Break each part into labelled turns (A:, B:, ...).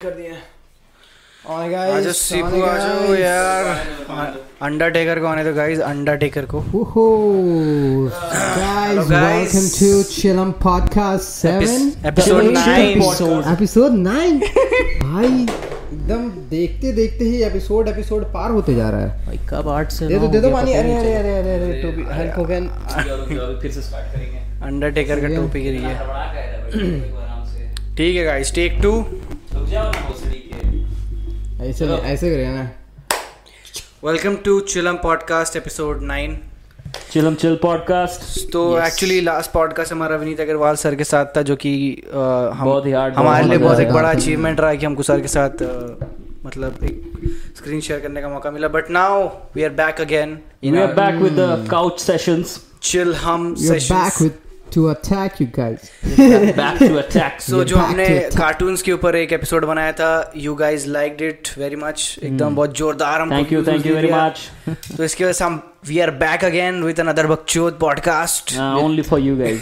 A: कर दिए
B: आज
A: सीपू आ जाओ यार अंडरटेकर को आने दो गाइस अंडरटेकर को guys
B: welcome to Chillum podcast 7 episode 9 episode 9 भाई एकदम देखते देखते ही एपिसोड एपिसोड पार होते जा रहा है
C: भाई कब आठ से
B: दे दो दे दो पानी अरे अरे अरे अरे अरे टोपी हेल्प हो गया
C: फिर से स्टार्ट करेंगे
A: अंडरटेकर का टोपी गिर
C: गया
A: ठीक है गाइस टेक
C: 2
B: ऐसे ऐसे करेगा ना।
A: वेलकम टू चिलम पॉडकास्ट एपिसोड नाइन
C: चिलम चिल पॉडकास्ट
A: तो एक्चुअली लास्ट पॉडकास्ट हमारा विनीत अग्रवाल सर के साथ था जो कि हम
C: बहुत ही hard,
A: हमारे लिए बहुत एक बड़ा अचीवमेंट रहा कि हमको सर के साथ मतलब एक स्क्रीन शेयर करने का मौका मिला। But now we are back again
C: we are back with the couch sessions
A: chill हम
B: You're back
A: sessions
B: to attack you guys.
C: Back to attack
A: so जो हमने कार्टून्स के ऊपर एक एपिसोड बनाया था you guys like it very much एकदम बहुत जोरदार हमको
C: thank you thank you very much
A: तो इसकी वजह से हम we are back again with another बकचोद podcast
C: only for you guys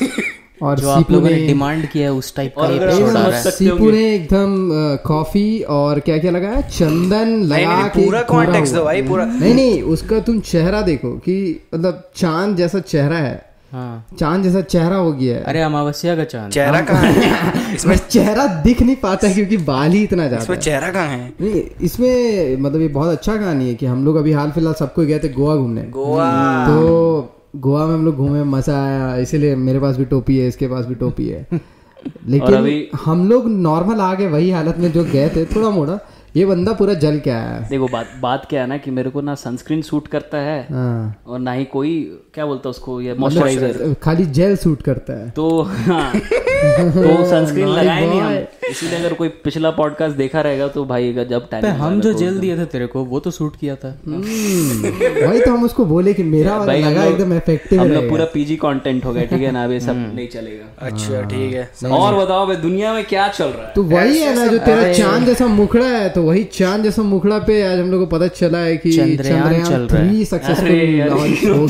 B: और
D: जो आप लोगों ने डिमांड किया है उस टाइप का
C: और
D: एपिसोड आ रहा है।
B: सीपू ने एकदम कॉफ़ी और क्या क्या लगाया? चंदन लगा के
A: पूरा कॉन्टेक्स्ट दो भाई पूरा
B: नहीं नहीं उसका तुम चेहरा देखो कि मतलब चाँद जैसा चेहरा है।
D: हाँ।
B: चाँद जैसा चेहरा हो गया है।
D: अरे अमावस्या का चाँद।
A: चेहरा कहाँ है?
B: इसमें चेहरा दिख नहीं पाता है क्योंकि बाल ही इतना ज़्यादा
A: इसमें चेहरा कहाँ है?
B: नहीं इसमें मतलब ये बहुत अच्छा कहानी है कि हम लोग अभी हाल फ़िलहाल सबको गए थे गोवा घूमने।
A: गोवा।
B: तो गोवा में हम लोग घूमे मज़ा आया इसीलिए मेरे पास भी टोपी है इसके पास भी टोपी है। लेकिन हम लोग नॉर्मल आ गए वही हालत में जो गए थे थोड़ा मोड़ा। ये बंदा पूरा जल क्या है।
C: देखो बात बात क्या है ना कि मेरे को ना सनस्क्रीन सूट करता है
B: हाँ।
C: और ना ही कोई क्या बोलता है उसको ये मॉइस्चराइजर
B: मतलब खाली जेल सूट करता है।
C: तो हाँ। तो सनस्क्रीन लगाए नहीं हम इसीलिए अगर कोई पिछला पॉडकास्ट देखा रहेगा तो भाई जब टाइम
D: हम जो जेल दिए थे तेरे को वो तो सूट किया था।
B: हम्म, वही तो हम उसको बोले कि मेरा
C: भाई
B: लगा एकदम इफ़ेक्टिव
C: हम लोग पूरा पीजी कंटेंट हो गया ठीक है ना? अब ये सब नहीं चलेगा।
A: अच्छा ठीक है।
C: और बताओ भाई दुनिया में क्या चल रहा है?
B: तो वही है ना जो तेरा चाँद जैसा मुखड़ा है तो वही चाँद जैसा मुखड़ा पे आज हम लोग को पता चला है कि
D: चंद्रयान चल रहा है।
B: सक्सेसफुल लॉन्च हो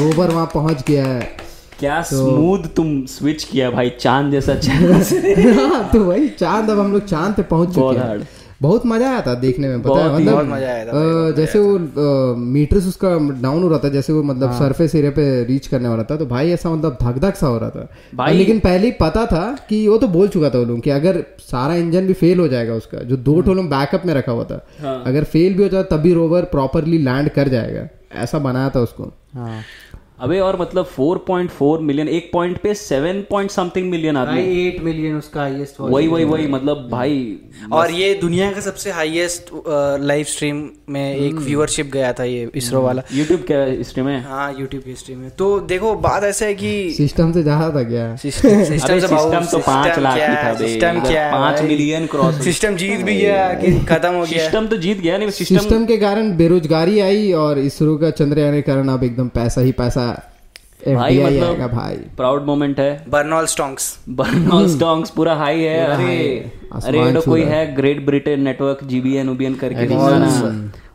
B: रोवर वहाँ पहुँच गया है
C: क्या स्मूथ तुम स्विच किया भाई चाँद जैसा चाँद
B: हाँ, तो वही चाँद अब हम लोग चाँद पे पहुँच चुके हैं। बहुत मज़ा आया था देखने में पता है? मतलब
A: बहुत मज़ा आया था
B: जैसे वो मीटर्स उसका डाउन हो रहा था जैसे वो मतलब
C: हाँ।
B: सरफेस एरिया पे रीच करने वाला था तो भाई ऐसा मतलब धक धक सा हो रहा था।
C: भाई-
B: लेकिन पहले ही पता था कि वो तो बोल चुका था वो लोग कि अगर सारा इंजन भी फेल हो जाएगा उसका जो दो ठोलों बैकअप में रखा हुआ था
C: हाँ।
B: अगर फेल भी हो जाए तभी रोवर प्रॉपरली लैंड कर जाएगा। ऐसा बनाया था उसको।
D: हाँ।
C: अबे और मतलब 4.4 मिलियन एक पॉइंट पे 7 पॉइंट समथिंग मिलियन आदमी।
D: एट मिलियन उसका हाईएस्ट
C: वही वही वही मतलब भाई
A: और ये दुनिया का सबसे हाईएस्ट लाइव स्ट्रीम में एक व्यूअरशिप गया था ये इसरो वाला।
C: यूट्यूब क्या हिस्ट्री में?
A: हाँ यूट्यूब की स्ट्रीम में। तो देखो बात ऐसा है कि
B: सिस्टम से ज़्यादा था क्या?
A: सिस्टम सिस्टम से
C: सिस्टम तो पाँच लाख ही था
A: सिस्टम क्या है
C: पाँच मिलियन क्रॉस
A: सिस्टम जीत भी गया कि खत्म हो गया।
C: सिस्टम तो जीत गया नहीं सिस्टम
B: सिस्टम के कारण बेरोजगारी आई और इसरो का चंद्रयान के कारण अब एकदम पैसा ही पैसा
C: भाई मतलब-
B: भाई।
C: प्राउड मोमेंट है।
A: बर्नॉल स्टोंक्स
C: बर्नॉल पूरा हाई है।
B: पूरा
C: अरे
B: high है।
C: अरे ये तो कोई है। ग्रेट ब्रिटेन नेटवर्क जीबीएन उबीएन करके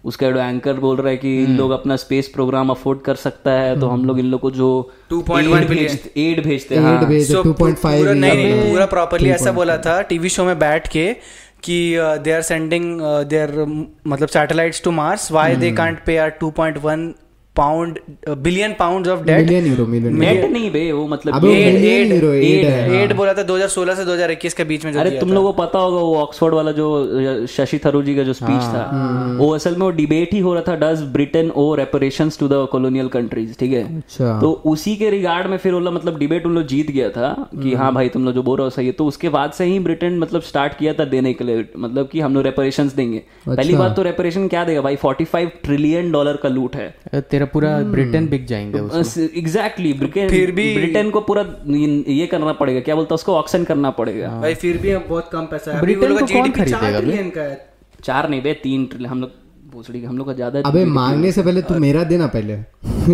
C: उसका जो एंकर बोल रहा है कि इन लोग अपना स्पेस प्रोग्राम अफोर्ड कर सकता है तो हम लोग इन लोग को जो
A: 2.1 billion।
C: एड भेजते हैं। हाँ।
B: भेज
A: So,
B: 2.5
A: पूरा नहीं नहीं पूरा प्रॉपरली ऐसा बोला था टीवी शो में बैठ के कि दे आर सेंडिंग देयर मतलब satellites to Mars why they can't pay our 2.1 pound billion pounds of debt
B: million euro million
C: net नहीं बे वो मतलब
B: अबे
C: ये-
B: मिलियन यूरो एड है
A: एड बोला था 2016 से 2021 के बीच में जो
C: अरे तुम लोगों को पता होगा वो ऑक्सफोर्ड वाला जो शशि थरूर जी का जो स्पीच था वो असल में वो डिबेट ही हो रहा था does Britain owe reparations to the colonial countries ठीक है?
B: अच्छा।
C: तो उसी के रिगार्ड में फिर लोग मतलब डिबेट उन लोग जीत गया था कि हाँ भाई तुम लोग जो बोल रहे हो सही है। तो उसके बाद से ही ब्रिटेन मतलब स्टार्ट किया था देने के लिए मतलब कि हम लोग रेपरेशंस देंगे। पहली बात तो रेपरेशन क्या देगा भाई? 45 ट्रिलियन डॉलर का लूट है।
D: तेरा पूरा ब्रिटेन बिक जाएँगे
C: एग्जैक्टली ब्रिटेन
A: फिर भी-
C: ब्रिटेन को पूरा ये करना पड़ेगा। क्या बोलता है उसको? ऑक्शन करना पड़ेगा।
A: भाई फिर भी अब बहुत कम पैसा है।
D: ब्रिटेन को कौन
A: चार
D: खरीदेगा
C: चार नहीं बे तीन ट्रिलियन हम लोग भोसड़ी हम लोग का ज़्यादा
B: अबे मांगने से पहले तू मेरा देना पहले।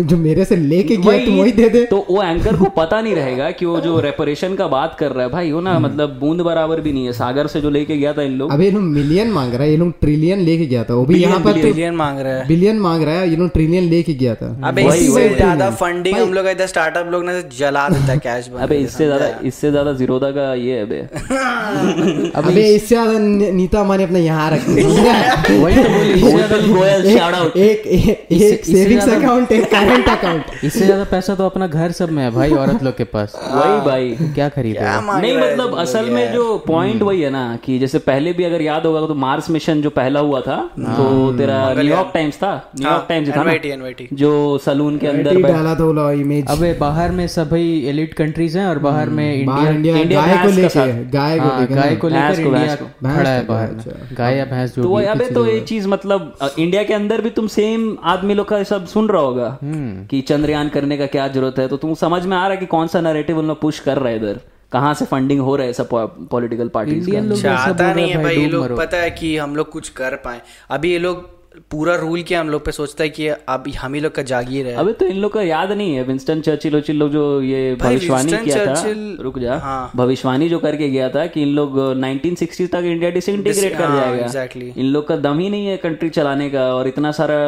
B: जो मेरे से लेके गया तू वही दे दे।
C: तो वो एंकर को पता नहीं रहेगा कि वो जो रेपरेशन का बात कर रहा है भाई वो ना
B: हम्म।
C: मतलब बूंद बराबर भी नहीं है। सागर से जो लेके गया था इन लोग।
B: अबे ये लोग मिलियन मांग रहा है ये लोग ट्रिलियन लेके गया था। वो भी यहाँ पर तो
A: बिलियन मांग रहा है।
B: बिलियन मांग रहा है ये लोग ट्रिलियन लेके गया था।
A: अबे इससे ज़्यादा फंडिंग हम लोग इधर स्टार्टअप लोग ने जला देता कैश बन
C: अबे इससे ज़्यादा इससे ज़्यादा जीरोदा का ये है बे।
B: अबे इससे ज़्यादा नीता माने अपने यहाँ रख
D: वही तो बोली इससे ज़्यादा
C: गोयल शाउट आउट
B: एक एक सेविंग्स अकाउंट एक करंट अकाउंट
D: इससे ज़्यादा पैसा तो अपना घर सब में है भाई औरत लोग के पास।
C: वही भाई
D: क्या खरीदे
C: नहीं मतलब असल में जो पॉइंट वही है ना कि जैसे पहले भी अगर याद होगा तो मार्स मिशन जो पहला हुआ था तो तेरा न्यूयॉर्क टाइम्स था न्यूयॉर्क टाइम्स था
A: NYT NYT
C: जो सलून के अंदर
B: ही डाला था वो इमेज
D: अबे बाहर में सभी एलिट कंट्रीज़ हैं और बाहर में इंडिया
B: इंडिया गाय को
C: भैंस के
B: लेके
C: साथ।
B: गाय को
D: हाँ, गाय को लेकर इंडिया खड़ा है बाहर। गाय या भैंस जो
C: तो अबे तो ये चीज़ मतलब अ, इंडिया के अंदर भी तुम सेम आदमी लोग का सब सुन रहा होगा
D: हम्म।
C: कि चंद्रयान करने का क्या ज़रूरत है। तो तुम समझ में आ रहा है कि कौन सा नरेटिव उन लोग पुश कर रहे है इधर? कहाँ से फंडिंग हो रहा है सब पॉलिटिकल पार्टी
D: इंडियन
A: चाहता नहीं है भाई ये लोग पता है कि हम लोग कुछ कर पाए। अभी ये लोग पूरा रूल किया हम लोग पे सोचता है कि अब हम ही लोग का जागीर है
C: अबे तो इन लोग का याद नहीं है। विंस्टन चर्चिल उर्चिल लोग जो ये भविष्यवाणी किया था रुक जा।
A: हाँ।
C: भविष्यवाणी जो करके गया था कि इन लोग 1960 तक इंडिया डिसइंटीग्रेट कर
A: हाँ,
C: जाएगा।
A: exactly.
C: इन लोग का दम ही नहीं है कंट्री चलाने का और इतना सारा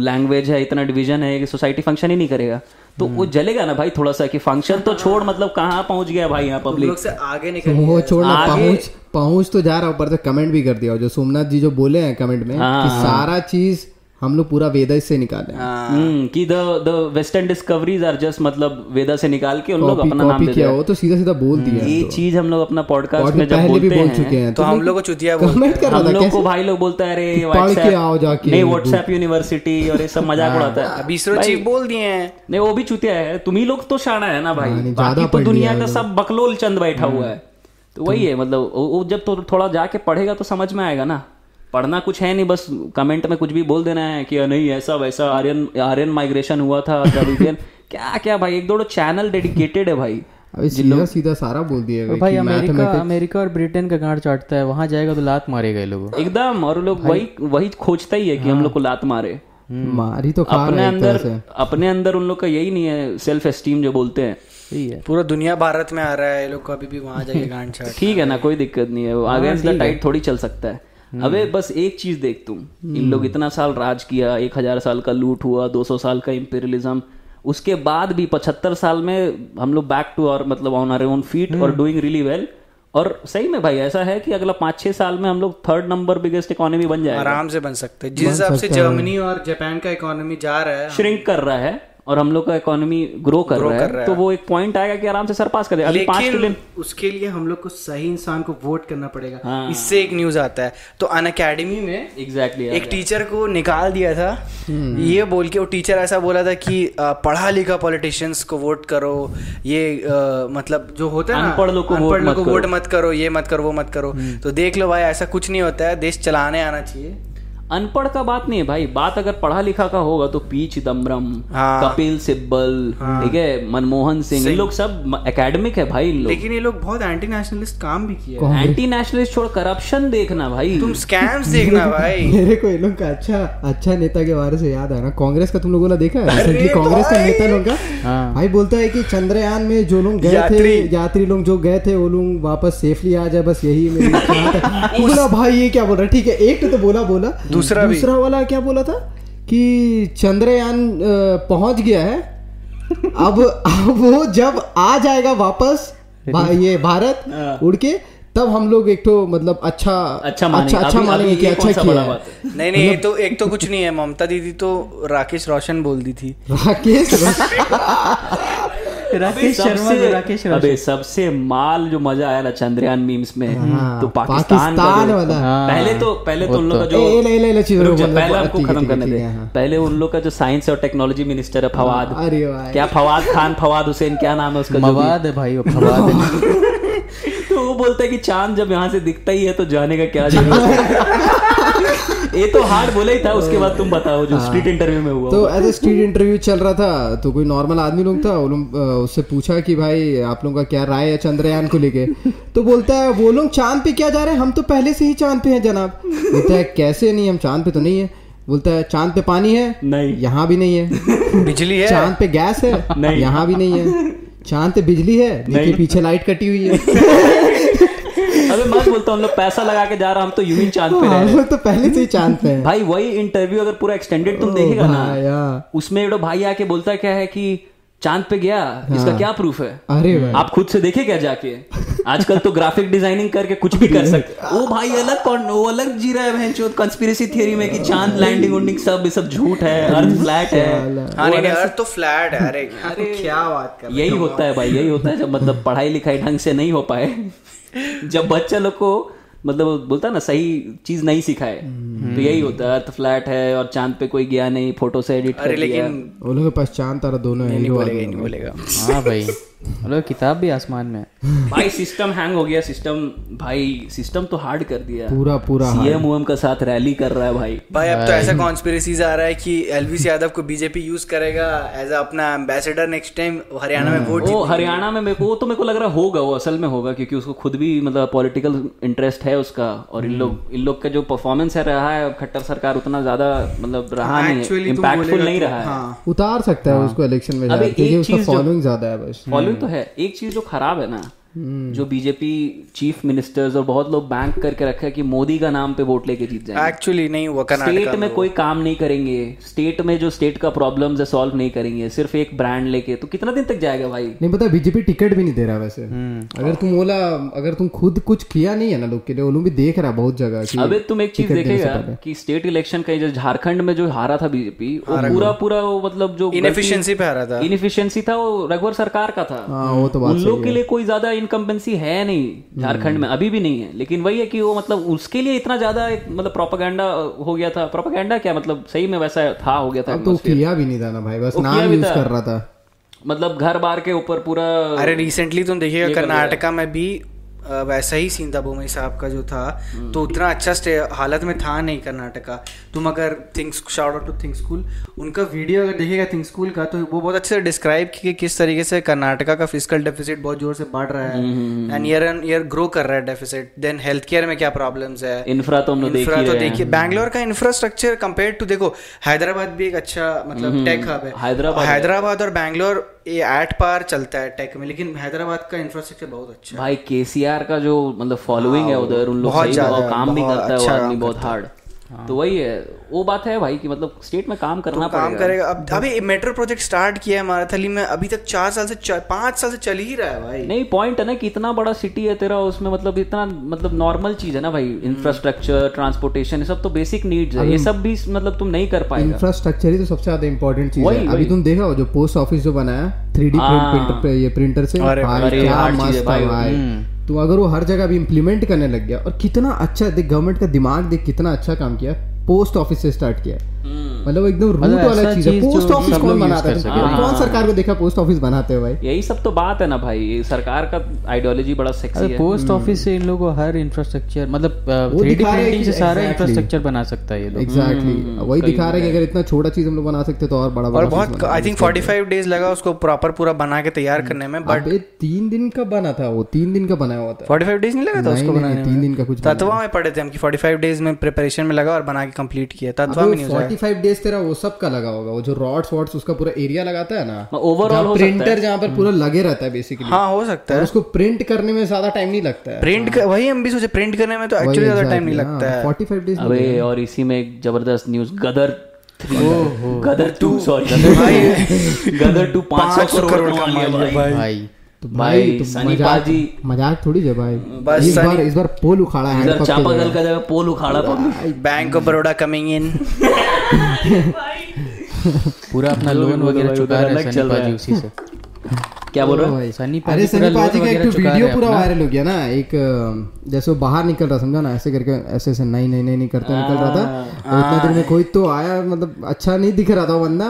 C: लैंग्वेज है इतना डिविजन है कि सोसाइटी फ़ंक्शन ही नहीं करेगा। तो वो जलेगा ना भाई थोड़ा सा कि फ़ंक्शन तो छोड़ मतलब कहाँ पहुँच गया भाई यहाँ पब्लिक
A: से आगे निकल
B: वो छोड़ना
C: आगे-
B: पहुँच तो जा रहा ऊपर से कमेंट भी कर दिया। जो सोमनाथ जी जो बोले हैं कमेंट में
C: हाँ,
B: कि सारा चीज़ हम लोग पूरा वेदा से निकाले हैं।
A: हाँ।
C: हम्म, कि the the western discoveries are just मतलब वेदा से निकाल के उन लोग अपना नाम दे
B: किया वो तो सीधा सीधा बोल दिया
C: ये चीज़ हम लोग अपना पॉडकास्ट में जब
B: भी
C: बोलते
B: बोल
C: हैं
B: चुके हैं
A: तो हम लोग को चुतिया बोलते
B: कमेंट कर रहा
C: हम लोग को भाई लोग बोलता है अरे व्हाट्सएप
B: आओ जाके।
C: नहीं व्हाट्सएप यूनिवर्सिटी और ये सब मज़ाक उड़ाता है।
A: अभी इसरो चीफ बोल दिए हैं।
C: नहीं वो भी चुतिया है। तुम ही लोग तो शाना है ना भाई।
B: हाँ,
C: बाकी तो दुनिया का सब बकलोल चंद बैठा हुआ है। तो वही है मतलब वो वो जब तो थोड़ा जाके पढ़ेगा तो समझ में आएगा ना। पढ़ना कुछ है नहीं बस कमेंट में कुछ भी बोल देना है कि नहीं ऐसा वैसा आर्यन आर्यन माइग्रेशन हुआ था क्या क्या भाई एक दो चैनल डेडिकेटेड है भाई।
B: सीधा सीधा सारा बोल दिया
D: भाई अमेरिका अमेरिका और ब्रिटेन का गांड चाटता है वहाँ जाएगा तो लात मारेगा ये लोग।
C: एकदम और लोग वही वही खोजता ही है कि हम लोग को लात मारे।
B: मारी तो
C: अपने
B: है
C: अंदर अपने अंदर उन लोग का यही नहीं है सेल्फ एस्टीम जो बोलते हैं।
D: है।
A: पूरा दुनिया भारत में आ रहा है ये लोग को अभी भी वहाँ जाके गांड छाट
C: ठीक है ना कोई दिक्कत नहीं है। अगेंस्ट द टाइट थोड़ी चल सकता है। अबे बस एक चीज़ देख तुम। इन लोग इतना साल राज किया एक हज़ार साल का लूट हुआ दो सौ साल का इम्पेरियलिज्म उसके बाद भी पचहत्तर साल में हम लोग बैक टू और मतलब ऑन आर ओन फीट और डूइंग रियली वेल और सही में भाई ऐसा है कि अगला पाँच छह साल में हम लोग थर्ड नंबर बिगेस्ट इकोनॉमी बन जाएगा।
A: आराम से बन सकते हैं। जिस हिसाब से जर्मनी और जापान का इकोनॉमी जा रहा है
C: श्रिंक कर रहा है। और हम लोग का इकोनॉमी ग्रो कर रहा है तो वो एक पॉइंट आएगा कि आराम से सरपास कर अभी पाँच ट्रिलियन
A: उसके लिए हम लोग को सही इंसान को वोट करना पड़ेगा।
C: हाँ।
A: इससे एक न्यूज़ आता है। तो अन अकेडमी में
C: एग्जैक्टली
A: एक टीचर को निकाल दिया था। ये बोल के वो टीचर ऐसा बोला था कि पढ़ा लिखा पॉलिटिशियंस को वोट करो। ये अ, मतलब जो होता है ना
C: अनपढ़ लोग को वोट मत
A: वोट मत करो ये मत करो वो मत करो। तो देख लो भाई ऐसा कुछ नहीं होता है। देश चलाने आना चाहिए।
C: अनपढ़ का बात नहीं है भाई बात अगर पढ़ा लिखा का होगा तो पी चिदम्बरम
A: हाँ।
C: कपिल सिब्बल ठीक है मनमोहन सिंह ये लोग सब एकेडमिक है भाई इन लोग।
A: लेकिन ये लोग बहुत एंटी नेशनलिस्ट काम भी किया है।
C: एंटी नेशनलिस्ट छोड़ करप्शन देखना भाई।
A: तुम स्कैम्स देखना भाई।
B: मेरे को ये लोग का अच्छा अच्छा नेता के बारे से याद आया ना कांग्रेस का तुम लोगों ने देखा है? रिसेंटली कांग्रेस का नेता लोग का?
D: हाँ।
B: भाई बोलता है कि चंद्रयान में जो लोग गए थे
A: यात्री।
B: लोग जो गए थे वो लोग वापस सेफली आ जाए बस यही मेरी बोला भाई ये क्या बोल रहा है? ठीक है एक तो बोला बोला।
A: दूसरा भी।
B: दूसरा वाला क्या बोला था कि चंद्रयान पहुँच गया है। अब अब वो जब आ जाएगा वापस भा, ये भारत उड़ के तब हम लोग एक तो मतलब अच्छा
C: अच्छा मानेंगे।
B: अच्छा, अच्छा मानेंगे कि अच्छा किया है।
C: बात
A: नहीं नहीं ये तो एक तो कुछ नहीं है ममता दीदी तो राकेश रोशन बोल दी थी।
B: राकेश
D: राकेश शर्मा राकेश शर्मा
C: अबे सबसे माल जो मज़ा आया ना चंद्रयान मीम्स में
B: हाँ,
C: तो पाकिस्तान का
B: पाकिस्तान
C: जो-
B: वाला।
C: पहले तो पहले तो उन लोग का जो पहले
B: है,
C: खत्म करने दे।
B: हाँ।
C: पहले उन लोग का जो साइंस और टेक्नोलॉजी मिनिस्टर है फवाद। क्या फवाद खान फवाद हुसैन क्या नाम है उसका फवाद
D: मवाद है भाई फवाद है।
C: तो वो बोलता है कि चाँद जब यहाँ से दिखता ही है तो जाने का क्या ज़रूरत है? ये तो हार्ड बोला ही था उसके बाद तुम बताओ जो स्ट्रीट इंटरव्यू में हुआ
B: तो ऐसे स्ट्रीट इंटरव्यू चल रहा था तो कोई नॉर्मल आदमी लोग था उससे पूछा कि भाई आप लोगों का क्या राय है चंद्रयान को लेके? तो बोलता है वो लोग चाँद पे क्या जा रहे हैं? हम तो पहले से ही चाँद पे हैं जनाब। बोलता है कैसे नहीं हम चाँद पे तो नहीं है। बोलता है चाँद पे पानी है
C: नहीं।
B: यहाँ भी नहीं है।
A: बिजली है।
B: चाँद पे गैस है
C: नहीं।
B: यहाँ भी नहीं है। चाँद पे बिजली है नीचे
C: नहीं।
B: पीछे लाइट कटी हुई है
C: अबे मत बोलता हम लोग पैसा लगा के जा रहा हम तो यू ही चाँद पे
B: हाँ,
C: रहे
B: हम लोग तो पहले से ही चाँद पे हैं
C: भाई वही इंटरव्यू अगर पूरा एक्सटेंडेड तुम देखेगा ना
B: हाँ।
C: उसमें एडो भाई आके बोलता क्या है कि चाँद पे गया इसका क्या प्रूफ है?
B: अरे भाई।
C: आप खुद से देखे क्या जाके? आजकल तो ग्राफिक डिज़ाइनिंग करके कुछ भी कर सकते वो भाई अलग कौन वो अलग जी रहा है भैंचोद कंस्पिरेसी थियरी में कि चाँद लैंडिंग उंडिंग सब ये सब झूठ है अर्थ फ्लैट है।
A: हाँ नहीं नहीं, अर्थ तो फ्लैट है अरे अरे। क्या बात कर
C: यही होता है भाई यही होता है जब मतलब पढ़ाई लिखाई ढंग से नहीं हो पाए। जब बच्चा लोग को मतलब बोलता है ना सही चीज़ नहीं सिखाए तो यही होता है अर्थ फ्लैट है और चाँद पे कोई गया नहीं फ़ोटो से एडिट
A: अरे
C: कर
A: लेकिन
B: वो लोग के पास चाँद तारा दोनों है
A: नहीं बोलेगा नहीं बोलेगा।
D: हाँ भाई। हेलो किताब भी आसमान में है।
C: भाई सिस्टम हैंग हो गया सिस्टम भाई सिस्टम तो हार्ड कर दिया।
B: पूरा पूरा
C: सीएम उएम का साथ रैली कर रहा है भाई।
A: भाई अब तो ऐसा कॉन्स्पिरेसीज आ रहा है कि एलवीस यादव को बीजेपी यूज़ करेगा एज अपना एम्बेसडर नेक्स्ट टाइम हरियाणा में वोट
C: वो हरियाणा में मेरे को वो तो मेरे को लग रहा होगा वो असल में होगा क्योंकि उसको खुद भी मतलब पॉलिटिकल इंटरेस्ट है उसका और इन लोग इन लोग का जो परफॉर्मेंस है रहा है खट्टर सरकार उतना ज़्यादा मतलब रहा नहीं
A: तुम
C: इम्पैक्टफुल नहीं रहा है।
A: हाँ।
B: उतार सकता है उसको इलेक्शन में जाके
C: एक
B: उसका फॉलोइंग ज़्यादा है बस।
C: फॉलोइंग तो है एक चीज़ जो खराब है ना जो बीजेपी चीफ मिनिस्टर्स और बहुत लोग बैंक करके रखे हैं कि मोदी का नाम पे वोट लेके जीत जाएँगे।
A: एक्चुअली नहीं हुआ
C: स्टेट में कोई काम नहीं करेंगे। स्टेट में जो स्टेट का प्रॉब्लम है सॉल्व नहीं करेंगे। सिर्फ़ एक ब्रांड लेके। तो कितना दिन तक जाएगा भाई?
B: नहीं पता बीजेपी टिकट भी नहीं दे रहा वैसे। अगर तुम बोला अगर तुम खुद कुछ किया नहीं है ना लोग के लिए वो लोग भी देख रहा है बहुत जगह
C: अबे तुम एक चीज़ देखेगा। कि स्टेट इलेक्शन का जो झारखंड में जो हारा था बीजेपी वो पूरा पूरा वो मतलब जो
A: इनएफिशिएंसी पे आ रहा था।
C: इनएफिशिएंसी था वो रघुवर सरकार का था।
B: हाँ वो तो
C: उन लोग के लिए कोई ज़्यादा इनकम्बेंसी है नहीं झारखंड में अभी भी नहीं है। लेकिन वही है कि वो मतलब उसके लिए इतना ज़्यादा मतलब प्रोपागेंडा हो गया था। प्रोपागेंडा क्या मतलब? सही में वैसा था हो गया था
B: तो किया भी नहीं था ना भाई बस नाम
C: भी
B: यूज़ कर रहा था।
C: मतलब घर बार के ऊपर पूरा
A: अरे रिसेंटली तुम देखिएगा कर्नाटका में भी वैसा ही सीन था बोमई साहब का जो था। तो उतना अच्छा हालत में था नहीं कर्नाटका। तुम अगर things shout out to think school उनका वीडियो अगर देखेगा थिंक स्कूल का तो वो बहुत अच्छे से डिस्क्राइब की कि किस तरीके से कर्नाटका का फ़िज़िकल डेफिसिट बहुत ज़ोर से बढ़ रहा है। And year and year grow कर रहा है डेफिसिट देन हेल्थ केयर में क्या प्रॉब्लम्स है?
C: इंफ्रा तो हम
A: इंफ्रा तो देखिए बैंगलोर का इंफ्रास्ट्रक्चर कंपेयर टू देखो हैदराबाद भी एक अच्छा मतलब टेक हब है।
C: हैदराबाद
A: और बैंगलोर ये एट पार चलता है टेक में लेकिन हैदराबाद का इंफ्रास्ट्रक्चर बहुत अच्छा है।
C: भाई केसीआर का जो मतलब फॉलोइंग है उधर उन लोग
A: है,
C: काम भी करता है
A: अच्छा
C: आदमी बहुत
A: करता
C: हार्ड तो वही है वो बात है भाई कि मतलब स्टेट में काम करना
A: तो काम करेगा। अब अभी मेट्रो प्रोजेक्ट स्टार्ट किया है माराथली में अभी तक चार साल से च- पाँच साल से चल ही रहा है भाई।
C: नहीं पॉइंट है ना कि इतना बड़ा सिटी है तेरा उसमें मतलब इतना मतलब नॉर्मल चीज़ है ना भाई। इंफ्रास्ट्रक्चर ट्रांसपोर्टेशन ये सब तो बेसिक नीड्स है। ये सब भी मतलब तुम नहीं कर पाएगा।
B: इंफ्रास्ट्रक्चर ही तो सबसे ज़्यादा इंपॉर्टेंट चीज़
C: वही,
B: है अभी तुम देखा हो जो पोस्ट ऑफ़िस जो बनाया थ्री डी
C: हाँ।
B: प्रिंटर पे ये प्रिंटर से? तो अगर वो हर जगह अभी इम्प्लीमेंट करने लग गया, और कितना अच्छा देख गवर्नमेंट का दिमाग देख कितना अच्छा काम किया पोस्ट ऑफ़िस से स्टार्ट किया। मतलब एकदम रूट
D: मतलब
B: वाला चीज़ है। पोस्ट ऑफ़िस कौन बनाता है। कौन सरकार को देखा पोस्ट ऑफ़िस बनाते हो भाई?
C: यही सब तो बात है ना भाई। सरकार का आइडियोलॉजी बड़ा सेक्सी है।
D: पोस्ट ऑफ़िस से इन लोगों को हर इंफ्रास्ट्रक्चर मतलब
B: वो
D: थ्री डी
B: दिखा रहे हैं
D: प्रिंटिंग से सारा इंफ्रास्ट्रक्चर बना सकता है ये लोग।
B: एग्जैक्टली वही दिखा रहे हैं अगर इतना छोटा चीज़ हम लोग बना सकते तो और बड़ा
A: और
B: बड़ा
A: बहुत आई थिंक 45 डेज़ लगा उसको प्रॉपर पूरा बना के तैयार करने में बट
B: अबे तीन दिन का बना था वो तीन दिन का बनाया हुआ था।
A: 45 डेज़ नहीं लगा था उसको बनाने
B: नहीं, तीन दिन का कुछ
A: तत्वा में पढ़े थे हम कि 45 डेज़ में प्रिपरेशन में लगा और बना के कंप्लीट किया तत्वा में नहीं हो
B: फोर्टी फाइव डेज़ तेरा वो सब का लगा होगा वो जो रॉड्स वॉड्स उसका पूरा एरिया लगाता है ना
C: ओवरऑल हो है।
B: प्रिंटर जहाँ पर पूरा लगे रहता है बेसिकली
A: हाँ हो सकता है।
B: उसको प्रिंट करने में ज़्यादा टाइम नहीं लगता है।
A: प्रिंट वही हम भी सोचे प्रिंट करने में तो एक्चुअली ज़्यादा टाइम नहीं लगता है।
B: फोर्टी फाइव डेज़
C: अबे और इसी में एक ज़बरदस्त news Gadar three Gadar two sorry Gadar two पाँच सौ करोड़ भाई।
D: भाई।
B: तो
C: भाई,
B: भाई तो
C: सनी
B: मज़ाक
C: पाजी।
B: मज़ाक थोड़ी है भाई।
A: बस
B: इस बार इस बार पोल उखाड़ा है
C: इधर चापाकल का जगह पोल उखाड़ा
A: bank of Baroda coming in
D: पूरा अपना
C: जो
D: लोन वगैरह
C: भाई,
D: चुका रहे
C: अलग
D: सनी पाजी उसी से।
C: क्या बोल रहा है?
B: भाई
D: सनी
B: अरे सनी पाजी का एक तो वीडियो पूरा वायरल हो गया ना एक जैसे वो बाहर निकल रहा समझा ना ऐसे करके ऐसे ऐसे नहीं नहीं नहीं करते निकल रहा था। और इतना देर में कोई तो आया मतलब अच्छा नहीं दिख रहा था वो बंदा।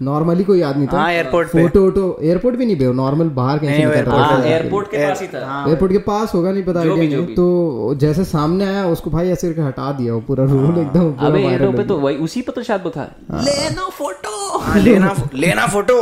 B: नॉर्मली कोई आदमी था।
A: एयरपोर्ट
B: फ़ोटो वोटो एयरपोर्ट भी नहीं बे नॉर्मल बाहर कहीं से निकल रहा
C: हाँ
B: था
C: एयरपोर्ट के पास ही था।
B: एयरपोर्ट के पास होगा नहीं पता नहीं तो जैसे सामने आया उसको भाई ऐसे करके हटा दिया वो पूरा रोल एकदम
C: अबे एयरपोर्ट पे तो वही उसी पे तो शायद वो था। लेना फ़ोटो।
A: हाँ, लेना लेना फ़ोटो।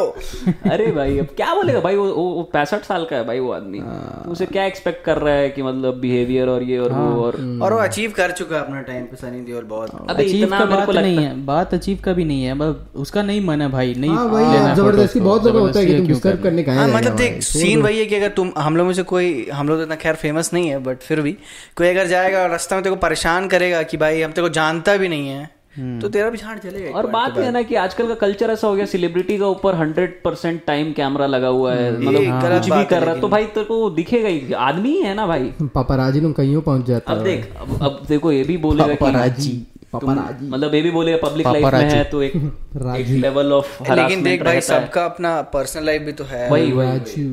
C: अरे भाई अब क्या बोलेगा? भाई वो वो पैंसठ साल का है भाई वो आदमी।
B: हाँ।
C: तो उसे क्या एक्सपेक्ट कर रहा है कि मतलब बिहेवियर और ये और
B: हाँ।
C: वो और
A: और वो अचीव कर चुका है अपना टाइम पे सनी देओल बहुत।
C: अबे इतना मेरे
D: बात
C: को लगता
D: नहीं है बात अचीव का भी नहीं है बस उसका नहीं मन है भाई। नहीं
B: हाँ
D: लेना
B: है,
D: है
B: ज़बरदस्ती बहुत
D: को,
B: जगह होता है कि तुम डिस्टर्ब
D: करने
B: का
A: हाँ मतलब देख सीन वही है कि अगर तुम हम लोग में से कोई हम लोग तो इतना खैर फ़ेमस नहीं है बट फिर भी कोई अगर जाएगा और रास्ता में तेरे को परेशान करेगा कि भाई हम तेरे को जानता भी नहीं है तो तेरा भी झाड़ चलेगा
C: और बात ये है ना कि आजकल का कल्चर ऐसा हो गया सेलिब्रिटी का ऊपर हंड्रेड परसेंट टाइम कैमरा लगा हुआ है मतलब
A: ये
C: कुछ भी कर रहा है तो भाई तेरे को दिखेगा ही आदमी ही है ना भाई।
B: पापाराजी लोग कहीं पहुँच जाता
C: अब देख अब अब देखो ये भी बोलेगा
B: पापाराजी
C: मतलब ये भी बोलेगा पब्लिक लाइफ में है तो एक एक लेवल ऑफ़
A: लेकिन देख भाई सबका अपना पर्सनल लाइफ भी तो है।
C: वही वही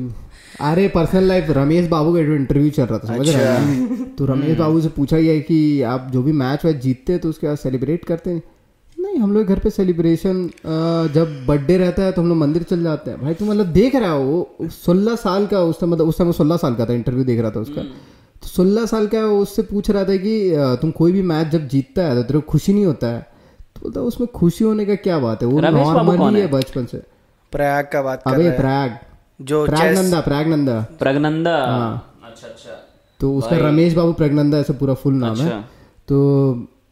B: अरे पर्सनल लाइफ रमेश बाबू का इंटरव्यू चल रहा था समझ रहे हैं तो रमेश बाबू से पूछा गया कि आप जो भी मैच वैच जीतते हैं तो उसके बाद सेलिब्रेट करते हैं? नहीं हम लोग घर पे सेलिब्रेशन जब बर्थडे रहता है तो हम लोग मंदिर चल जाते हैं। भाई तू मतलब देख रहा हो वो सोलह साल का उस समय मतलब उस समय सोलह साल का था इंटरव्यू देख रहा था उसका। तो सोलह साल का है, वो उससे पूछ रहा था कि तुम कोई भी मैच जब जीतता है तो तेरे को खुशी नहीं होता है? तो बोलता है, उसमें खुशी होने का क्या बात है? वो नॉर्मल
C: ही
B: है? है बचपन से.
A: प्रयाग का बात कर
B: अबे
A: रहा है।
B: प्रयाग।
A: जो
B: प्रयागनंदा प्रयागनंदा
C: प्रगनंदा।
B: हाँ।
C: अच्छा अच्छा।
B: तो उसका रमेश बाबू प्रगनंदा ऐसा पूरा फुल नाम है।
C: अच्छा।
B: तो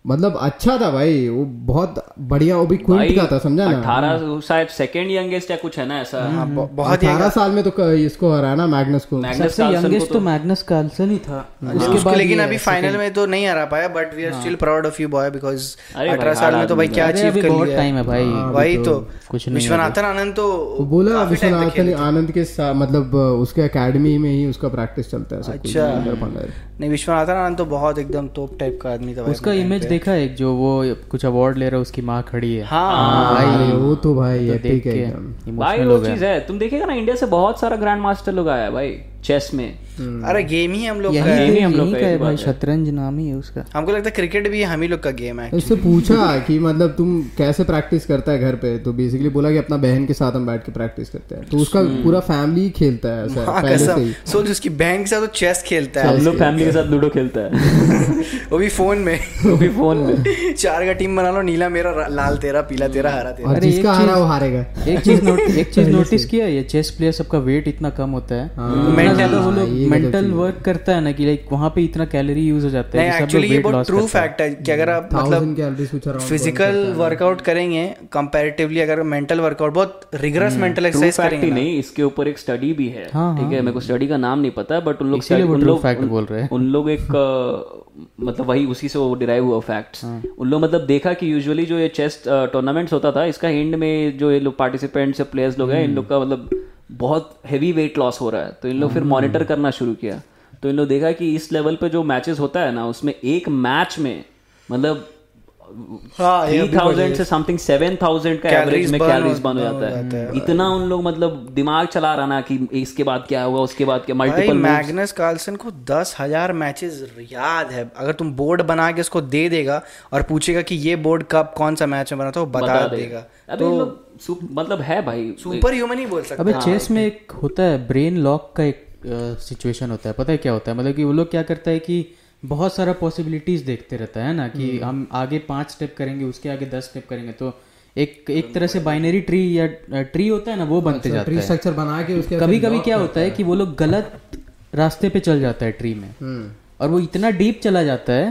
B: मतलब अच्छा था भाई वो बहुत बढ़िया वो भी क्विंट का था समझा ना?
C: अठारह शायद सेकंड यंगेस्ट या कुछ है ना ऐसा?
A: हाँ, बहुत
B: अठारह साल में तो इसको हराया ना मैग्नस को।
C: मैग्नस
D: यंगेस्ट तो मैग्नस कार्लसन ही था। उसके बाद
A: लेकिन अभी फाइनल में तो नहीं हरा पाया but we are still proud of you boy because अठारह साल में तो भाई क्या अचीव कर लिया
D: टाइम है भाई।
A: वही तो
D: कुछ नहीं
A: विश्वनाथन आनंद तो
B: बोला विश्वनाथन आनंद के साथ मतलब उसके अकेडमी में ही उसका प्रैक्टिस चलता है
A: अच्छा। नहीं विश्वनाथन आनंद तो बहुत एकदम तोप टाइप का आदमी था
D: उसका इमेज देखा है एक जो वो कुछ अवार्ड ले रहा है उसकी माँ खड़ी है।
A: हाँ।
B: भाई। वो तो भाई
D: तो
B: है,
D: देख
B: है
D: के
C: भाई वो चीज़ है। तुम देखेगा ना इंडिया से बहुत सारा ग्रैंड मास्टर लोग आया है भाई। चेस में।
A: अरे गेम ही हम लोग का
D: यही
A: है।
C: ही हम लोग का
D: है भाई शतरंज नाम ही है उसका।
A: हमको लगता है क्रिकेट भी हम ही लोग का गेम है
B: उससे पूछा कि मतलब तुम कैसे प्रैक्टिस करता है घर पे? तो बेसिकली बोला कि अपना बहन के साथ हम बैठ के प्रैक्टिस करते हैं। तो उसका पूरा फैमिली खेलता है ऐसा
A: हाँ,
B: पहले से ही।
A: सोच उसकी बहन के साथ तो चेस खेलता है।
C: हम लोग फैमिली के साथ लूडो खेलता है।
A: वो भी फ़ोन में।
C: वो भी फ़ोन में।
A: चार का टीम बना लो नीला मेरा लाल तेरा पीला तेरा हरा तेरा।
B: और
D: अरे
B: जिसका हारा वो हारेगा।
D: एक चीज़ एक चीज़ नोटिस किया ये चेस प्लेयर सबका वेट इतना कम होता है। इतना ज़्यादा वो लोग
B: हाँ, ये गलत
D: मेंटल वर्क करता है ना कि लाइक वहाँ पे इतना कैलोरी यूज़ हो जाता है लोग
A: एक्चुअली ये बहुत ट्रू फैक्ट है। कि अगर आप मतलब फ़िज़िकल वर्कआउट करेंगे कंपैरेटिवली अगर मेंटल वर्कआउट बहुत रिगरस मेंटल एक्सरसाइज करेंगे
C: नहीं इसके ऊपर एक स्टडी भी है
D: हाँ,
C: ठीक है? मेरे को स्टडी का नाम नहीं पता बट उन लोग
D: इसीलिए
C: उन लोग उन-
D: बोल रहे हैं।
C: उन लोग एक मतलब वही उसी से वो डिराइव हुआ फैक्ट्स उन लोग मतलब देखा कि यूजुअली जो ये चेस्ट टूर्नामेंट्स होता था इसका एंड में जो ये लोग पार्टिसिपेंट्स या प्लेयर्स लोग हैं इन लोग का मतलब बहुत हैवी वेट लॉस हो रहा है। तो इन लोग फिर मॉनिटर करना शुरू किया। तो इन लोग देखा कि इस लेवल पे जो मैचेस होता है ना उसमें एक मैच में मतलब थ्री थाउज़ेंड से समथिंग सेवन थाउज़ेंड का एवरेज में कैलोरीज
A: हो-
C: बन हो जाता है। इतना उन लोग मतलब दिमाग चला रहा ना कि इसके बाद क्या होगा उसके बाद क्या मल्टीपल
A: मैग्नस कार्लसन को दस हज़ार मैचेस याद है। अगर तुम बोर्ड बना के उसको दे देगा और पूछेगा कि ये बोर्ड कब कौन सा मैच में बना था वो बता, देगा।
C: अबे इन लोग सु- मतलब है भाई।
A: सुपर ह्यूमन ही बोल सकते
D: अबे चेस में एक होता है ब्रेन लॉक का एक सिचुएशन होता है। पता है क्या होता है? मतलब कि वो लोग क्या करता है कि बहुत सारा पॉसिबिलिटीज देखते रहता है ना कि हम आगे पाँच स्टेप करेंगे उसके आगे दस स्टेप करेंगे तो एक एक तरह से बाइनरी ट्री या ट्री होता है ना वो बनते जाता
B: ट्री
D: है।
B: स्ट्रक्चर बना के उसके
D: कभी कभी क्या होता है कि वो लोग गलत रास्ते पे चल जाता है ट्री में।
B: हम्म।
D: और वो इतना डीप चला जाता है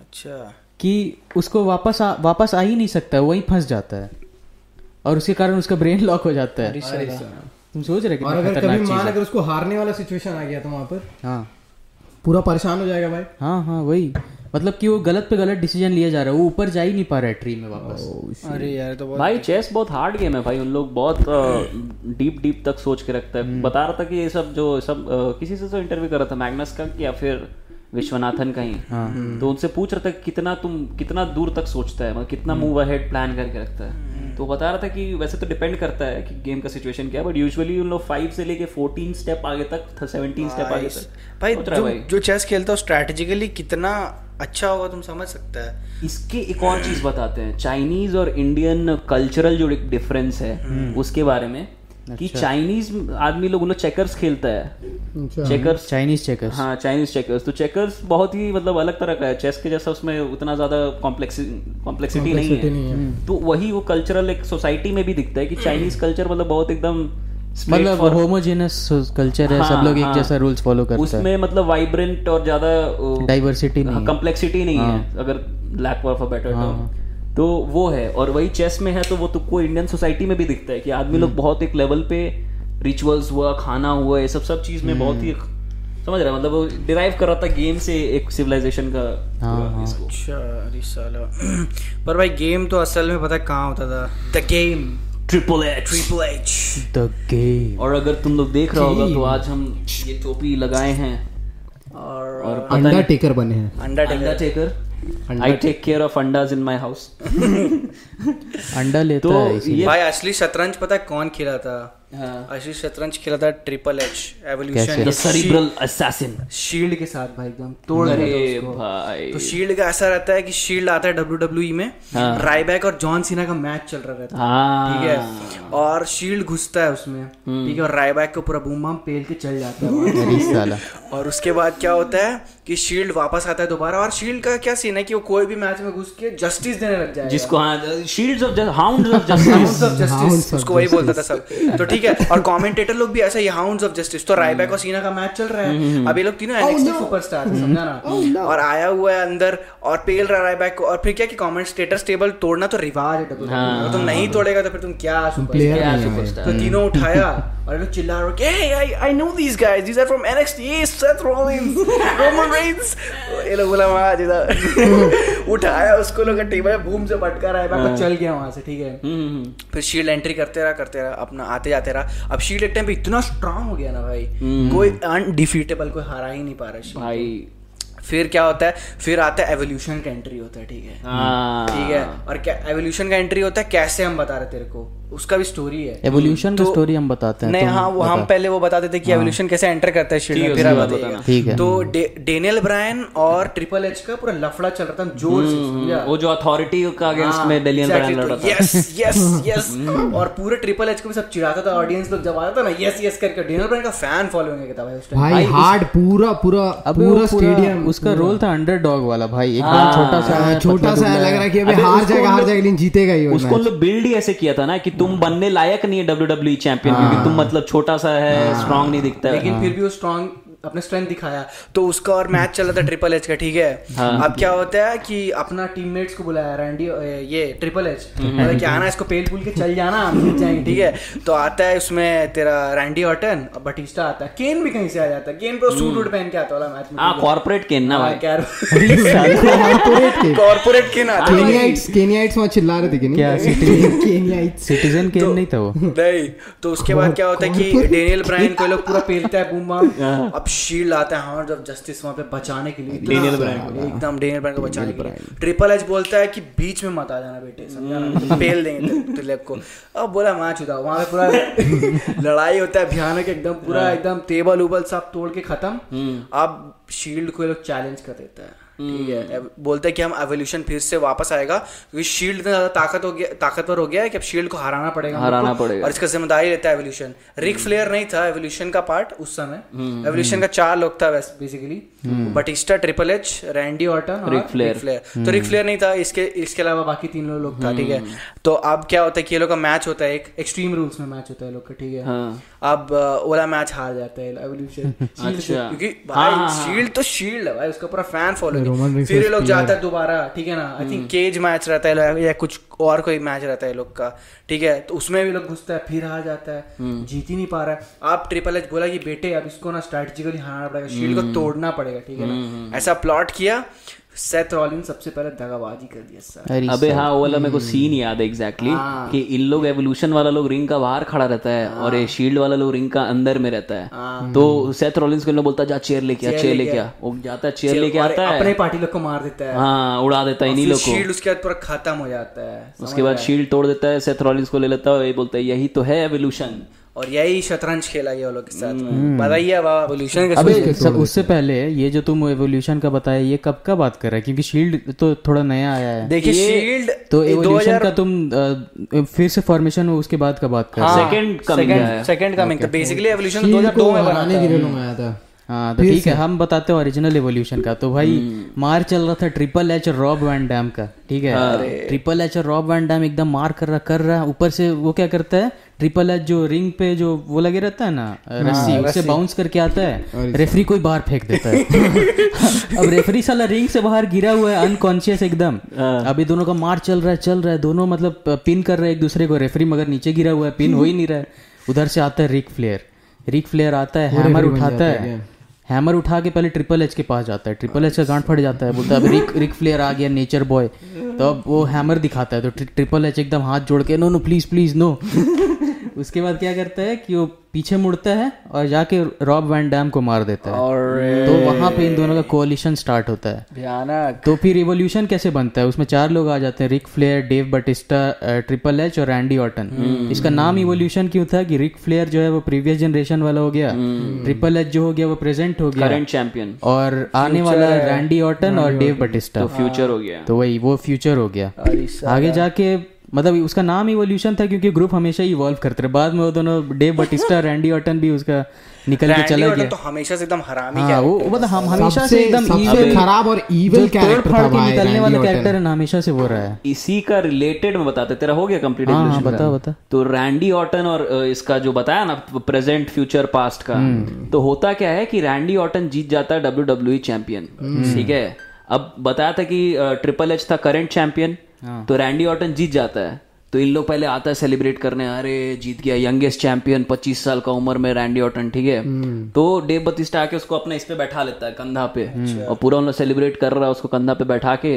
A: अच्छा।
D: कि उसको वापस आ, वापस आ ही नहीं सकता है वहीं फंस जाता है। और उसके कारण उसका ब्रेन लॉक हो जाता है। तुम सोच रहे
B: और अगर कभी मान अगर उसको हारने वाला सिचुएशन आ गया तो वहाँ पर?
D: हाँ।
B: पूरा परेशान हो जाएगा भाई।
D: हाँ हाँ वही। मतलब कि वो गलत पे गलत डिसीज़न लिया जा रहा है वो ऊपर जा ही नहीं पा रहा है ट्री में वापस।
A: अरे यार तो बहुत
C: भाई चेस बहुत हार्ड गेम है भाई उन लोग बहुत डीप डीप तक सोच के रखता है। बता रहा था कि ये सब जो सब किसी से तो इंटरव्यू कर रहा था मैग्नस का या फिर विश्वनाथन का ही। तो उनसे पूछ रहा था कि कितना तुम कितना दूर तक सोचता है मतलब कितना मूव अहेड प्लान करके रखता है। तो बता रहा था कि वैसे तो डिपेंड करता है कि गेम का सिचुएशन क्या है बट यूजुअली उन लोग फाइव से लेके फोर्टीन स्टेप आगे तक सेवनटीन स्टेप आगे तक।
A: भाई जो जो चेस खेलता है स्ट्रैटेजिकली कितना अच्छा होगा तुम समझ सकता है।
C: इसके एक और चीज़ बताते हैं चाइनीज़ और इंडियन कल्चरल जो डिफरेंस है
A: हम्म।
C: उसके बारे में। कि चाइनीज़ आदमी लोग लोग चेकर्स खेलता है।
B: अच्छा।
C: चेकर्स
D: चाइनीज़ चेकर्स
C: हाँ चाइनीज़ चेकर्स तो चेकर्स बहुत ही मतलब अलग तरह का है। चेस के जैसा उसमें उतना ज़्यादा कॉम्प्लेक्सिटी नहीं है।
B: नहीं है।
C: तो वही वो कल्चरल एक सोसाइटी में भी दिखता है कि चाइनीज़ कल्चर मतलब बहुत एकदम
D: मतलब होमोजेनस कल्चर है सब
C: हाँ,
D: लोग एक
C: हाँ।
D: जैसा रूल्स फॉलो करते हैं।
C: उसमें मतलब वाइब्रेंट और ज़्यादा
D: डाइवर्सिटी नहीं।
C: कम्प्लेक्सिटी नहीं है
D: हाँ।
C: अगर lack of a better term तो वो है और वही चेस में है तो वो तुमको इंडियन सोसाइटी में भी दिखता है कि आदमी
D: हम्म।
C: लोग बहुत एक लेवल पे रिचुअल्स हुआ खाना हुआ ये सब सब चीज़ में बहुत ही
D: हम्म।
C: समझ रहा है मतलब वो डिराइव कर रहा था गेम से एक सिविलाइजेशन का
D: हाँ, हाँ।
C: इसको।
A: अच्छा अरे पर भाई गेम तो असल में पता है कहाँ होता था? The game
C: triple H
A: triple H
D: the game
C: और अगर तुम लोग देख रहा होगा तो आज हम ये टोपी लगाए हैं।
A: और
C: और
B: अंडा टेकर बने हैं।
A: अंडा taker.
C: I take care of अंडाज in my house
D: अंडा लेता
C: तो
D: है
C: ये
A: भाई असली शतरंज पता है कौन खेला था
C: हाँ।
A: असली शतरंज खेला था triple H? Evolution
C: cerebral assassin
A: shield के साथ भाई एकदम तोड़ उसको।
C: भाई।
A: तो शील्ड का ऐसा रहता है कि शील्ड आता है डब्ल्यू डब्ल्यू में
C: हाँ।
A: रायबैक और जॉन सीना का मैच चल रहा रहता है।
C: हाँ।
A: ठीक है? और शील्ड घुसता है उसमें। ठीक है? और रायबैक को पूरा बूम बम पेल के चल जाता है और उसके बाद क्या होता है कि शील्ड वापस आता है दोबारा और शील्ड का क्या सीन है कि वो कोई भी मैच में घुस के जस्टिस देने लग जाए
C: जिसको हाँ shields of hounds of justice
A: justice उसको वही बोलता था सब। तो ठीक है? और कमेंटेटर लोग भी ऐसा ही हाउंड्स ऑफ़ जस्टिस तो रायबैक और सीना का मैच चल रहा है। अब ये लोग तीनों एनएक्सटी सुपरस्टार हैं समझा ना? और आया हुआ है अंदर और पेल रहा रायबैक को। और फिर क्या कि कमेंटेटर टेबल तोड़ना तो रिवाज है में। अगर तुम नहीं तोड़ेगा तो फिर तुम क्या सुपरस्टार
B: नहीं है।
A: तो तीनों उठाया और लोग चिल्ला रहे कि hey I I know these guys. These are from NXT Seth Rollins Roman Reigns. ये लोग बोला वहाँ जिधर उठाया उसको लोग टेबल बूम से पटका रहा है। चल गया वहाँ से ठीक है? फिर शील्ड एंट्री करते रहा करते रहा अपना आते जाते रहा। अब शील्ड एक टाइम पे इतना स्ट्रांग हो गया ना भाई। कोई अनडिफीटेबल कोई हरा ही नहीं पा रहा
C: भाई
A: फिर क्या होता है फिर आता है एवोल्यूशन का एंट्री होता है ठीक है?
C: हाँ।
A: ठीक है? और क्या एवोल्यूशन का एंट्री होता है कैसे हम बता रहे तेरे को? उसका भी स्टोरी है।
D: एवोल्यूशन का
A: तो-
D: स्टोरी हम बताते हैं
A: नहीं हाँ वो हम पहले वो बताते थे कि एवोल्यूशन कैसे एंटर करता है शील्ड
C: ठीक है,
A: फिर बताइएगा
D: ठीक है।
A: तो डे- डेनियल ब्रायन और ट्रिपल एच का पूरा लफड़ा चल रहा था ज़ोर से
C: वो जो अथॉरिटी का अगेंस्ट
A: हाँ,
C: में डेलियन ब्रायन लड़ रहा था।
A: यस यस यस और पूरे ट्रिपल एच को भी सब चिढ़ाता था ऑडियंस लोग जब आता था ना यस यस करके डेनियल ब्रायन का फ़ैन फॉलोइंग है भाई
B: हार्ड पूरा पूरा पूरा स्टेडियम
D: उसका रोल था अंडर डॉग वाला भाई। एकदम छोटा सा
B: हाँ, छोटा सा लग रहा है कि अबे
C: अबे
B: हार जाएगा हार जाएगा लेकिन जीतेगा ही
C: उसको। लोग बिल्ड ही ऐसे किया था ना कि तुम बनने लायक नहीं है डब्ल्यू डब्ल्यू चैंपियन क्योंकि तुम मतलब छोटा सा है स्ट्रांग नहीं दिखता। है
A: लेकिन फिर भी वो स्ट्रॉन्ग अपने स्ट्रेंथ दिखाया। तो उसका और मैच चला था ट्रिपल एच का ठीक है? अब क्या होता है कि अपना टीममेट्स को बुलाया रैंडी ये ट्रिपल एच मतलब क्या आना इसको पेल पुल के चल जाना हम जीत जाएँगे ठीक है? तो आता है उसमें तेरा रैंडी ऑर्टन और बटिस्टा आता है। केन भी कहीं से आ जाता है। केन को सूट वूट पहन के आता वाला मैच में
C: हाँ कॉर्पोरेट केन ना भाई।
A: कॉर्पोरेट केन आता है।
B: केनियाइट्स केनियाइट्स वहाँ चिल्ला रहे थे कि नहीं?
D: क्या,
B: केनियाइट्स
D: सिटीजन केन नहीं था वो?
A: नहीं तो उसके बाद क्या होता है कि डेनियल ब्रायन को लोग पूरा पेलता है बूम बम अब शील्ड आता है हाउंड जब जस्टिस वहाँ पे बचाने के लिए
C: डेनियल
A: ब्रायन एकदम डेनियल ब्रायन को बचाने के लिए। ट्रिपल एच बोलता है कि बीच में मत आ जाना बेटे समझा? पेल देंगे तिलक को। अब बोला मैच होता वहाँ पे पूरा लड़ाई होता है भयानक एकदम पूरा एकदम टेबल उबल सब तोड़ के खत्म। अब शील्ड को लोग चैलेंज कर देता है। ठीक है। बोलते हैं कि हम एवोल्यूशन फिर से वापस आएगा क्योंकि शील्ड इतना ज़्यादा ताकत हो गया ताकतवर हो गया है कि अब शील्ड को हराना पड़ेगा
C: हराना पड़ेगा।
A: और इसका ज़िम्मेदारी लेता है एवोल्यूशन रिक फ्लेयर नहीं था एवोल्यूशन का पार्ट उस समय।
C: हम्म,
A: एवोल्यूशन का चार लोग था basically Batista triple H Randy Orton
C: Ric Flair.
A: तो रिक फ्लेयर नहीं था इसके इसके अलावा बाकी तीन लोग था ठीक है। तो अब क्या होता है कि ये लोग का मैच होता है एक एक्सट्रीम रूल्स में मैच होता है लोग का ठीक है।
C: हाँ।
A: अब ओला मैच हार जाता है एवोल्यूशन
C: अच्छा।
A: क्योंकि
C: हाँ,
A: भाई
C: हाँ, हाँ।
A: शील्ड तो शील्ड है भाई उसका पूरा फ़ैन
B: Roman Reigns
A: फिर ये लोग। जाता है दोबारा ठीक है ना? आई थिंक केज मैच रहता है या कुछ और कोई मैच रहता है लोग का ठीक है? तो उसमें भी लोग घुसता है फिर आ जाता है जीत ही नहीं पा रहा है। आप ट्रिपल एच बोला कि बेटे अब इसको ना स्ट्रेटेजिकली हारना पड़ेगा शील्ड को तोड़ना पड़ेगा ठीक है ना? ऐसा प्लॉट किया सेथ रॉलिन सबसे पहले दगाबाजी कर दिया सर
C: अबे हाँ वो वाला मेरे को सीन याद है एग्जैक्टली
A: हाँ।
C: कि इन लोग एवोल्यूशन वाला लोग रिंग का बाहर खड़ा रहता है और ये शील्ड वाला लोग रिंग का अंदर में रहता है। तो सेथ रॉलिंस को इन लोग बोलता जा चेयर लेके आ
A: चेयर लेके आ।
C: वो जाता है चेयर लेके आता
A: अपने
C: है
A: पार्टी लोग को मार देता है।
C: हाँ उड़ा देता है इन्हीं लोग को।
A: शील्ड उसके बाद पूरा खत्म हो जाता है।
C: उसके बाद शील्ड तोड़ देता है सेथ रॉलिंस को ले लेता है ये बोलता है यही तो है एवोल्यूशन
A: और यही शतरंज खेला गया लोग के साथ में। बताइए अब एवोल्यूशन का
D: अबे सब उससे पहले ये जो तुम एवोल्यूशन का बताया ये कब का बात कर रहा है? क्योंकि शील्ड तो थोड़ा नया आया है।
A: देखिए शील्ड
D: तो एवोल्यूशन का तुम फिर से फॉर्मेशन हो उसके बाद का बात कर रहे हो
C: Second coming आया। है।
A: सेकंड कमिंग तो बेसिकली एवोल्यूशन 2002 में बना
B: हराने के लिए लोग आया था।
D: हाँ तो ठीक है हम बताते हैं ओरिजिनल एवोल्यूशन का। तो भाई
A: हम्म।
D: मार चल रहा था ट्रिपल एच और रॉब वैन डैम का ठीक है? ट्रिपल एच और रॉब वैन डैम एकदम मार कर रहा कर रहा है ऊपर से वो क्या करता है? ट्रिपल एच जो रिंग पे जो वो लगे रहता है ना
A: हाँ,
D: रस्सी उससे बाउंस करके आता है रेफरी कोई बाहर फेंक देता है। अब रेफरी साला रिंग से बाहर गिरा हुआ है अनकॉन्शियस एकदम।
A: हाँ।
D: अभी दोनों का मार चल रहा है चल रहा है दोनों मतलब पिन कर रहे हैं एक दूसरे को। रेफरी मगर नीचे गिरा हुआ है पिन हो ही नहीं रहा है। उधर से आता है रिक फ्लेयर रिक फ्लेयर आता है हैमर उठाता है हैमर उठा के पहले ट्रिपल एच के पास जाता है। ट्रिपल एच का गांठ फट जाता है, बोलता है, अब रिक रिक फ्लेयर आ गया नेचर बॉय तो अब वो हैमर दिखाता है तो ट्रिपल एच एकदम हाथ जोड़ के no no please please no उसके बाद क्या करता है कि वो पीछे मुड़ता है और जाके रॉब वैन डैम को मार देता है।
A: और
D: तो वहाँ पे इन दोनों का कोलिशन स्टार्ट होता है।
A: भयानक।
D: तो फिर रिवोल्यूशन कैसे बनता है? उसमें चार लोग आ जाते हैं Ric Flair Dave Batista triple H और रैंडी ऑटन इसका नाम इवोल्यूशन क्यों था कि रिक फ्लेयर जो है वो प्रीवियस जनरेशन वाला हो गया ट्रिपल एच जो हो गया वो प्रेजेंट हो गया।
C: करंट चैंपियन
D: और आने वाला रैंडी ऑटन और डेव बटिस्टा
C: फ्यूचर हो गया।
D: तो वही वो फ्यूचर हो गया। आगे जाके मतलब उसका नाम इवोल्यूशन था क्योंकि ग्रुप हमेशा इवॉल्व करते रहे। बाद में वो दोनों डेव बटिस्टा रैंडी ऑटन भी उसका निकल के चला गया।
A: तो हमेशा से एकदम हरामी
D: हाँ वो वो मतलब हम हमेशा से एकदम
B: सबसे खराब और character
D: फाड़
B: था भाई,
D: निकलने वाला कैरेक्टर है हमेशा से वो रहा है।
C: इसी का रिलेटेड में बताते तेरा हो गया कंप्लीट
D: हाँ हाँ बता बता।
C: तो रैंडी ऑटन और इसका जो बताया ना प्रेजेंट फ्यूचर पास्ट का। तो होता क्या है कि रैंडी ऑटन जीत जाता है डब्ल्यू डब्ल्यू चैंपियन ठीक है? अब बताया था कि ट्रिपल एच था करंट चैंपियन तो रैंडी ऑटन जीत जाता है। तो इन लोग पहले आता है सेलिब्रेट करने अरे जीत गया यंगेस्ट चैंपियन 25 साल का उम्र में रैंडी ऑटन ठीक है? तो डेव बतिस्टा आके उसको अपने इस पे बैठा लेता है कंधा पे। और पूरा उन लोग सेलिब्रेट कर रहा है उसको कंधा पे बैठा के।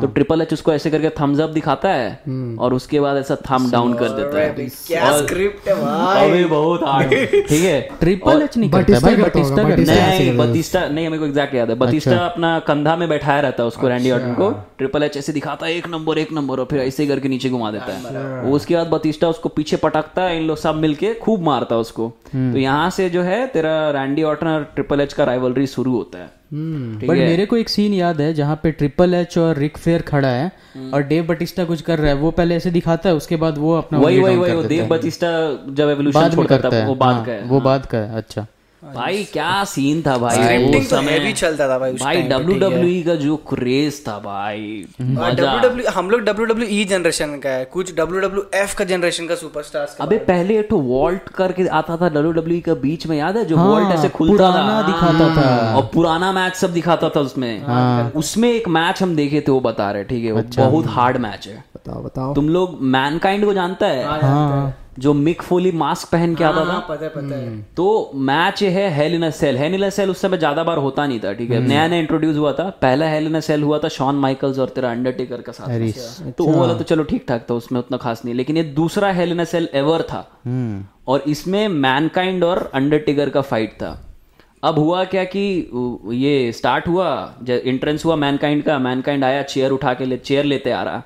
C: तो ट्रिपल एच उसको ऐसे करके थम्स अप दिखाता है और उसके बाद ऐसा थम डाउन कर देता है।
A: क्या स्क्रिप्ट है भाई।
C: अभी बहुत हार्ड ठीक है?
D: ट्रिपल एच नहीं करता भाई है।
C: नहीं बतिस्टा नहीं मेरे को एग्जैक्ट याद है। बतिस्टा अपना कंधा में बैठाया रहता है उसको रैंडी ऑर्टन को। ट्रिपल एच ऐसे दिखाता है एक नंबर एक नंबर और फिर ऐसे करके नीचे घुमा देता है। वो उसके बाद बतिस्टा उसको पीछे पटकता है इन लोग सब मिलके खूब मारता है उसको। तो यहाँ से जो है तेरा रैंडी ऑर्टन और ट्रिपल एच का राइवलरी शुरू होता है।
D: बट मेरे को एक सीन याद है जहाँ पे ट्रिपल एच और रिक फेयर खड़ा है और डेव बटिस्टा कुछ कर रहा है। वो पहले ऐसे दिखाता है उसके बाद वो अपना
C: वही वही वही देव
D: है।
C: जब एवोल्यूशन छोड़ता
D: करता है।
C: वो बाद
D: हाँ,
C: का है।
D: वो बाद का है अच्छा।
C: भाई क्या सीन था भाई? वो
A: तो
C: समय
A: हैवी चलता था भाई उस
C: भाई डब्ल्यू डब्ल्यू का जो क्रेज था भाई
A: डब्ल्यू डब्ल्यू हम लोग डब्ल्यू डब्ल्यू ई जनरेशन का है कुछ डब्ल्यू डब्ल्यू एफ़ का जनरेशन का सुपरस्टार्स का
C: अबे पहले एक तो वॉल्ट करके आता था डब्ल्यू डब्ल्यू का बीच में याद है? जो
D: हाँ,
C: वॉल्ट ऐसे खुलता था।
D: दिखाता था।
C: और पुराना मैच सब दिखाता था उसमें। उसमें एक मैच हम देखे थे वो बता रहे ठीक है? बहुत हार्ड मैच है।
B: बताओ बताओ।
C: तुम लोग मैनकाइंड को जानता है?
D: हाँ
C: जो मिक फोली मास्क पहन के आता था?
A: हाँ, पता है पता है।
C: तो मैच है hell in cell hell in cell उस समय ज़्यादा बार होता नहीं था ठीक है? नया नया इंट्रोड्यूस हुआ था। पहला हेल इन सेल हुआ था शॉन माइकल्स और तेरा अंडरटेकर का साथ में। तो वो वाला तो चलो ठीक ठाक था उसमें उतना खास नहीं। लेकिन ये दूसरा हेल इन सेल एवर था और इसमें मैनकाइंड और अंडरटेकर का फाइट था। अब हुआ क्या कि ये स्टार्ट हुआ एंट्रेंस हुआ मैनकाइंड का मैनकाइंड आया चेयर उठा के ले चेयर लेते आ रहा।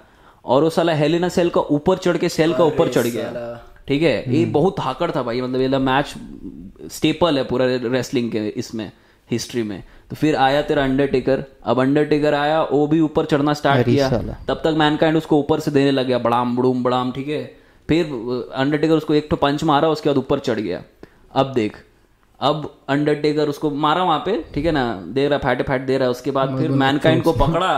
C: और वो साला हेलिना सेल का ऊपर चढ़ के सेल का ऊपर चढ़ गया। ठीक है? ये बहुत धाकड़ था भाई मतलब ये मैच स्टेपल है पूरा रेसलिंग के इसमें हिस्ट्री में। तो फिर आया तेरा अंडरटेकर अब अंडरटेकर आया वो भी ऊपर चढ़ना स्टार्ट किया। तब तक मैनकाइंड उसको ऊपर से देने लग गया बड़ाम बड़ूम बड़ाम ठीक है? फिर अंडरटेकर उसको एक तो पंच मारा उसके बाद ऊपर चढ़ गया। अब देख अब अंडरटेकर उसको मारा वहाँ पे ठीक है ना? दे रहा फैटे फैट दे रहा है उसके बाद फिर मैनकाइंड को पकड़ा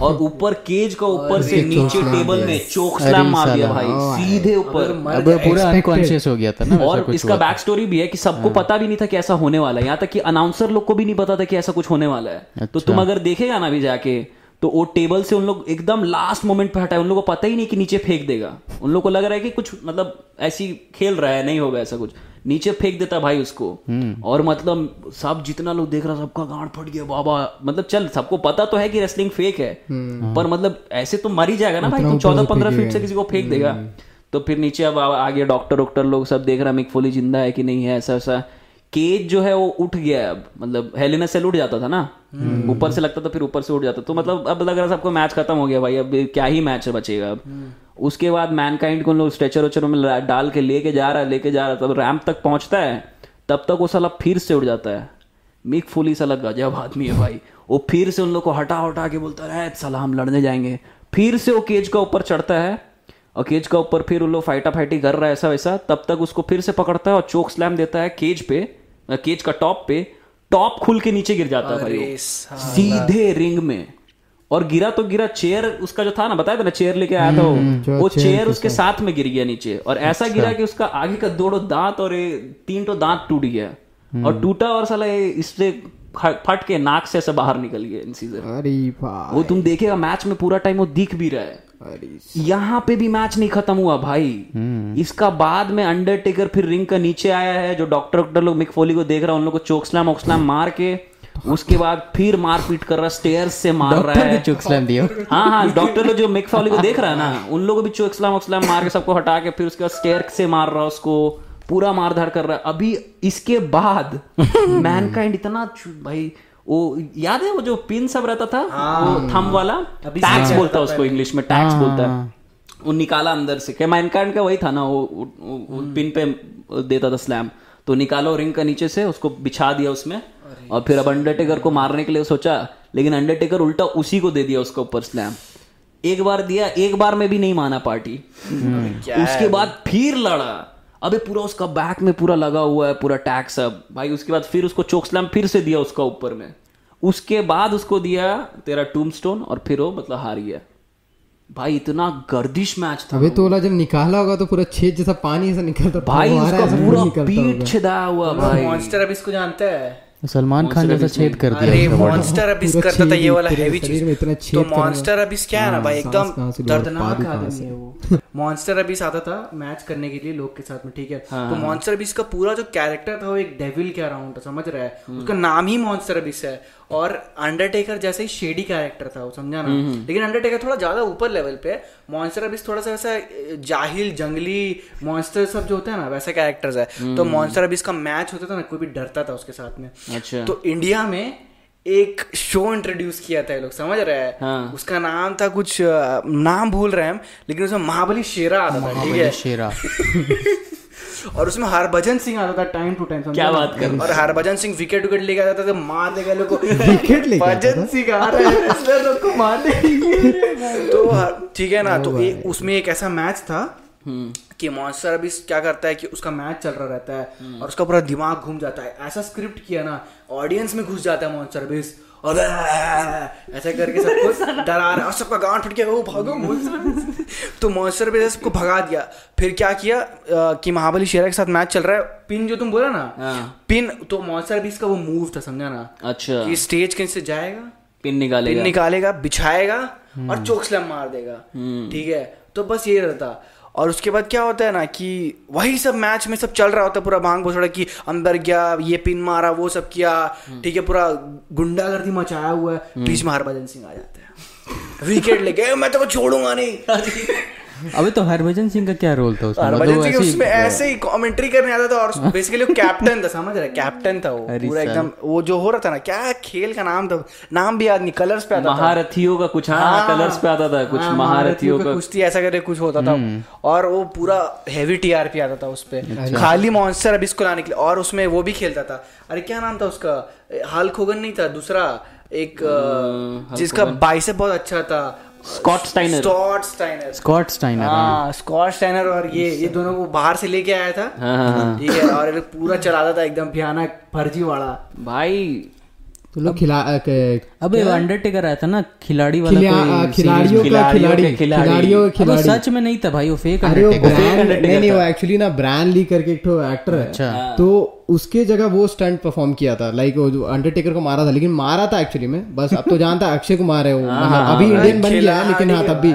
C: और ऊपर केज का ऊपर से नीचे टेबल में चोक स्लैम मार दिया भाई सीधे ऊपर।
D: अब पूरा अनकॉन्शियस हो गया था ना
C: और इसका बैक स्टोरी भी है कि सबको पता भी नहीं था कि ऐसा होने वाला है। यहाँ तक कि अनाउंसर लोग को भी नहीं पता था कि ऐसा कुछ होने वाला है। तो तुम अगर देखेगा ना अभी जाके तो वो टेबल से उन लोग एकदम लास्ट मोमेंट पे हटाए। उन लोग को पता ही नहीं कि नीचे फेंक देगा। उन लोग को लग रहा है कि कुछ मतलब ऐसी खेल रहा है नहीं होगा ऐसा कुछ। नीचे फेंक देता भाई उसको। और मतलब सब जितना लोग देख रहा सबका गांड फट गया बाबा। मतलब चल सबको पता तो है कि रेसलिंग फेक है। पर मतलब ऐसे तो मर ही जाएगा ना भाई तू चौदह पंद्रह फीट से किसी को फेंक देगा। तो फिर नीचे अब आगे डॉक्टर वॉक्टर लोग सब देख रहा मिक फोली ज़िंदा है कि नहीं है ऐसा ऐसा। केज जो है वो उठ गया है अब। मतलब हेलिना सेल उठ जाता था ना? ऊपर से लगता था फिर ऊपर से उठ जाता। तो मतलब अब लग रहा सबको मैच खत्म हो गया भाई अब क्या ही मैच बचेगा अब। उसके बाद मैनकाइंड को लोग स्ट्रेचर वेचर में डाल के लेके जा रहा है लेके जा रहा है तब रैंप तक पहुँचता है तब तक वो साला फिर से उड़ जाता है। मिक फुली साला गजब आदमी है भाई। वो फिर से उन लोग को हटा हटा के बोलता है साला हम लड़ने जाएँगे। फिर से वो केज का ऊपर चढ़ता है और केज का ऊपर फिर उन लोग फाइटा फाइटी कर रहा है ऐसा वैसा तब तक उसको फिर से पकड़ता है और चोक स्लैम देता है केज पे केज का टॉप पे। टॉप खुल के नीचे गिर जाता है भाई। सीधे रिंग में। और गिरा तो गिरा चेयर उसका जो था ना बताया था ना चेयर लेके आया था वो? वो चेयर उसके साथ में गिर गया नीचे और ऐसा गिरा कि उसका आगे का दो दांत और तीन तो दांत टूट गया। और टूटा और साला इससे फट के नाक से ऐसे बाहर निकल गया इंसीजर
B: अरे
C: वो तुम देखेगा मैच में पूरा टाइम वो दिख भी रहा है। यहाँ पे भी मैच नहीं खत्म हुआ भाई। इसका बाद में अंडरटेकर फिर रिंग का नीचे आया है जो डॉक्टर डॉक्टर लोग मिक फोली को देख रहा है उन लोग को चोक स्लैम मार के उसके बाद फिर मारपीट कर रहा स्टेयर से मार रहा है।
D: भी चुक स्लैम दिया।
C: हाँ हाँ डॉक्टर लोग जो मिक फॉली को देख रहा है ना उन लोगों को भी चोक स्लैम ओक्सलैम मार के सबको हटा के फिर उसके बाद स्टेयर से मार रहा है उसको पूरा मारधार कर रहा है। अभी इसके बाद मैनकाइंड इतना भाई वो याद है वो जो पिन सब रहता था? वो थम वाला? टैक्स बोलता है उसको इंग्लिश में टैक्स बोलता है। वो निकाला अंदर से। क्या मैनकाइंड का वही था ना वो पिन पे देता था स्लैम तो निकालो रिंग का नीचे से उसको बिछा दिया उसमें। और फिर अब अंडरटेकर को मारने के लिए सोचा लेकिन अंडरटेकर उल्टा उसी को दे दिया उसके ऊपर स्लैम एक बार दिया एक बार में भी नहीं माना पार्टी। उसके बाद फिर लड़ा। अबे पूरा उसका बैक में पूरा लगा हुआ है पूरा टैग सब। भाई उसके बाद फिर उसको चोक स्लैम फिर से दिया उसका ऊपर में। उसके बाद उसको दिया तेरा टूमस्टोन और फिर वो मतलब हार गया भाई इतना गर्दिश मैच था।
B: अबे तो जब निकाला होगा तो पूरा छेद जैसा पानी ऐसा निकलता
C: भाई उसका पूरा पीठ छिदा हुआ भाई।
A: मॉन्स्टर अब इसको जानते हैं।
D: सलमान खान जैसा छेद कर दिया
A: अरे मॉन्स्टर अबिस
B: पूरा
A: करता था ये वाला हैवी चीज़।
B: में इतना छेद
A: तो मॉन्स्टर अबिस क्या है ना भाई?
B: सांस
A: एकदम दर्दनाक आदमी है वो। मॉन्स्टर अबिस आता था मैच करने के लिए लोग के साथ में ठीक है? तो मॉन्स्टर अबिस का पूरा जो कैरेक्टर था वो एक डेविल के अराउंड था समझ रहा है? उसका नाम ही मॉन्स्टर अबिस है। और अंडरटेकर जैसे ही शेडी कैरेक्टर था वो समझा ना? लेकिन अंडरटेकर थोड़ा ज़्यादा ऊपर लेवल पे मॉन्स्टर अबिस थोड़ा सा वैसा जाहिल जंगली मॉन्स्टर सब जो होता है ना वैसा कैरेक्टर्स है। तो मॉन्स्टर अबिस का मैच होता था ना कोई भी डरता था उसके साथ में।
C: अच्छा।
A: तो इंडिया में एक शो इंट्रोड्यूस किया था ये लोग समझ रहे हैं?
C: हाँ।
A: उसका नाम था कुछ नाम भूल रहे हैं हम लेकिन उसमें महाबली शेरा आता था ठीक है?
D: शेरा।
A: और उसमें हरभजन सिंह आता था टाइम टू टाइम
C: क्या बात कर
A: और हरभजन सिंह विकेट विकेट लेके आता था तो मार देगा लोग को।
B: विकेट लेके
A: भजन सिंह आ रहे हैं wrestler लोग को मारने तो ठीक है ना तो उसमें एक ऐसा मैच था कि मॉन्स्टर अभी क्या करता है कि उसका मैच चल रहा रहता है और उसका पूरा दिमाग घूम जाता है। ऐसा स्क्रिप्ट किया ना ऑडियंस में घुस जाता है मॉन्स्टर अबिस और ऐसा करके सबको डरा रहा है। और सबका गांड फट गया वो भागो तो मॉन्स्टर अबिस सबको भगा दिया। फिर क्या किया? अ, कि महाबली शेरा के साथ मैच चल रहा है। पिन जो तुम बोला ना
C: हाँ।
A: पिन तो मॉन्स्टर अबिस का वो मूव था समझा ना?
C: अच्छा।
A: कि स्टेज कहीं से जाएगा?
C: पिन निकालेगा।
A: पिन निकालेगा बिछाएगा और चोक स्लैम मार देगा। ठीक है? तो बस ये रहता। और उसके बाद क्या होता है ना कि वही सब मैच में सब चल रहा होता है पूरा भाँग भोसड़ा की अंदर गया ये पिन मारा वो सब किया ठीक है पूरा गुंडागर्दी मचाया हुआ है बीच में हरभजन सिंह आ जाते हैं। विकेट लेके मैं तो छोड़ूँगा नहीं।
D: अबे तो हरभजन सिंह का क्या रोल था उसमें? मतलब
A: हरभजन सिंह उसमें ऐसे ही कमेंट्री करने आता था और बेसिकली वो कैप्टन था समझ रहे? कैप्टन था वो पूरा एकदम वो जो हो रहा था ना क्या खेल का नाम था? नाम भी याद नहीं कलर्स पे आता था।
C: महारथियों का कुछ हाँ कलर्स पे आता था कुछ
A: हाँ,
C: महारथियों का
A: कुश्ती ऐसा करके कुछ होता था। और वो पूरा हैवी टीआरपी आता था उस पे।
C: अच्छा।
A: खाली मॉन्स्टर अब इसको लाने के लिए और उसमें वो भी खेलता था। अरे क्या नाम था उसका? हाल खोगन नहीं था दूसरा एक जिसका बाइसेप बहुत अच्छा था।
C: Scott Steiner
A: Scott Steiner
D: Scott Steiner हाँ।
A: हाँ स्कॉट स्टाइनर और ये ये दोनों को बाहर से लेके आया था
C: हाँ, हाँ, हाँ।
A: ठीक है और पूरा चलाता था एकदम भयानक फर्जी वाला
C: भाई
B: तो लोग खिला
D: अबे अंडरटेकर आया था ना खिलाड़ी वाला
B: खिलाड़ियों का खिलाड़ी
C: खिलाड़ी।
B: खिलाड़ियों का खिलाड़ी।
D: सच में नहीं था भाई वो फेक
B: नहीं नहीं वो एक्चुअली ना ब्रांड ली करके एक ठो एक्टर है।
D: अच्छा।
B: तो उसके जगह वो स्टंट परफॉर्म किया था। लाइक वो जो अंडरटेकर को मारा था लेकिन मारा था एक्चुअली में। बस अब तो जानता अक्षय कुमार है वो। मतलब अभी इंडियन बन गया लेकिन हाँ तब भी।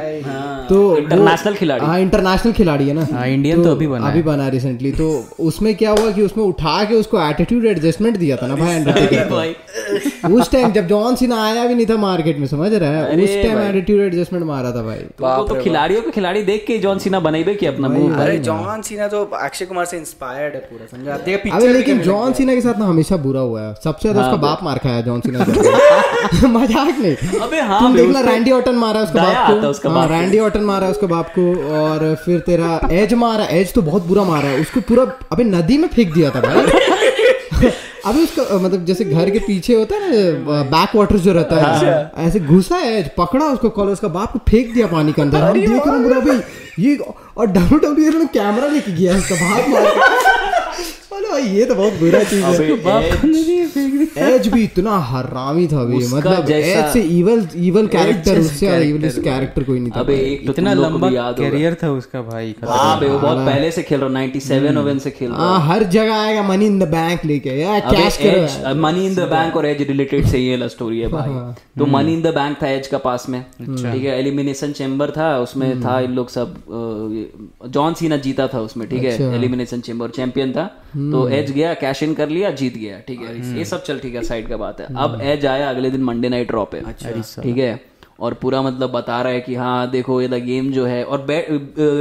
B: तो
C: इंटरनेशनल खिलाड़ी।
B: हाँ इंटरनेशनल खिलाड़ी है ना।
D: हाँ, इंडियन तो तो अभी बना
B: अभी बना रिसेंटली तो उसमें क्या हुआ कि उसमें उठा के उसको एटीट्यूड एडजस्टमेंट दिया था ना भाई अंडरटेकर को उस टाइम जब जॉन सीना आया भी नहीं था मार्केट में समझ रहा है? उस टाइम एटीट्यूड एडजस्टमेंट मारा था भाई।
C: तो खिलाड़ियों के खिलाड़ी देख के जॉन सीना बनाई कि अपना मुँह।
A: अरे जॉन सीना तो अक्षय कुमार से इंस्पायर्ड है पूरा समझा?
B: अबे लेकिन जॉन सीना के साथ ना हमेशा बुरा हुआ है। सबसे ज़्यादा उसका बाप मार खाया जॉन सीना। मज़ाक नहीं।
C: अबे हाँ
B: तुम देखना रैंडी ऑटन मारा उसका बाप को हाँ,
C: बाप। को।
B: रैंडी ऑटन ऑर्टन मारा है उसके बाप को और फिर तेरा एज मारा एज तो बहुत बुरा मारा है। उसको पूरा अबे नदी में फेंक दिया था भाई। अभी उसका मतलब जैसे घर के पीछे होता है ना बैक वाटर जो रहता है। ऐसे घुसा है एज पकड़ा उसको कॉलर उसका बाप को फेंक दिया पानी के अंदर। हम देख रहे हैं भाई ये और डब्ल्यू डब्ल्यू कैमरा लेके गया उसका बाप मार। अरे ये तो बहुत बुरा चीज़ है। एज भी इतना हरामी था भी मतलब एज से इवल इवल कैरेक्टर उससे इवल कैरेक्टर कोई नहीं था।
C: अबे एक तो
D: इतना लंबा करियर था उसका भाई
C: हाँ बे वो बहुत पहले से खेल रहा 97 ओवन से खेल रहा।
B: हाँ हर जगह आएगा मनी इन द बैंक लेके। यार कैश करो
C: मनी इन द बैंक और एज रिलेटेड से ये लव स्टोरी है भाई।
B: हाँ।
C: तो मनी इन द बैंक था एज का पास में। ठीक है एलिमिनेशन चेम्बर था उसमें
B: हम्म।
C: था इन लोग सब जॉन सीना जीता था उसमें ठीक
B: अच्छा।
C: है एलिमिनेशन चेम्बर चैंपियन था।
B: हम्म।
C: तो एज गया कैश इन कर लिया जीत गया ठीक है? ये सब चल ठीक है साइड का बात है।
B: हम्म।
C: अब एज आया अगले दिन मंडे नाइट ड्रॉप है। ठीक है? और पूरा मतलब बता रहा है कि हाँ देखो ये गेम जो है और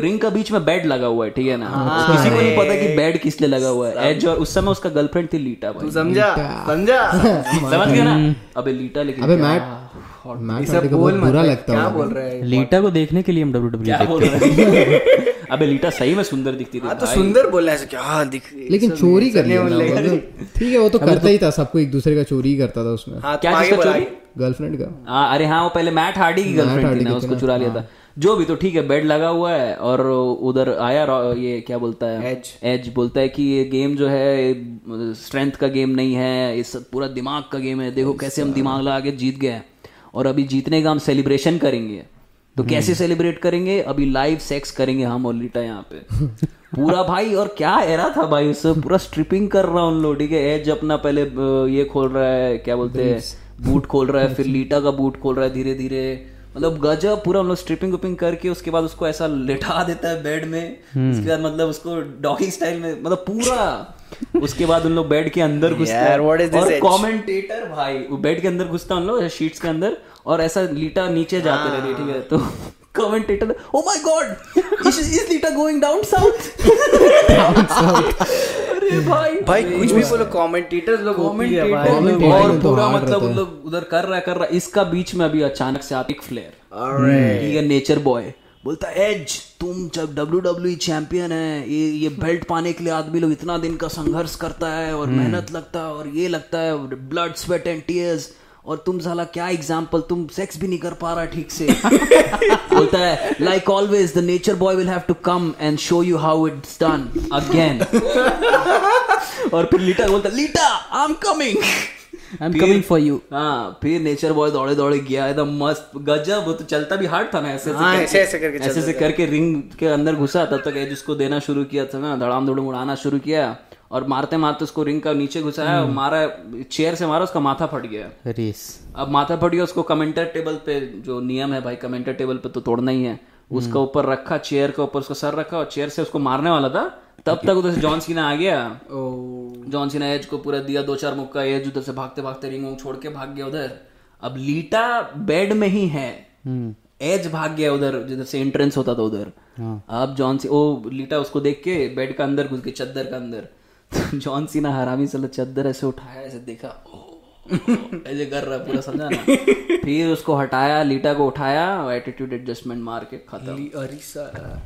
C: रिंग का बीच में बेड लगा हुआ है ठीक है ना?
B: हाँ।
C: किसी को नहीं पता कि बेड किस लिए लगा हुआ है। एज और उस समय उसका गर्लफ्रेंड थी लीटा भाई।
A: समझा समझा?
C: समझ गया ना? अबे लीटा लेकिन
B: अबे
C: क्या-
B: मैट मैट
A: सब बोल
B: बुरा लगता
A: क्या बोल रहा है
D: लीटा को देखने के लिए हम डब्ल्यू
C: क्या बोल रहा है? अबे लीटा सही में सुंदर दिखती थी
A: हाँ तो सुंदर बोला है ऐसे क्या हाँ? दिख
B: लेकिन चोरी कर लिया तो- ठीक है वो तो करता ही था सबको एक दूसरे का चोरी करता था उसमें।
A: हाँ
C: क्या
A: क्या
C: चीज़ चोरी?
B: गर्लफ्रेंड का।
C: हाँ अरे हाँ वो पहले मैट हार्डी की गर्लफ्रेंड थी ना उसको चुरा लिया था। जो भी तो ठीक है बेड लगा हुआ है और उधर आया ये क्या बोलता है?
A: Edge.
C: एज बोलता है कि ये गेम जो है स्ट्रेंथ का गेम नहीं है ये सब पूरा दिमाग का गेम है। देखो कैसे हम दिमाग लगा के जीत गए हैं। और अभी जीतने का हम सेलिब्रेशन करेंगे। तो कैसे सेलिब्रेट करेंगे? अभी लाइव सेक्स करेंगे हम और लीटा यहाँ पे। पूरा भाई और क्या एरा था भाई उससे? पूरा स्ट्रिपिंग कर रहा उन लोग ठीक है एज अपना पहले ये खोल रहा है क्या बोलते हैं? बूट खोल रहा है फिर लीटा का बूट खोल रहा है धीरे धीरे मतलब गजब पूरा मतलब स्ट्रिपिंग उपिंग करके उसके बाद उसको ऐसा लेटा देता है बेड में। उसके बाद मतलब उसको डॉगी स्टाइल में मतलब पूरा। उसके बाद उन लोग बेड के अंदर घुसते हैं। और कमेंटेटर भाई वो बेड के अंदर घुसता उन लोग शीट्स के अंदर और ऐसा लीटा नीचे जाते रहते ठीक है? तो commentator oh my God is Lita going down south अरे भाई।
A: भाई कुछ भी बोलो कमेंटेटर्स लोग
C: कमेंटेटर और
B: तो
C: पूरा मतलब उन लोग उधर कर रहा कर रहा इसका बीच में अभी अचानक से आता एक फ्लेयर
A: Alright.
C: ठीक है नेचर बॉय बोलता है एज तुम जब डब्ल्यू डब्ल्यू चैंपियन है ये ये बेल्ट पाने के लिए आदमी लोग इतना दिन का संघर्ष करता है और मेहनत लगता है और ये लगता है ब्लड स्वेट एंड टीयर्स और तुम साला क्या एग्ज़ाम्पल तुम सेक्स भी नहीं कर पा रहा ठीक से। बोलता है like always the nature boy will have to come and show you how it's done again और फिर लीटा बोलता Lita I am coming
D: I am coming for you
C: हाँ फिर नेचर बॉय दौड़े दौड़े गया एकदम मस्त गजब वो तो चलता भी हार्ड था ना ऐसे
A: हाँ, ऐसे- ऐसे करके
C: ऐसे ऐसे करके रिंग के अंदर घुसा तब तक एज उसको देना शुरू किया था ना धड़ाम धुड़म उड़ाना शुरू किया। और मारते मारते उसको रिंग का नीचे घुसाया और मारा चेयर से मारा उसका माथा फट गया।
D: रेस
C: अब माथा फट गया उसको कमेंटर टेबल पे जो नियम है भाई कमेंटर टेबल पे तो तोड़ना ही है। उसका ऊपर रखा चेयर के ऊपर उसका सर रखा और चेयर से उसको मारने वाला था तब तक उधर से जॉन सीना आ गया। जॉन सीना एज को पूरा दिया दो चार मुक्का एज उधर से भागते भागते रिंग वोंग छोड़ के भाग गया उधर। अब लीटा बेड में ही है। एज भाग गया उधर जिधर से एंट्रेंस होता था उधर। अब जॉन सी ओ लीटा उसको देख के बेड का अंदर घुस के चद्दर का अंदर। जॉन सीना हरामी साला चद्दर ऐसे उठाया ऐसे देखा ऐसे कर रहा पूरा समझा ना फिर उसको हटाया लीटा को उठाया एटीट्यूड एडजस्टमेंट मार के खत्म।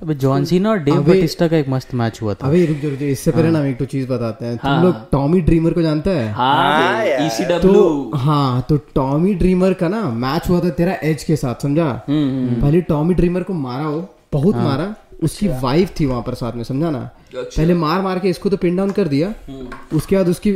D: अबे जॉन सीना और डेव बटिस्टा का एक मस्त मैच हुआ था।
B: अबे रुक जा रुक इससे पहले ना हम एक तो चीज़ बताते हैं। तुम लोग टॉमी ड्रीमर को जानते हैं?
C: हाँ ईसीडब्ल्यू
B: तो हाँ तो टॉमी ड्रीमर का ना मैच हुआ था तेरा एज के साथ समझा? पहले टॉमी ड्रीमर को मारा हो बहुत मारा। उसकी वाइफ थी वहाँ पर साथ में समझा ना? पहले मार मार के इसको तो पिन डाउन कर दिया। उसके बाद उसकी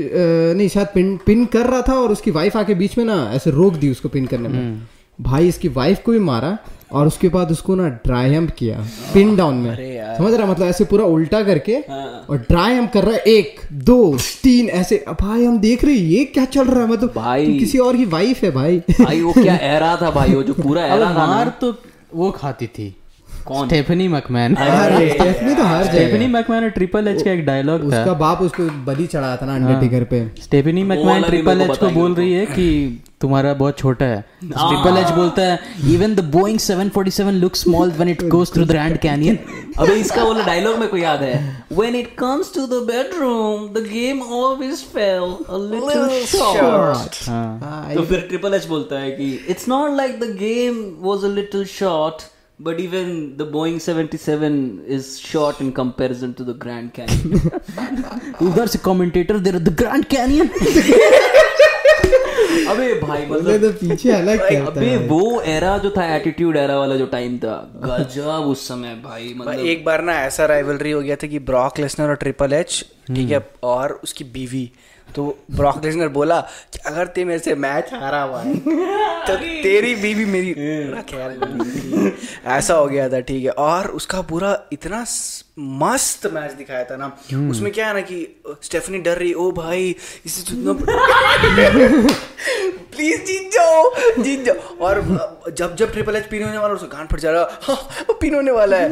B: नहीं शायद पिन पिन कर रहा था और उसकी वाइफ आके बीच में ना ऐसे रोक दी उसको पिन करने में। भाई इसकी वाइफ को भी मारा और उसके बाद उसको ना ड्राई हम्प किया पिन डाउन में। समझ रहा मतलब ऐसे पूरा उल्टा करके और ड्राई हम्प कर रहा है एक दो तीन ऐसे। भाई हम देख रहे हैं, ये क्या चल रहा है? मतलब
C: भाई।
B: तू किसी और की वाइफ है भाई।
C: भाई वो क्या एरा था भाई वो जो पूरा एरा था
D: मार तो वो खाती थी।
C: कौन?
D: Stephanie McMahon.
B: स्टेफनी तो हर
D: स्टेफनी मैकमैन और ट्रिपल एच का एक डायलॉग था।
B: उसका बाप उसको बलि चढ़ाया था ना अंडरटेकर पे।
D: स्टेफनी मैकमैन ट्रिपल एच को बोल रही है कि तुम्हारा बहुत छोटा है। ट्रिपल एच बोलता है even the Boeing 747 look small when it goes through the Grand Canyon
C: अबे इसका वाला डायलॉग मेरे को याद है। When it comes to the bedroom, the game always fell a little short.
D: हाँ।
C: तो फिर ट्रिपल एच बोलता है कि It's not like the game was a little short. But even the Boeing 77 is short in comparison to the Grand Canyon. उधर से commentator दे रहे the Grand Canyon. अबे भाई मतलब
B: तो पीछे अलग कहता
C: अबे
B: है
C: वो एरा जो था एटीट्यूड एरा वाला जो टाइम था गजब उस समय भाई मतलब
A: एक बार ना ऐसा राइवलरी हो गया था कि ब्रॉक लेसनर और ट्रिपल एच ठीक है और उसकी बीवी तो ब्रॉक लेसनर बोला कि अगर ते मेरे से मैच हारा हुआ है तो तेरी बीवी मेरी ख्याल ऐसा हो गया था ठीक है। और उसका पूरा इतना मस्त मैच दिखाया था ना। उसमें क्या है ना कि स्टेफनी डर रही ओ भाई इसे जितना प्लीज़ जीत जाओ जीत जाओ। और जब जब ट्रिपल एच पिन होने वाला उसका गांड फट जा रहा हाँ, वो पिन होने वाला है।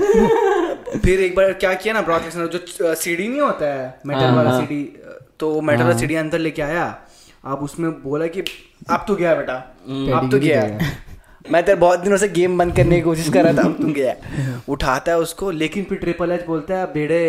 A: फिर एक बार क्या किया ना ब्रॉक लेसनर जो सीडी नहीं होता है मेटल
C: हाँ,
A: वाला
C: हाँ।
A: तो मेटल हाँ। सीडी अंदर लेके आया। आप उसमें बोला कि अब तो गया बेटा। आप तो गया। मैं तेरे बहुत दिनों से गेम बंद करने की कोशिश कर रहा था अब तुम गया। उठाता है उसको लेकिन फिर ट्रिपल एच बोलता है भेड़े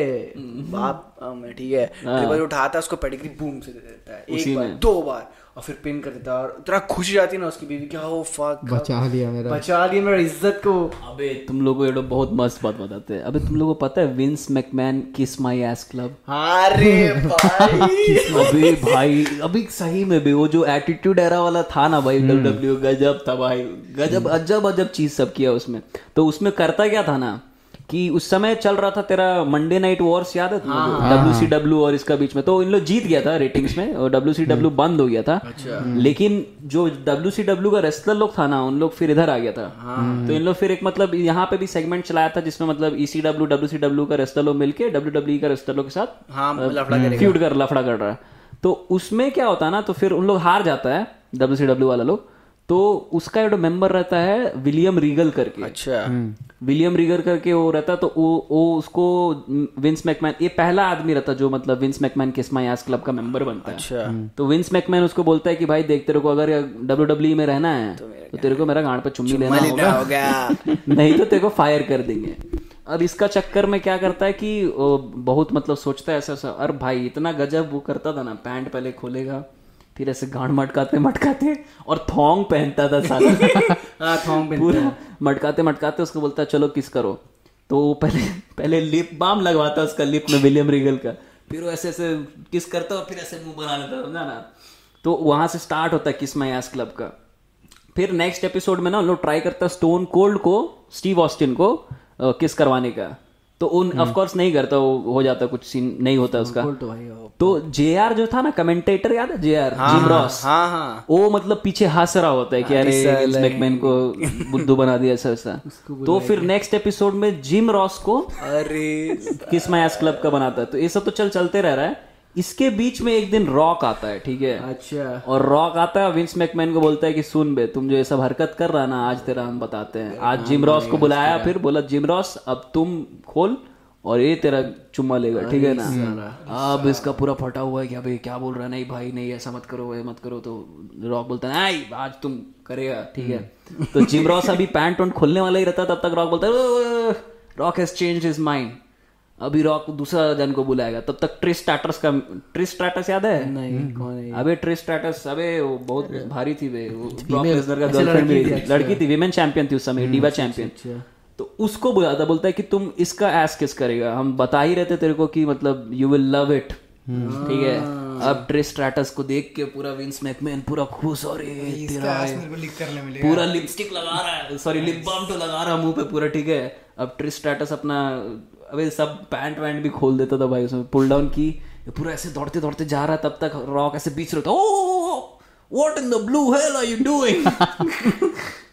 A: बाप ठीक है। ट्रिपल उठाता है उसको पेडिग्री बूम से दे देता है। एक बार दो बार। और फिर पिन कर देता है और इतना खुशी जाती है ना उसकी बीवी क्या हो फक
B: बचा लिया मेरा.
A: बचा लिया मेरा इज़्ज़त को।
C: अबे तुम लोगों को ये लोग बहुत मस्त बात बताते हैं। अबे तुम लोगों को पता है विंस मैकमैन किस माई एस क्लब
A: अरे भाई।
C: अबे भाई अभी सही में भी वो जो एटीट्यूड एरा वाला था ना भाई डब्ल्यू गजब था भाई। गजब अजब अजब चीज़ सब किया उसमें। तो उसमें करता क्या था ना? कि उस समय चल रहा था तेरा मंडे नाइट वॉर्स याद है डब्ल्यू सी डब्ल्यू और इसका बीच में। तो इन लोग जीत गया था रेटिंग्स में और डब्ल्यू सी डब्ल्यू बंद हो गया था। अच्छा। लेकिन जो डब्ल्यू सी डब्ल्यू का रेसलर लोग था ना उन लोग फिर इधर आ गया था। तो इन लोग फिर एक मतलब यहाँ पे भी सेगमेंट चलाया था जिसमें मतलब E C W W C W का रेसलर लोग मिलकर डब्ल्यू डब्ल्यू का रेसलर लोग के साथ
A: हाँ
C: फ्यूड कर लफड़ा कर रहा है। तो उसमें क्या होता है ना तो फिर उन लोग हार जाता है डब्ल्यू सी डब्ल्यू वाला लोग। तो उसका जो मेंबर रहता है विलियम रीगल करके।
A: अच्छा।
C: विलियम रीगल करके वो रहता तो वो वो उसको विंस मैकमैन ये पहला आदमी रहता जो मतलब विंस मैकमैन किस माई क्लब का मेंबर बनता है।
A: अच्छा।
C: तो विंस मैकमैन उसको बोलता है कि भाई देख तेरे को अगर डब्ल्यू डब्ल्यू में रहना है तो तेरे को मेरा गांड पर चुम्मी लेना
A: लेना
C: होगा।
A: होगा।
C: नहीं तो तेरे को फायर कर देंगे। अब इसका चक्कर में क्या करता है कि बहुत मतलब सोचता है ऐसा ऐसा अरे भाई इतना गजब वो करता था ना पैंट पहले खोलेगा फिर ऐसे गांड मटकाते मटकाते और थोंग पहनता था साला।
A: हाँ थॉन्ग पे
C: पूरा मटकाते मटकाते उसको बोलता चलो किस करो। तो पहले पहले लिप बाम लगवाता उसका लिप में विलियम रीगल का। फिर वो ऐसे ऐसे किस करता और फिर ऐसे मुँह बना लेता समझा ना? तो वहाँ से स्टार्ट होता है किस माई एस क्लब का। फिर नेक्स्ट एपिसोड में ना उन लोग ट्राई करता स्टोन कोल्ड को स्टीव ऑस्टिन को किस करवाने का। तो उन ऑफकोर्स नहीं करता वो हो जाता कुछ सीन नहीं होता उसका।
A: तो जे वो-
C: तो जो था ना कमेंटेटर याद है? जे आर जिम रॉस
A: हाँ हाँ
C: वो मतलब पीछे हंस रहा होता है कि अरे विंस मैकमैन को बुद्धू बना दिया ऐसा ऐसा। तो फिर नेक्स्ट एपिसोड में जिम रॉस को
A: अरे।
C: किस मैस क्लब का बनाता है। तो ये सब तो चल चलते रह रहा है। इसके बीच में एक दिन रॉक आता है ठीक है?
A: अच्छा।
C: और रॉक आता है विंस मैकमैन को बोलता है कि सुन बे तुम जो ये सब हरकत कर रहा ना आज तेरा हम बताते हैं। आज जिम रॉस को बुलाया फिर बोला जिम रॉस अब तुम खोल और ये तेरा चुम्मा लेगा ठीक है ना? अब इसका पूरा फटा हुआ है कि अबे क्या बोल रहा है? नहीं भाई नहीं ऐसा मत करो ये मत करो। तो रॉक बोलता है नहीं आज तुम करेगा ठीक है? तो जिम रॉस अभी पैंट वैंट खोलने वाला ही रहता है तब तक रॉक बोलता है Rock has change his mind अभी रॉक दूसरा जन को बुलाएगा तब तक ट्रिस स्टाटस का ट्रिस स्टाटस याद है?
A: नहीं कौन है
C: अबे ट्रिस स्टाटस अबे वो बहुत भारी थी वे वो ब्रॉक लेसनर का गर्लफ्रेंड भी थी लड़की थी विमेन चैंपियन थी उस समय डीवा चैंपियन तो उसको बुलाता बोलता है कि तुम इसका एस किस करेगा। हम बता ही रहते तेरे को कि मतलब यू विल लव इट ठीक है? अब ट्रिस स्ट्रैटस को देख के पूरा विंस मैकमैन पूरा खुश है। पूरा लिपस्टिक लगा रहा है सॉरी लिप बाम तो लगा रहा है मुँह पे पूरा ठीक है? अब ट्रिस स्ट्रैटस अपना अबे सब पैंट वैंट भी खोल देता था भाई उसमें पुल डाउन की पूरा ऐसे दौड़ते दौड़ते जा रहा है तब तक रॉक ऐसे बीच रहता ओ what in the blue hell are you doing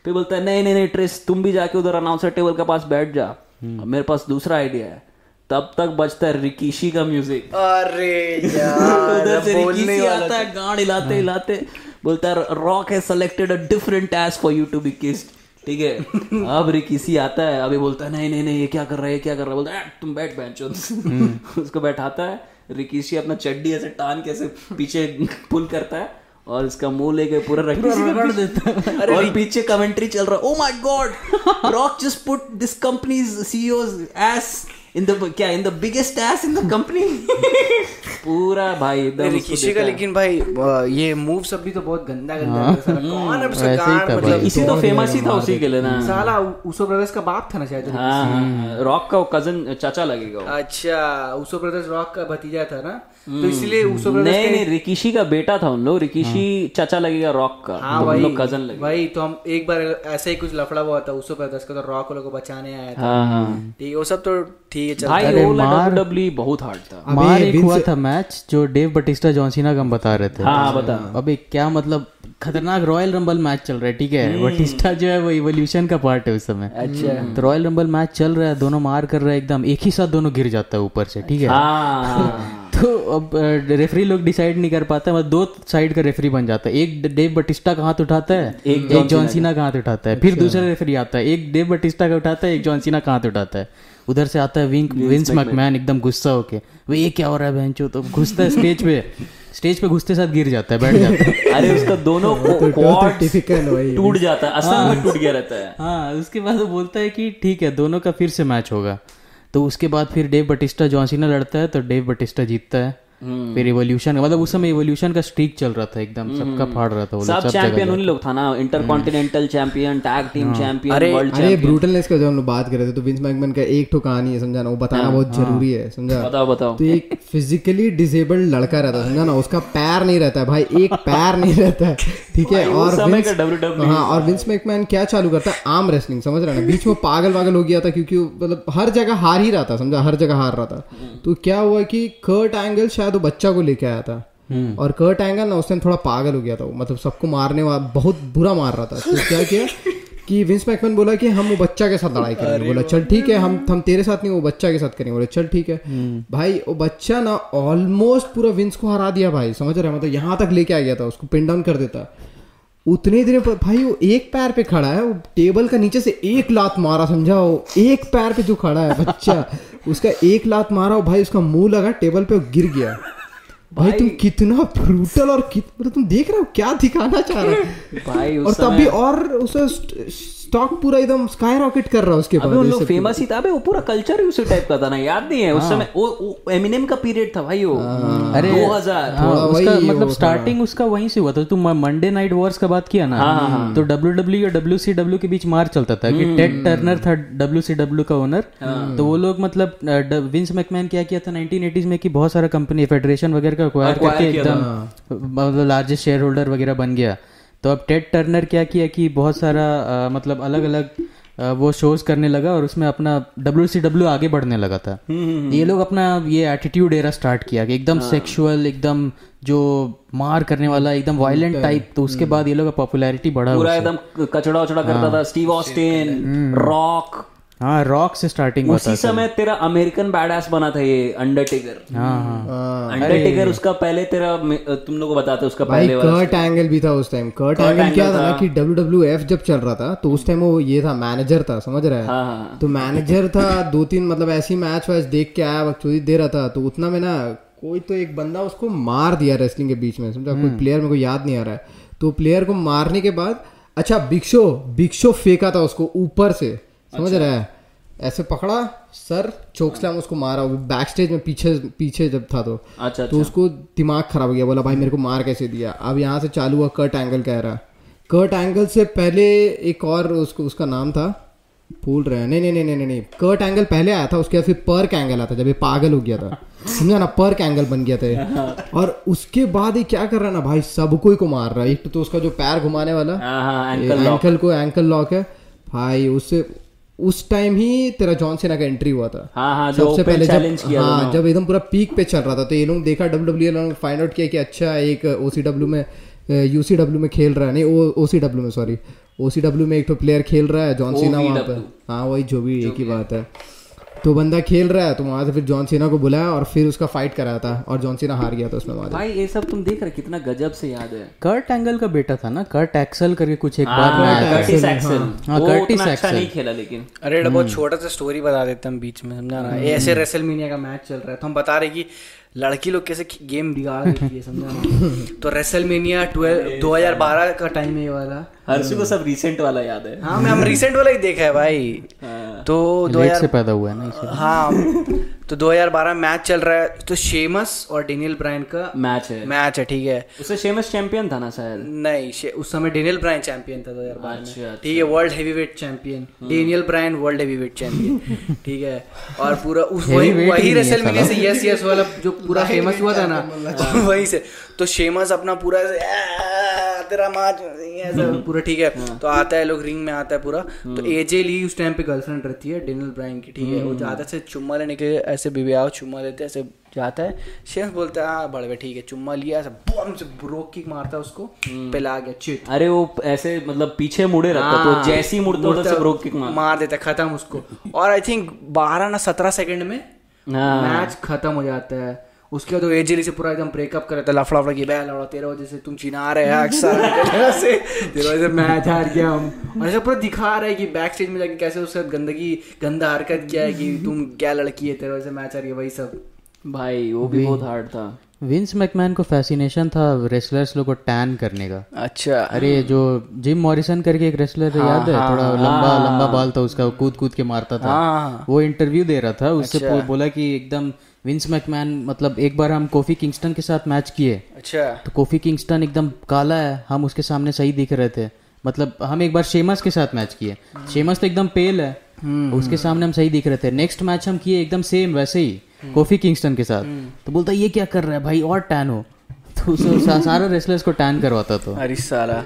C: फिर बोलता है नहीं नहीं नहीं ट्रेस तुम भी जाके उधर अनाउंसर टेबल के पास बैठ जा अब मेरे पास दूसरा आइडिया है। तब तक बजता है रिकीशी का म्यूज़िक
A: अरे
C: उधर
A: यार
C: से रिकीशी आता है गांड हिलाते हिलाते बोलता है रॉक है selected a different task for you to be kissed ठीक है? अब रिकीसी आता है अभी बोलता है नहीं नहीं नहीं ये क्या कर रहा है ये क्या कर रहा है? बोलता है तुम बैठ बेंच उसको बैठाता है रिकीसी अपना चड्डी ऐसे टान के ऐसे पीछे पुल करता है और इसका मुँह लेके पूरा रगड़ देता है। और पीछे कमेंट्री चल रहा है ओ my God Rock just put this company's CEOs ass in the क्या in the biggest ass in the company पूरा भाई एकदम
A: किसी का लेकिन भाई ये मूव सब भी तो बहुत गंदा गंदा है। कौन अब
D: था
A: मतलब
C: इसी तो फ़ेमस ही था उसी के लिए ना।
A: साला उसो ब्रदर्स का बाप था ना शायद।
C: हाँ हाँ। रॉक का कज़न चाचा लगेगा
A: अच्छा उसो ब्रदर्स रॉक का भतीजा था ना? तो इसलिए
C: नहीं नहीं रिकिशी का बेटा था उन लोग। रिकिशी चाचा लगेगा रॉक का।
A: हाँ भाई
C: लोग कज़न लगे
A: भाई तो हम एक बार ऐसे ही कुछ लफड़ा हुआ था उसो ब्रदर्स का तो रॉक वालों को बचाने आया था।
C: हाँ हाँ।
A: ठीक वो सब तो ठीक है
C: भाई वो डब्ल्यू बहुत हार्ड था।
D: मार एक हुआ था मैच जो डेव बटिस्टा जॉनसीना का हम बता रहे थे।
C: हाँ हाँ। बता
D: अबे क्या मतलब खतरनाक रॉयल रंबल मैच चल रहा है ठीक है? बटिस्टा जो है वो इवोल्यूशन का पार्ट है उस समय।
C: अच्छा।
D: तो रॉयल रंबल मैच चल रहा है दोनों मार कर रहे हैं एकदम एक ही साथ दोनों गिर जाता है ऊपर से ठीक है?
C: हाँ हाँ।
D: तो अब रेफरी लोग डिसाइड नहीं कर पाते मतलब दो साइड का रेफरी बन जाता है। एक डेव बटिस्टा का हाथ उठाता है
C: एक
D: एक जॉनसीना का। हाथ उठाता है फिर दूसरा रेफरी आता है एक डेव बटिस्टा का उठाता है एक जॉनसीना का हाथ उठाता है। उधर से आता है विंक विंस मैकमैन एकदम गुस्सा होके। वो ये क्या हो रहा है बहनचो तो घुसता है स्टेज पे स्टेज पे घुसते साथ गिर जाता है बैठ जाता है।
C: अरे उसका दोनों
B: तो टिपिकल
C: टूट जाता है असल में टूट गया रहता है।
D: हाँ उसके बाद वो बोलता है कि ठीक है दोनों का फिर से मैच होगा। तो उसके बाद फिर डेव बटिस्टा जॉन्सिना लड़ता है तो डेव बटिस्टा जीतता है। फिर इवोल्यूशन मतलब उस समय इवोल्यूशन का स्ट्रीक चल रहा था एकदम सबका फाड़ रहा था वो
C: सब चैंपियन उन्हीं लोग था ना intercontinental champion tag team champion world
B: अरे ब्रूटलनेस का जब हम लोग बात कर रहे थे तो विंस मैकमैन का एक तो कहानी है समझा ना वो बताना बहुत ज़रूरी है समझा?
C: बताओ बताओ।
B: तो एक फिजिकली डिसेबल्ड लड़का रहता है समझा ना उसका पैर नहीं रहता है भाई एक पैर नहीं रहता है ठीक है? और विंस हाँ और विंस मैकमैन क्या चालू करता है? आर्म रेसलिंग समझ रहा है ना? बीच में पागल वागल हो गया था क्योंकि मतलब हर जगह हार ही रहा था समझा? हर जगह हार रहा था। तो क्या हुआ कि कर्ट एंगल शायद वो बच्चा को लेके आया था। और कर्ट एंगल ना उस टाइम थोड़ा पागल हो गया था। वो मतलब सबको मारने वाला बहुत बुरा मार रहा था। तो क्या किया कि विंस मैकमैन बोला कि हम वो बच्चा के साथ लड़ाई करेंगे। बोला चल ठीक है हम हम तेरे साथ नहीं वो बच्चा के साथ करेंगे। बोले चल ठीक है। भाई वो बच्चा ना ऑलमोस्ट पूरा विंस को हरा दिया भाई समझ रहे मतलब यहाँ तक लेके आ गया था उसको पिन डाउन कर देता। उतने देर पर भाई वो एक पैर पे खड़ा है वो टेबल का नीचे से एक लात मारा समझा? वो एक पैर पे जो खड़ा है बच्चा। उसका एक लात मारा वो भाई उसका मुँह लगा टेबल पे गिर गया। भाई भाई। तुम कितना ब्रूटल और कित मतलब तुम देख रहे हो क्या दिखाना चाह रहे हो?
C: भाई
B: और तब भी और उसे स्टॉक पूरा एकदम स्काई रॉकेट कर रहा है उसके बाद
C: लोग फ़ेमस ही था। अबे वो पूरा कल्चर ही उसी टाइप का था ना याद नहीं है। उस समय वो, एमिनेम का पीरियड था भाई वो।
D: अरे
C: 2000
D: हाँ,
B: थोड़ा
D: उसका मतलब स्टार्टिंग उसका वहीं से हुआ था। तुम मंडे नाइट वॉर्स का बात किया ना तो डब्ल्यू डब्ल्यू और डब्ल्यू सी डब्ल्यू के बीच मार चलता था कि टेड टर्नर था डब्ल्यू सी डब्ल्यू का ओनर तो वो लोग मतलब विंस मैकमैन क्या किया था 1980s में कि बहुत सारा कंपनी फेडरेशन वगैरह का करके एकदम मतलब लार्जेस्ट शेयर होल्डर वगैरह बन गया। तो अब टेड टर्नर क्या किया कि बहुत सारा आ, मतलब अलग अलग वो शोज़ करने लगा और उसमें अपना डब्ल्यू सी डब्ल्यू आगे बढ़ने लगा था। ये लोग अपना ये एटीट्यूड एरा स्टार्ट किया कि एकदम सेक्सुअल एकदम जो मार करने वाला एकदम वायलेंट टाइप तो उसके बाद ये लोग का पॉपुलैरिटी बढ़ा
C: पूरा एकदम कचड़ा उचड़ा करता था स्टीव ऑस्टिन रॉक
D: हाँ रॉक से स्टार्टिंग हुआ
C: उसी समय तेरा अमेरिकन बैडास बना था ये अंडरटेकर
D: हाँ हाँ।
C: अंडरटेकर उसका पहले तेरा तुम लोग को बताते उसका
B: भाई
C: पहले वाला
B: कर्ट एंगल भी था उस टाइम कर्ट एंगल क्या था ना कि डब्ल्यू डब्ल्यू एफ़ जब चल रहा था तो उस टाइम वो ये था मैनेजर था समझ रहा है?
C: हाँ हाँ।
B: तो मैनेजर था दो तीन मतलब ऐसी मैच वैच देख के आया बकचोदी दे रहा था तो उतना में ना कोई तो एक बंदा उसको मार दिया रेसलिंग के बीच में समझा? कोई प्लेयर मेरे को याद नहीं आ रहा है। तो प्लेयर को मारने के बाद अच्छा बिक्शो बिक्शो फेंका था उसको ऊपर से। समझ रहे है? ऐसे पकड़ा सर चोक स्लैम उसको मारा वो बैक स्टेज में पीछे पीछे जब था तो।
C: अच्छा
B: तो उसको दिमाग खराब हो गया बोला भाई मेरे को मार कैसे दिया? अब यहाँ से चालू हुआ कर्ट एंगल कह रहा। कर्ट एंगल से पहले एक और उसको उसका नाम था। भूल रहे हैं। नहीं नहीं नहीं नहीं नहीं कर्ट एंगल पहले आया था उसके बाद फिर पर्क एंगल आता जब ये पागल हो गया था। समझा ना पर्क एंगल बन गया था। और उसके बाद ये क्या कर रहा है ना भाई सबको ही को मार रहा है। एक तो उसका जो पैर घुमाने वाला
C: हाँ हाँ एंकल
B: एंकल को एंकल लॉक है। भाई उससे उस टाइम ही तेरा जॉन सेना का एंट्री हुआ था।
C: हाँ हाँ
B: सबसे पहले
C: चैलेंज
B: जब
C: किया
B: हाँ जब एकदम पूरा पीक पे चल रहा था तो ये लोग देखा डब्ल्यू डब्ल्यू फाइंड आउट किया कि अच्छा एक ओसीडब्ल्यू में यूसीडब्ल्यू में खेल रहा है नहीं ओसीडब्ल्यू में सॉरी ओसीडब्ल्यू में एक तो प्लेयर खेल रहा है जॉन सीना वहाँ पर हाँ वही जो भी एक ही। बात है। तो बंदा खेल रहा है तो वहाँ से फिर जॉन सीना को बुलाया और फिर उसका फाइट कराया था और जॉन सीना हार गया था उसमें वहाँ
C: भाई ये सब तुम देख रहे कितना गजब से याद है।
D: कर्ट एंगल का बेटा था ना? कर्ट एक्सल करके कुछ एक बार
C: हाँ, कर्टिस एक्सेल
D: हाँ, कर्टिस
C: उतना अच्छा नहीं खेला लेकिन।
A: अरे बहुत छोटा सा स्टोरी बता देते हम बीच में समझा ना है? ऐसे रेसलमीनिया का मैच चल रहा है तो हम बता रहे कि लड़की लोग कैसे गेम बिगाड़ देती है समझा तो रेसलमेनिया ट्वेल्व दो हज़ार बारह का टाइम है ये वाला।
C: हर्षु को सब रिसेंट वाला याद है।
A: हाँ मैं हम रिसेंट वाला ही देखा है भाई। तो दो
D: हज़ार से पैदा हुआ है ना
A: हाँ। तो 2012 मैच चल रहा है तो शेमस और डेनियल ब्रायन का
C: मैच है।
A: मैच है ठीक है।
C: उससे शेमस चैंपियन था ना शायद।
A: नहीं उस समय डेनियल ब्रायन चैंपियन था 2012
C: अच्छा,
A: में। ठीक है world heavyweight champion Daniel Bryan world heavyweight champion ठीक है और पूरा उस वही वही
D: है
A: रेसलमेनिया से यस यस वाला जो पूरा फ़ेमस हुआ था ना वहीं से। तो शेमस अपना पूरा ऐसे, "आ, तेरा मैच ऐसा पूरा ठीक है। तो आता है लोग रिंग में आता है पूरा। तो एजे ली उस टाइम पे गर्लफ्रेंड रहती है डेनियल ब्रायन की ठीक है। वो जाता से चुम्मा लेने के लिए ऐसे बिबियाओ चुम्मा लेते ऐसे जाता है। शेमस बोलता है हाँ ठीक है चुम्मा लिया ऐसे बम से ब्रोक किक मारता है उसको पिला गया चिट
C: अरे वो ऐसे मतलब पीछे मुड़े रहता तो
A: हाँ,
C: जैसे ही मुड़ता उधर से ब्रोक किक मार
A: मार देता खत्म उसको। और आई थिंक बारह ना सत्रह सेकंड में
C: हाँ।
A: मैच खत्म हो जाता है। उसके बाद वो एजेली से पूरा एकदम ब्रेकअप कर देता है लफड़ा लफड़ा की बह लड़ा तेरे वजह से तुम चिना रहे हैं अक्सर से तेरे वजह से मैच हार गया हम और ऐसा पूरा दिखा रहा है कि बैक स्टेज में जाके कैसे उसके साथ गंदगी गंदा हरकत किया है कि तुम क्या लड़की है तेरे वजह से मैच हार गया वही सब।
C: भाई वो भी बहुत हार्ड था।
D: विंस मैकमैन को फैसिनेशन था रेसलर्स लोग को टैन करने का।
A: अच्छा।
D: अरे जो जिम मॉरिसन करके एक रेसलर है याद है? हाँ, थोड़ा हाँ, लंबा लंबा बाल था उसका कूद कूद के मारता था।
A: हाँ
D: वो इंटरव्यू दे रहा था उससे पो- बोला कि एकदम विंस मैकमैन मतलब एक बार हम कोफी किंगस्टन के साथ मैच किए।
A: अच्छा।
D: तो कोफी किंगस्टन एकदम काला है हम उसके सामने सही दिख रहे थे। मतलब हम एक बार शेमस के साथ मैच किए। शेमस तो एकदम पेल है उसके सामने हम सही दिख रहे थे। नेक्स्ट मैच हम किए एकदम सेम वैसे ही कोफी किंगस्टन के साथ। तो बोलता ये क्या कर रहा है भाई? और टैन हो। तो सारे रेसलर्स को टैन करवाता तो।
A: अरे साला।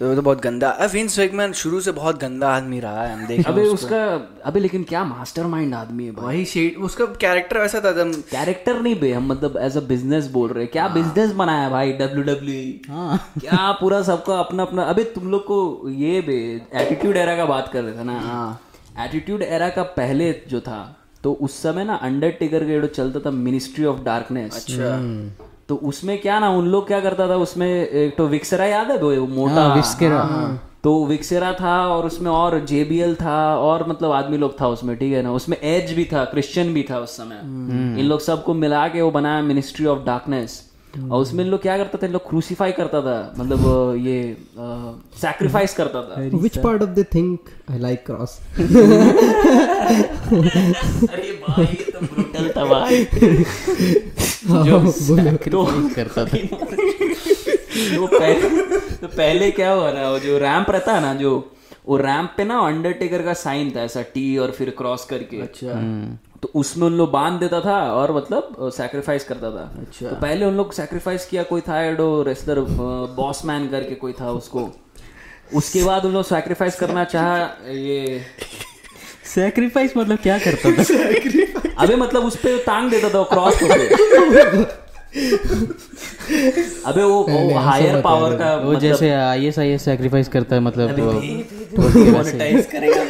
A: तो वो तो बहुत गंदा। अब विंस मैकमैन शुरू से बहुत गंदा आदमी रहा है हम देख
C: अबे उसका अबे लेकिन क्या मास्टरमाइंड आदमी है भाई।
A: वही शेड उसका कैरेक्टर वैसा था एकदम
C: कैरेक्टर नहीं बे हम मतलब एज अ बिज़नेस बोल रहे हैं। क्या बिज़नेस बनाया भाई डब्ल्यू डब्ल्यू
D: हाँ।
C: क्या पूरा सबका अपना अपना अबे तुम लोग को ये बे एटीट्यूड एरा का बात कर रहे थे ना? हाँ। एटीट्यूड एरा का पहले जो था तो उस समय ना अंडरटेकर का जो चलता था मिनिस्ट्री ऑफ़ डार्कनेस अच्छा। तो उसमें क्या ना उन लोग क्या करता था उसमें एक तो विक्सरा याद है दो मोटा।
D: विक्सरा
C: हाँ। तो विक्सरा था और उसमें और जेबीएल था और मतलब आदमी लोग था उसमें ठीक है ना। उसमें एज भी था क्रिश्चियन भी था उस समय। इन लोग सबको मिला के वो बनाया मिनिस्ट्री ऑफ़ डार्कनेस। और उसमें इन लोग क्या करता था? इन लोग क्रूसीफाई करता था। मतलब ये सैक्रिफाइस करता था।
B: Which part of the think I like cross
C: अरे भाई ये तो ब्रूटल था भाई।
D: sacrifice करता था।
C: तो पहले तो पहले क्या हुआ ना वो जो रैंप रहता है ना जो वो रैंप पे ना अंडरटेकर का साइन था ऐसा टी और फिर क्रॉस करके। अच्छा। तो उसमें उन लोग बाँध देता था और मतलब सैक्रिफाइस करता था। अच्छा। तो पहले उन लोग सैक्रिफाइस किया कोई था एडो रेसलर बॉस मैन करके कोई था उसको। उसके बाद उन लोग सैक्रिफाइस करना चाह ये
D: सैक्रिफाइस मतलब क्या करता था?
C: अबे मतलब उस पर टांग देता था क्रॉस होते अबे वो, वो हायर पावर का
D: वो
C: मतलब
D: जैसे I S I S sacrifice करता है मतलब वो-
C: मोनेटाइज करेगा।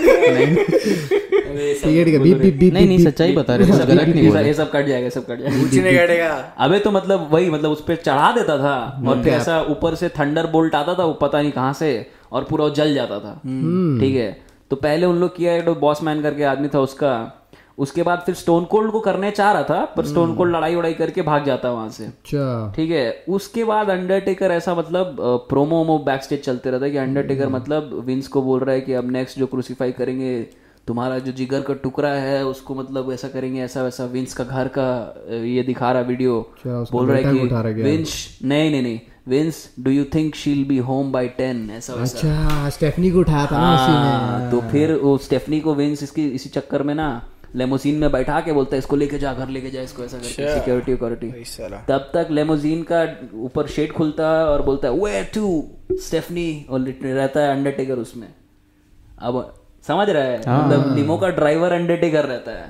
C: सब-
B: है बीप बीप बीप
D: नहीं नहीं सच्चाई बता रहे हो, गलत नहीं
C: ये
D: बोल
C: सब- ये सब कट जाएगा सब कट जाएगा।
A: कुछ नहीं कटेगा।
C: अबे तो मतलब वही मतलब उस पे चढ़ा देता था और फिर ऐसा ऊपर से थंडर बोल्ट आता था वो पता नहीं कहाँ से और पूरा जल जाता था। ठीक है? तो पहले उन लोग किया एक बॉस मैन करके आदमी था उसका। उसके बाद फिर स्टोन कोल्ड को करने चाह रहा था पर स्टोन कोल्ड लड़ाई वड़ाई करके भाग जाता वहाँ से।
B: अच्छा।
C: ठीक है? उसके बाद अंडरटेकर ऐसा मतलब प्रोमो वोमो बैक स्टेज चलते रहता है कि अंडरटेकर मतलब विंस को बोल रहा है कि अब नेक्स्ट जो क्रूसीफाई करेंगे तुम्हारा जो जिगर का टुकड़ा है उसको मतलब ऐसा करेंगे ऐसा वैसा विंस का घर का ये दिखा रहा वीडियो बोल रहा है
B: को
C: विंस नहीं नहीं नहीं। Vince do you think she'll be home by ten ऐसा
B: अच्छा स्टेफनी को उठाया था ना उसी ने।
C: हाँ, तो फिर वो स्टेफनी को विंस इसकी इसी चक्कर में ना लेमोसीन में बैठा के बोलता है इसको लेके जा घर लेके जा इसको ऐसा करके सिक्योरिटी सिक्योरिटी तब तक लेमोजीन का ऊपर शेड खुलता है और बोलता है वे टू स्टेफनी और रहता है अंडरटेकर उसमें। अब समझ रहा है? मतलब लिमो का ड्राइवर अंडरटेकर रहता है।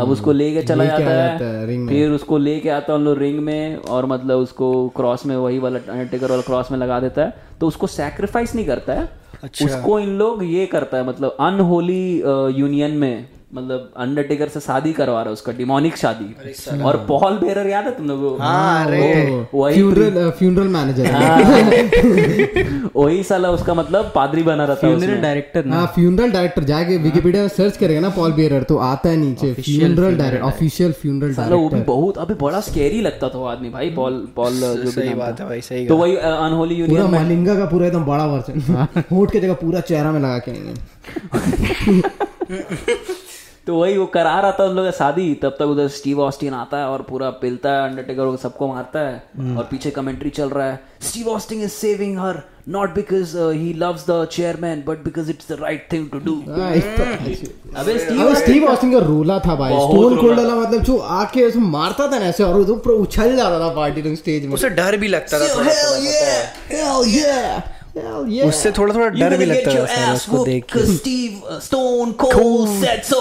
C: अब उसको लेके चला
B: लेके
C: जाता
B: जाता है
C: है
B: रिंग में।
C: फिर उसको लेके आता है उन लोग रिंग में और मतलब उसको क्रॉस में वही वाला अंडरटेकर वाला क्रॉस में लगा देता है। तो उसको सैक्रिफाइस नहीं करता है। अच्छा। उसको इन लोग ये करता है मतलब अनहोली यूनियन में मतलब अंडरटेकर से शादी करवा रहा है उसका डिमोनिक शादी। और पॉल बेरर याद है तुम लोगों को वही
B: फ्यूनरल फ्यूनरल मैनेजर
C: हाँ। वही साला उसका मतलब पादरी बना रहता है उसमें।
D: डायरेक्टर ना।
B: हाँ फ्यूनरल डायरेक्टर जाके विकिपीडिया में सर्च करेगा ना पॉल बियरर तो आता है नीचे। फ्यूनरल डायरेक्टर ऑफिशियल फ्यूनरल
C: साला वो भी
B: डायरेक्टर
C: बहुत अबे बड़ा स्केरी लगता था वो आदमी भाई पॉल पॉल जो भी
A: सही बात
C: था।
A: है भाई सही
C: तो वही अनहोली यूनियन में
B: मलिंगा का पूरा एकदम बड़ा वर्जन होठ के जगह पूरा चेहरा में लगा के आएँगे
C: तो वही वो करा रहा था उन लोगों का शादी तब तक उधर स्टीव ऑस्टिन आता है और पूरा पिलता है अंडरटेकर को सबको मारता है और पीछे कमेंट्री चल रहा है। Steve Austin is saving her not because he loves the chairman but because it's the right thing to do अबे स्टीव
B: स्टीव ऑस्टिन का रोला था भाई। स्टोन कोल्ड वाला मतलब जो आके उसमें मारता था ना ऐसे और वो पूरा उछल जाता था पार्टी स्टेज में।
A: उसे डर भी लगता था थोड़ा थोड़ा, पता है।
B: Hell yeah!
A: उससे थोड़ा थोड़ा डर भी लगता था साला उसको देख के।
C: Steve Stone Cold said so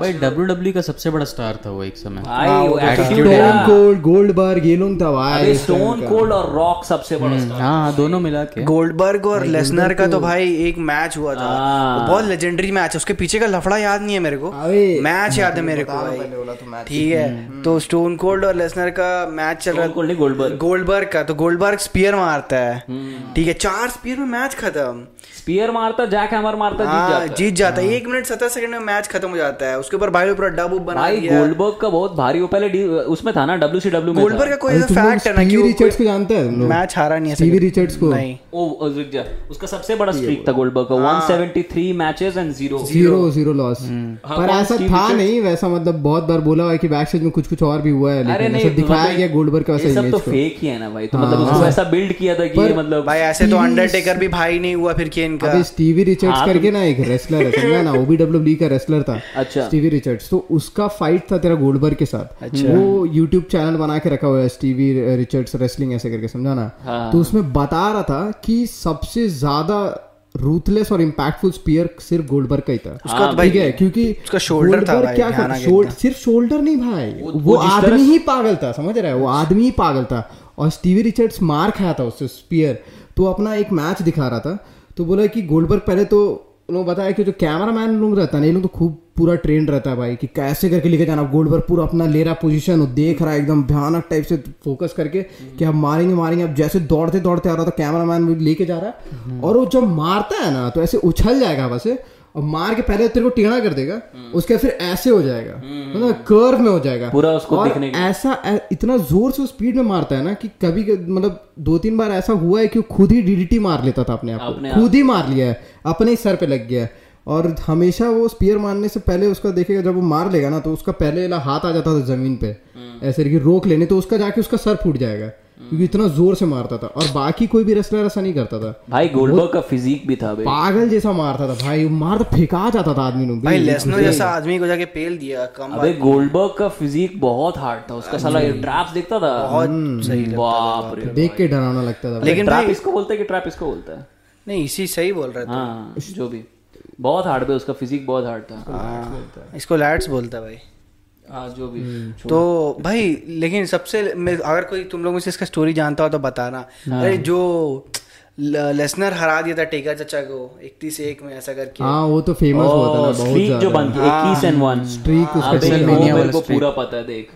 D: भाई डब्ल्यू डब्ल्यू का सबसे बड़ा स्टार था वो एक समय।
C: भाई
A: हाँ,
C: वो
A: वो
C: attitude
B: Stone Cold gold Goldberg ये लोग था भाई
C: स्टोन कोल्ड और रॉक सबसे बड़ा स्टार
D: हाँ हाँ, दोनों मिला के।
A: गोल्डबर्ग और लेसनर का तो भाई एक मैच हुआ था।
C: हाँ।
A: बहुत लेजेंडरी मैच है। उसके पीछे का लफड़ा याद नहीं है मेरे को। मैच याद है मेरे को भाई।
B: तो।
A: ठीक है। तो स्टोन कोल्ड और लेसनर का मैच चल रहा
C: है नहीं,
A: गोल्डबर्ग का। तो गोल्डबर्ग स्पीयर मारता है।
C: हम्म।
A: ठीक है चार स्पीड में मैच खत्म।
C: स्पीयर मारता जैक हैमर मारता जीत
A: हाँ
C: जाता है।
A: जीत जाता है। एक मिनट सत्रह सेकंड में मैच खत्म हो जाता है। उसके ऊपर भाई पूरा डब उब बना
C: भाई गोल्डबर्ग का बहुत भारी वो पहले उसमें था ना डब्ल्यू सी डब्ल्यू में
A: गोल्डबर्ग का। कोई फैक्ट है ना कि
B: रिचर्ड्स को जानते हैं
A: मैच हारा नहीं है
B: स्टीवी रिचर्ड्स को?
A: नहीं।
C: ओ उसका सबसे बड़ा स्ट्रीक था गोल्डबर्ग का। 173 matches and zero
B: zero zero loss
C: हाँ,
B: पर ऐसा था नहीं वैसा मतलब बहुत बार बोला हुआ है कि बैक में कुछ कुछ और भी हुआ है लेकिन ऐसा दिखाया
C: मतलब
B: गया गोल्डबर्ग का वैसा
C: ये सब
B: इमेज
C: तो फेक ही है ना भाई। तो मतलब उसको ऐसा बिल्ड किया था कि मतलब
A: भाई ऐसे तो अंडरटेकर भी भाई नहीं हुआ फिर केन का
B: अबे स्टीवी रिचर्ड्स
C: हाँ,
B: करके ना एक रेसलर है समझा ना? ओबीडब्ल्यूई का रेसलर था
C: अच्छा।
B: स्टीवी रिचर्ड्स तो उसका फाइट था तेरा गोल्डबर्ग के साथ। अच्छा। वो यूट्यूब चैनल बना के रखा हुआ है स्टीवी रिचर्ड्स रेसलिंग ऐसे करके समझा ना?
C: हाँ।
B: तो उसमें बता रहा था कि सबसे ज़्यादा रूथलेस और इम्पैक्टफुल स्पीयर सिर्फ़ गोल्डबर्ग का ही था।
A: उसका तो भाई
B: ठीक है? क्योंकि
A: उसका shoulder था भाई,
B: क्या था। शोल्ड सिर्फ़ शोल्डर नहीं भाई।
C: वो-
B: वो,
C: वो
B: आदमी ही पागल था समझ रहा है? वो आदमी ही पागल था। और स्टीवी रिचर्ड्स मार खाया था उससे स्पीयर तो अपना एक मैच दिखा रहा था तो बोला कि गोल्डबर्ग पहले तो उन्होंने बताया कि जो कैमरा मैन लोग रहता है ना ये लोग तो खूब पूरा ट्रेन रहता है भाई कि कैसे करके लेके जाना। गोल्डबर्ग पूरा अपना ले रहा पोजीशन और देख रहा है एकदम भयानक टाइप से फोकस करके कि अब मारेंगे मारेंगे। अब जैसे दौड़ते दौड़ते आ रहा था कैमरा मैन लेके जा रहा है। और वो जब मारता है ना तो ऐसे उछल जाएगा वैसे और मार के पहले तेरे को टेढ़ा कर देगा उसके फिर ऐसे हो जाएगा। मतलब कर्व में हो जाएगा।
C: पूरा उसको
B: और
C: दिखने
B: ऐसा ऐ- इतना ज़ोर से स्पीड में मारता है ना कि कभी मतलब दो तीन बार ऐसा हुआ है कि खुद ही डीडीटी मार लेता था अपने आप को। खुद ही मार लिया है अपने ही सर पे लग गया है। और हमेशा वो स्पीयर मारने से पहले उसका देखेगा जब वो मार लेगा ना तो उसका पहले हाथ आ जाता था ज़मीन पे।
C: हम्म।
B: ऐसे कि रोक लेने तो उसका जाके उसका सर फूट जाएगा। क्योंकि इतना ज़ोर से मारता था। और बाकी कोई भी रेसलर ऐसा नहीं करता था।
C: भाई गोल्डबर्ग का फिजिक भी था भाई।
B: पागल जैसा मारता था भाई। वो मारता फेंका जाता था आदमी लोग
A: भाई लेसनर जैसा आदमी को जाके पेल दिया कम
C: अबे गोल्डबर्ग का फिजिक बहुत हार्ड था। उसका साला ये ट्रैप्स देखता था।
A: बहुत सही लगता
C: बाप रे
B: देख के डरावना लगता था।
A: लेकिन
C: ट्रैप इसको बोलता है कि ट्रैप इसको बोलता है?
A: नहीं इसी सही बोल रहे थे।
C: हाँ जो भी। बहुत हार्ड भाई उसका फिजिक बहुत हार्ड था।
A: इसको लैट्स बोलता है भाई।
C: हाँ जो भी
A: तो भाई लेकिन सबसे अगर कोई तुम लोगों से इसका स्टोरी जानता हो तो बताना। अरे जो लेसनर हरा दिया था टेकर चचा को इकतीस एक में ऐसा करके।
B: हाँ वो तो फ़ेमस हुआ था ना बहुत
C: स्ट्रीक जो
B: ज़्यादा।
C: बन गई इक्कीस एंड वन
B: स्ट्रीक उसका
C: मेरे को पूरा पता है देख।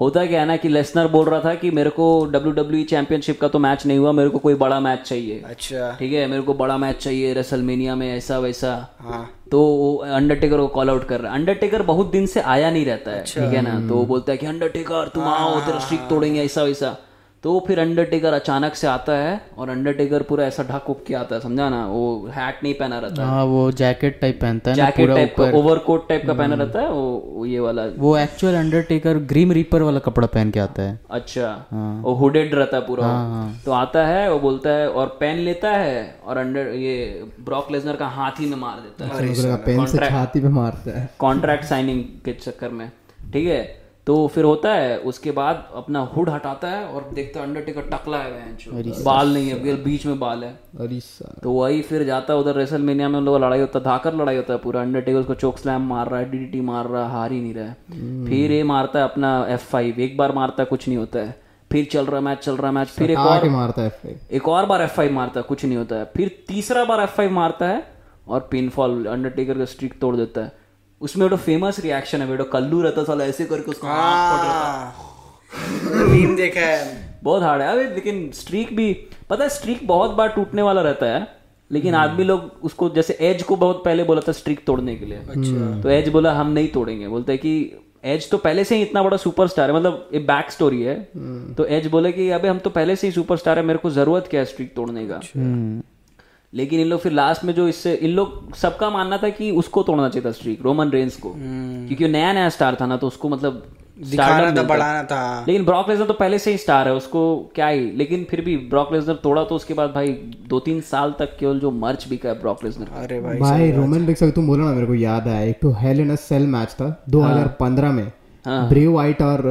C: होता क्या है ना कि लेसनर बोल रहा था कि मेरे को डब्ल्यू डब्ल्यू चैंपियनशिप का तो मैच नहीं हुआ मेरे को कोई बड़ा मैच चाहिए।
A: अच्छा।
C: ठीक है? मेरे को बड़ा मैच चाहिए रेसलमेनिया में ऐसा वैसा।
A: हाँ।
C: तो वो अंडरटेकर को कॉल आउट कर रहा है। अंडरटेकर बहुत दिन से आया नहीं रहता है। ठीक है ना? तो वो बोलता है कि अंडरटेकर तुम आओ तेरा स्ट्रिक तोड़ेंगे ऐसा वैसा। तो फिर अंडरटेकर अचानक से आता है और अंडरटेकर पूरा ऐसा ढक उप के आता है समझा ना? वो हैट नहीं पहना रहता है।
D: हाँ वो जैकेट टाइप पहनता है
C: जैकेट टाइप का ओवरकोट टाइप का पहना रहता है वो ये वाला।
D: वो एक्चुअल अंडरटेकर ग्रीम रीपर वाला कपड़ा पहन के आता है।
C: अच्छा। वो हुडेड रहता है पूरा। तो आता है वो बोलता है और पेन लेता है और अंडर ये ब्रॉक लेजनर का हाथ ही में मार देता है।
B: मुझे पेन से छाती पे मारता है।
C: कॉन्ट्रैक्ट साइनिंग के चक्कर में। ठीक है? तो फिर होता है उसके बाद अपना हुड हटाता है और देखता है अंडरटेकर टकला है बाल नहीं है बीच में बाल है। तो वही फिर जाता है उधर रेसल मेनिया में उन लोगों लड़ाई होता है धाकर लड़ाई होता है पूरा। अंडरटेकर उसको चोक स्लैम मार रहा है डीडीटी मार रहा है हार ही नहीं रहा है। फिर ये मारता है अपना एफ़ फाइव एक बार मारता है कुछ नहीं होता है। फिर चल रहा मैच चल रहा मैच फिर एक और
B: मारता है
C: एक और बार एफ़ फाइव मारता है कुछ नहीं होता है। फिर तीसरा बार एफ़ फाइव मारता है और पिनफॉल अंडरटेकर का स्ट्रिक तोड़ देता है। उसमें बेटो फ़ेमस रिएक्शन है बेटो कल्लू रहता साला ऐसे करके उसका।
A: मीम देखा है।
C: बहुत हार्ड है। अबे लेकिन स्ट्रीक भी पता है स्ट्रीक बहुत बार टूटने वाला रहता है लेकिन आदमी लोग उसको जैसे एज को बहुत पहले बोला था स्ट्रीक तोड़ने के लिए। अच्छा। तो एज बोला हम नहीं तोड़ेंगे। बोलते हैं कि एज तो पहले से ही इतना बड़ा सुपरस्टार है मतलब ये बैक स्टोरी है तो एज बोले कि अबे हम तो पहले से ही सुपरस्टार है मेरे को ज़रूरत क्या है स्ट्रीक तोड़ने का? लेकिन इन लोग फिर लास्ट में जो इससे इन लोग सबका मानना था कि उसको तोड़ना चाहिए था स्ट्रीक रोमन रेंस को। क्योंकि वो नया नया स्टार था ना तो उसको मतलब
A: हम्म। दिखाना था बढ़ाना था। हाँ।
C: लेकिन ब्रॉक लेसनर तो पहले से ही स्टार है उसको क्या ही लेकिन फिर भी ब्रॉक लेसनर तोड़ा तो उसके बाद भाई दो तीन साल तक केवल जो मर्च बिका है ब्रॉक लेसनर का।
A: अरे भाई
B: भाई रोमन रिक्स अभी तुम बोलो ना मेरे को याद आया एक तो हेल इन सेल मैच था 2015 में। ब्रे वाइट और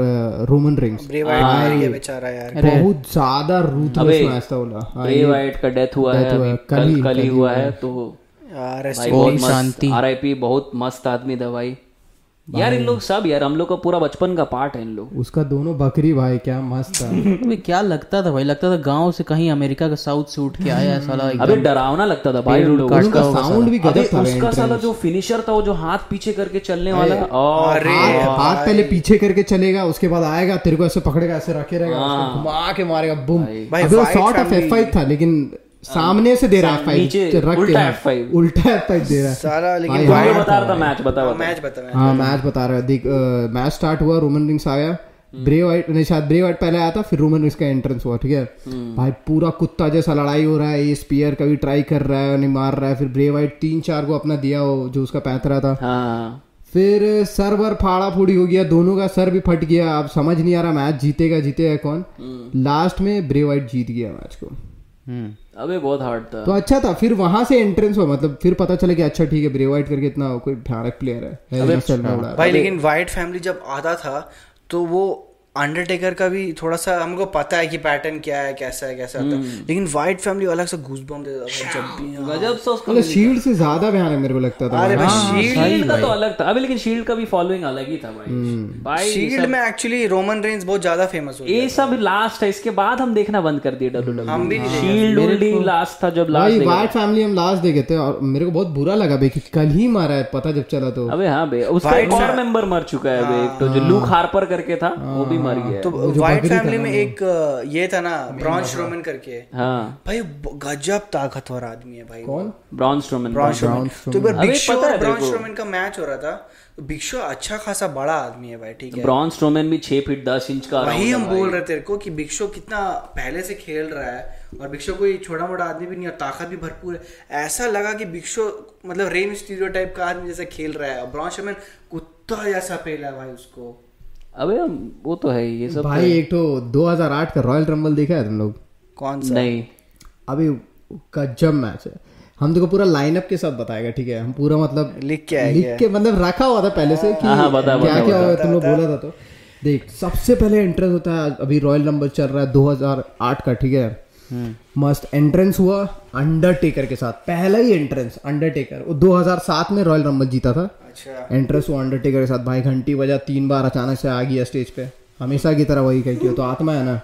B: रोमन रिंग्स बहुत ज़्यादा रूथलेस मैच था बोला ब्रेव
C: ब्रे वाइट का डेथ हुआ है
B: है,
C: कल
B: कल ही-
C: हुआ है तो
D: शांति।
C: आरआईपी बहुत मस्त आदमी दवाई भाई। यार इन लोग सब यार हम लोग का पूरा बचपन का पार्ट है इन लोग।
B: उसका दोनों बकरी भाई क्या मस्त था
D: अबे क्या लगता था भाई? लगता था गाँव से कहीं अमेरिका का साउथ से उठ के आया है साला
C: अबे डरावना लगता था भाई
B: उसका साउंड भी गजब था
C: उसका साला जो फिनिशर था वो जो हाथ पीछे करके चलने वाला और
B: हाथ हाथ पहले पीछे करके चलेगा उसके बाद आएगा तेरे को ऐसे पकड़ेगा ऐसे रखे रहेगा घुमा के मारेगा बुम
A: भाई,
B: अबे वो शॉट ऑफ़ एफ़ था लेकिन सामने से दे रहा है फाइव रख के
C: उल्टा
B: हाँ,
C: F5
B: उल्टा एफ़ दे रहा है।
A: सारा लेकिन
B: भाई,
C: तुम
B: हाँ,
C: बता रहा था मैच बता बता।
A: मैच बता मैच
B: हाँ। मैच बता रहा है। देख मैच स्टार्ट हुआ रोमन रिंग्स आया ब्रे वाइट नहीं शायद ब्रे वाइट पहले आया था फिर रोमन रिंग्स का एंट्रेंस हुआ ठीक है? भाई पूरा कुत्ता जैसा लड़ाई हो रहा है ये स्पीयर कभी ट्राई कर रहा है नहीं मार रहा है फिर ब्रे वाइट तीन चार को अपना दिया वो जो उसका पैंतरा था।
C: हाँ।
B: फिर सर वर फाड़ा फूड़ी हो गया दोनों का सर भी फट गया अब समझ नहीं आ रहा मैच जीतेगा जीतेगा कौन? लास्ट में ब्रे वाइट जीत गया मैच को।
D: हम्म।
C: अबे बहुत हार्ड था।
B: तो अच्छा था फिर वहाँ से एंट्रेंस हुआ मतलब फिर पता चला कि अच्छा ठीक है ब्रे वाइट करके इतना कोई भयानक प्लेयर है। है।
A: भाई लेकिन वाइट फैमिली जब आता था तो वो अंडरटेकर का भी थोड़ा सा हमको पता है कि पैटर्न क्या है कैसा है कैसा होता है। लेकिन वाइट फैमिली अलग से घूस बम देता था जब भी हाँ।
C: गजब से उसका
B: शील्ड से ज़्यादा भयानक मेरे को लगता था
A: अरे भाई। शील्ड
C: शील्ड का तो अलग था। अभी लेकिन शील्ड का भी फॉलोइंग अलग ही था भाई। भाई
A: शील्ड में एक्चुअली रोमन रेंज बहुत ज़्यादा फ़ेमस हो
C: ये सब लास्ट है इसके बाद हम देखना बंद कर दिए डब्ल्यू
A: हम भी
C: शील्ड लास्ट था जब
B: भाई
C: लास्ट
B: वाइट फैमिली हम लास्ट देखे थे और मेरे को बहुत बुरा लगा भाई कि कल ही मारा है पता जब चला तो।
C: अबे हाँ बे उसका एक और मेंबर मर चुका है अबे एक तो जो लूक हार्पर करके था वो भी मर
A: तो
C: है।
A: वाइट फैमिली में एक ये था ना ब्रॉन्ज रोमन करके।
C: हाँ।
A: भाई गजब ताकतवर आदमी है भाई
B: कौन?
C: ब्रॉन स्ट्रोमन
A: ब्रॉन स्ट्रोमन तो एक बार बिग शो और ब्रॉन स्ट्रोमन का मैच हो रहा था। तो बिग शो अच्छा खासा बड़ा आदमी है भाई ठीक है।
C: ब्रॉन स्ट्रोमन भी छह फीट दस इंच का
A: वही हम बोल रहे तेरे को कि बिग शो कितना पहले से खेल रहा है और बिग शो कोई छोटा मोटा आदमी भी नहीं और ताकत भी भरपूर है। ऐसा लगा कि बिग शो मतलब रेम स्टीरियो टाइप का आदमी जैसे खेल रहा है। और ब्रॉन स्ट्रोमन कुत्ता जैसा पेला है भाई उसको।
C: अबे वो तो है ये सब
B: भाई एक तो 2008 का रॉयल रंबल देखा है तुम लोग?
A: कौन
C: तो
A: सा?
C: नहीं।
B: अभी गजब मैच है। हम देखो पूरा लाइनअप के साथ बताएगा ठीक है? हम पूरा मतलब
A: लिख के
B: लिख के मतलब रखा हुआ था पहले से कि
C: हाँ, हाँ, बता,
B: क्या
C: बता,
B: क्या होगा तुम लोग बोला था तो। देख सबसे पहले इंटरेस्ट होता है अभी रॉयल नंबर चल रहा है 2008 का ठीक है? मस्त एंट्रेंस हुआ अंडरटेकर के साथ। पहला ही एंट्रेंस अंडरटेकर वो 2007 में रॉयल रंबल जीता था।
A: अच्छा।
B: एंट्रेंस हुआ अंडरटेकर के साथ। भाई घंटी बजा तीन बार अचानक से आ गया स्टेज पे। हमेशा की तरह वही कही तो आत्मा है ना।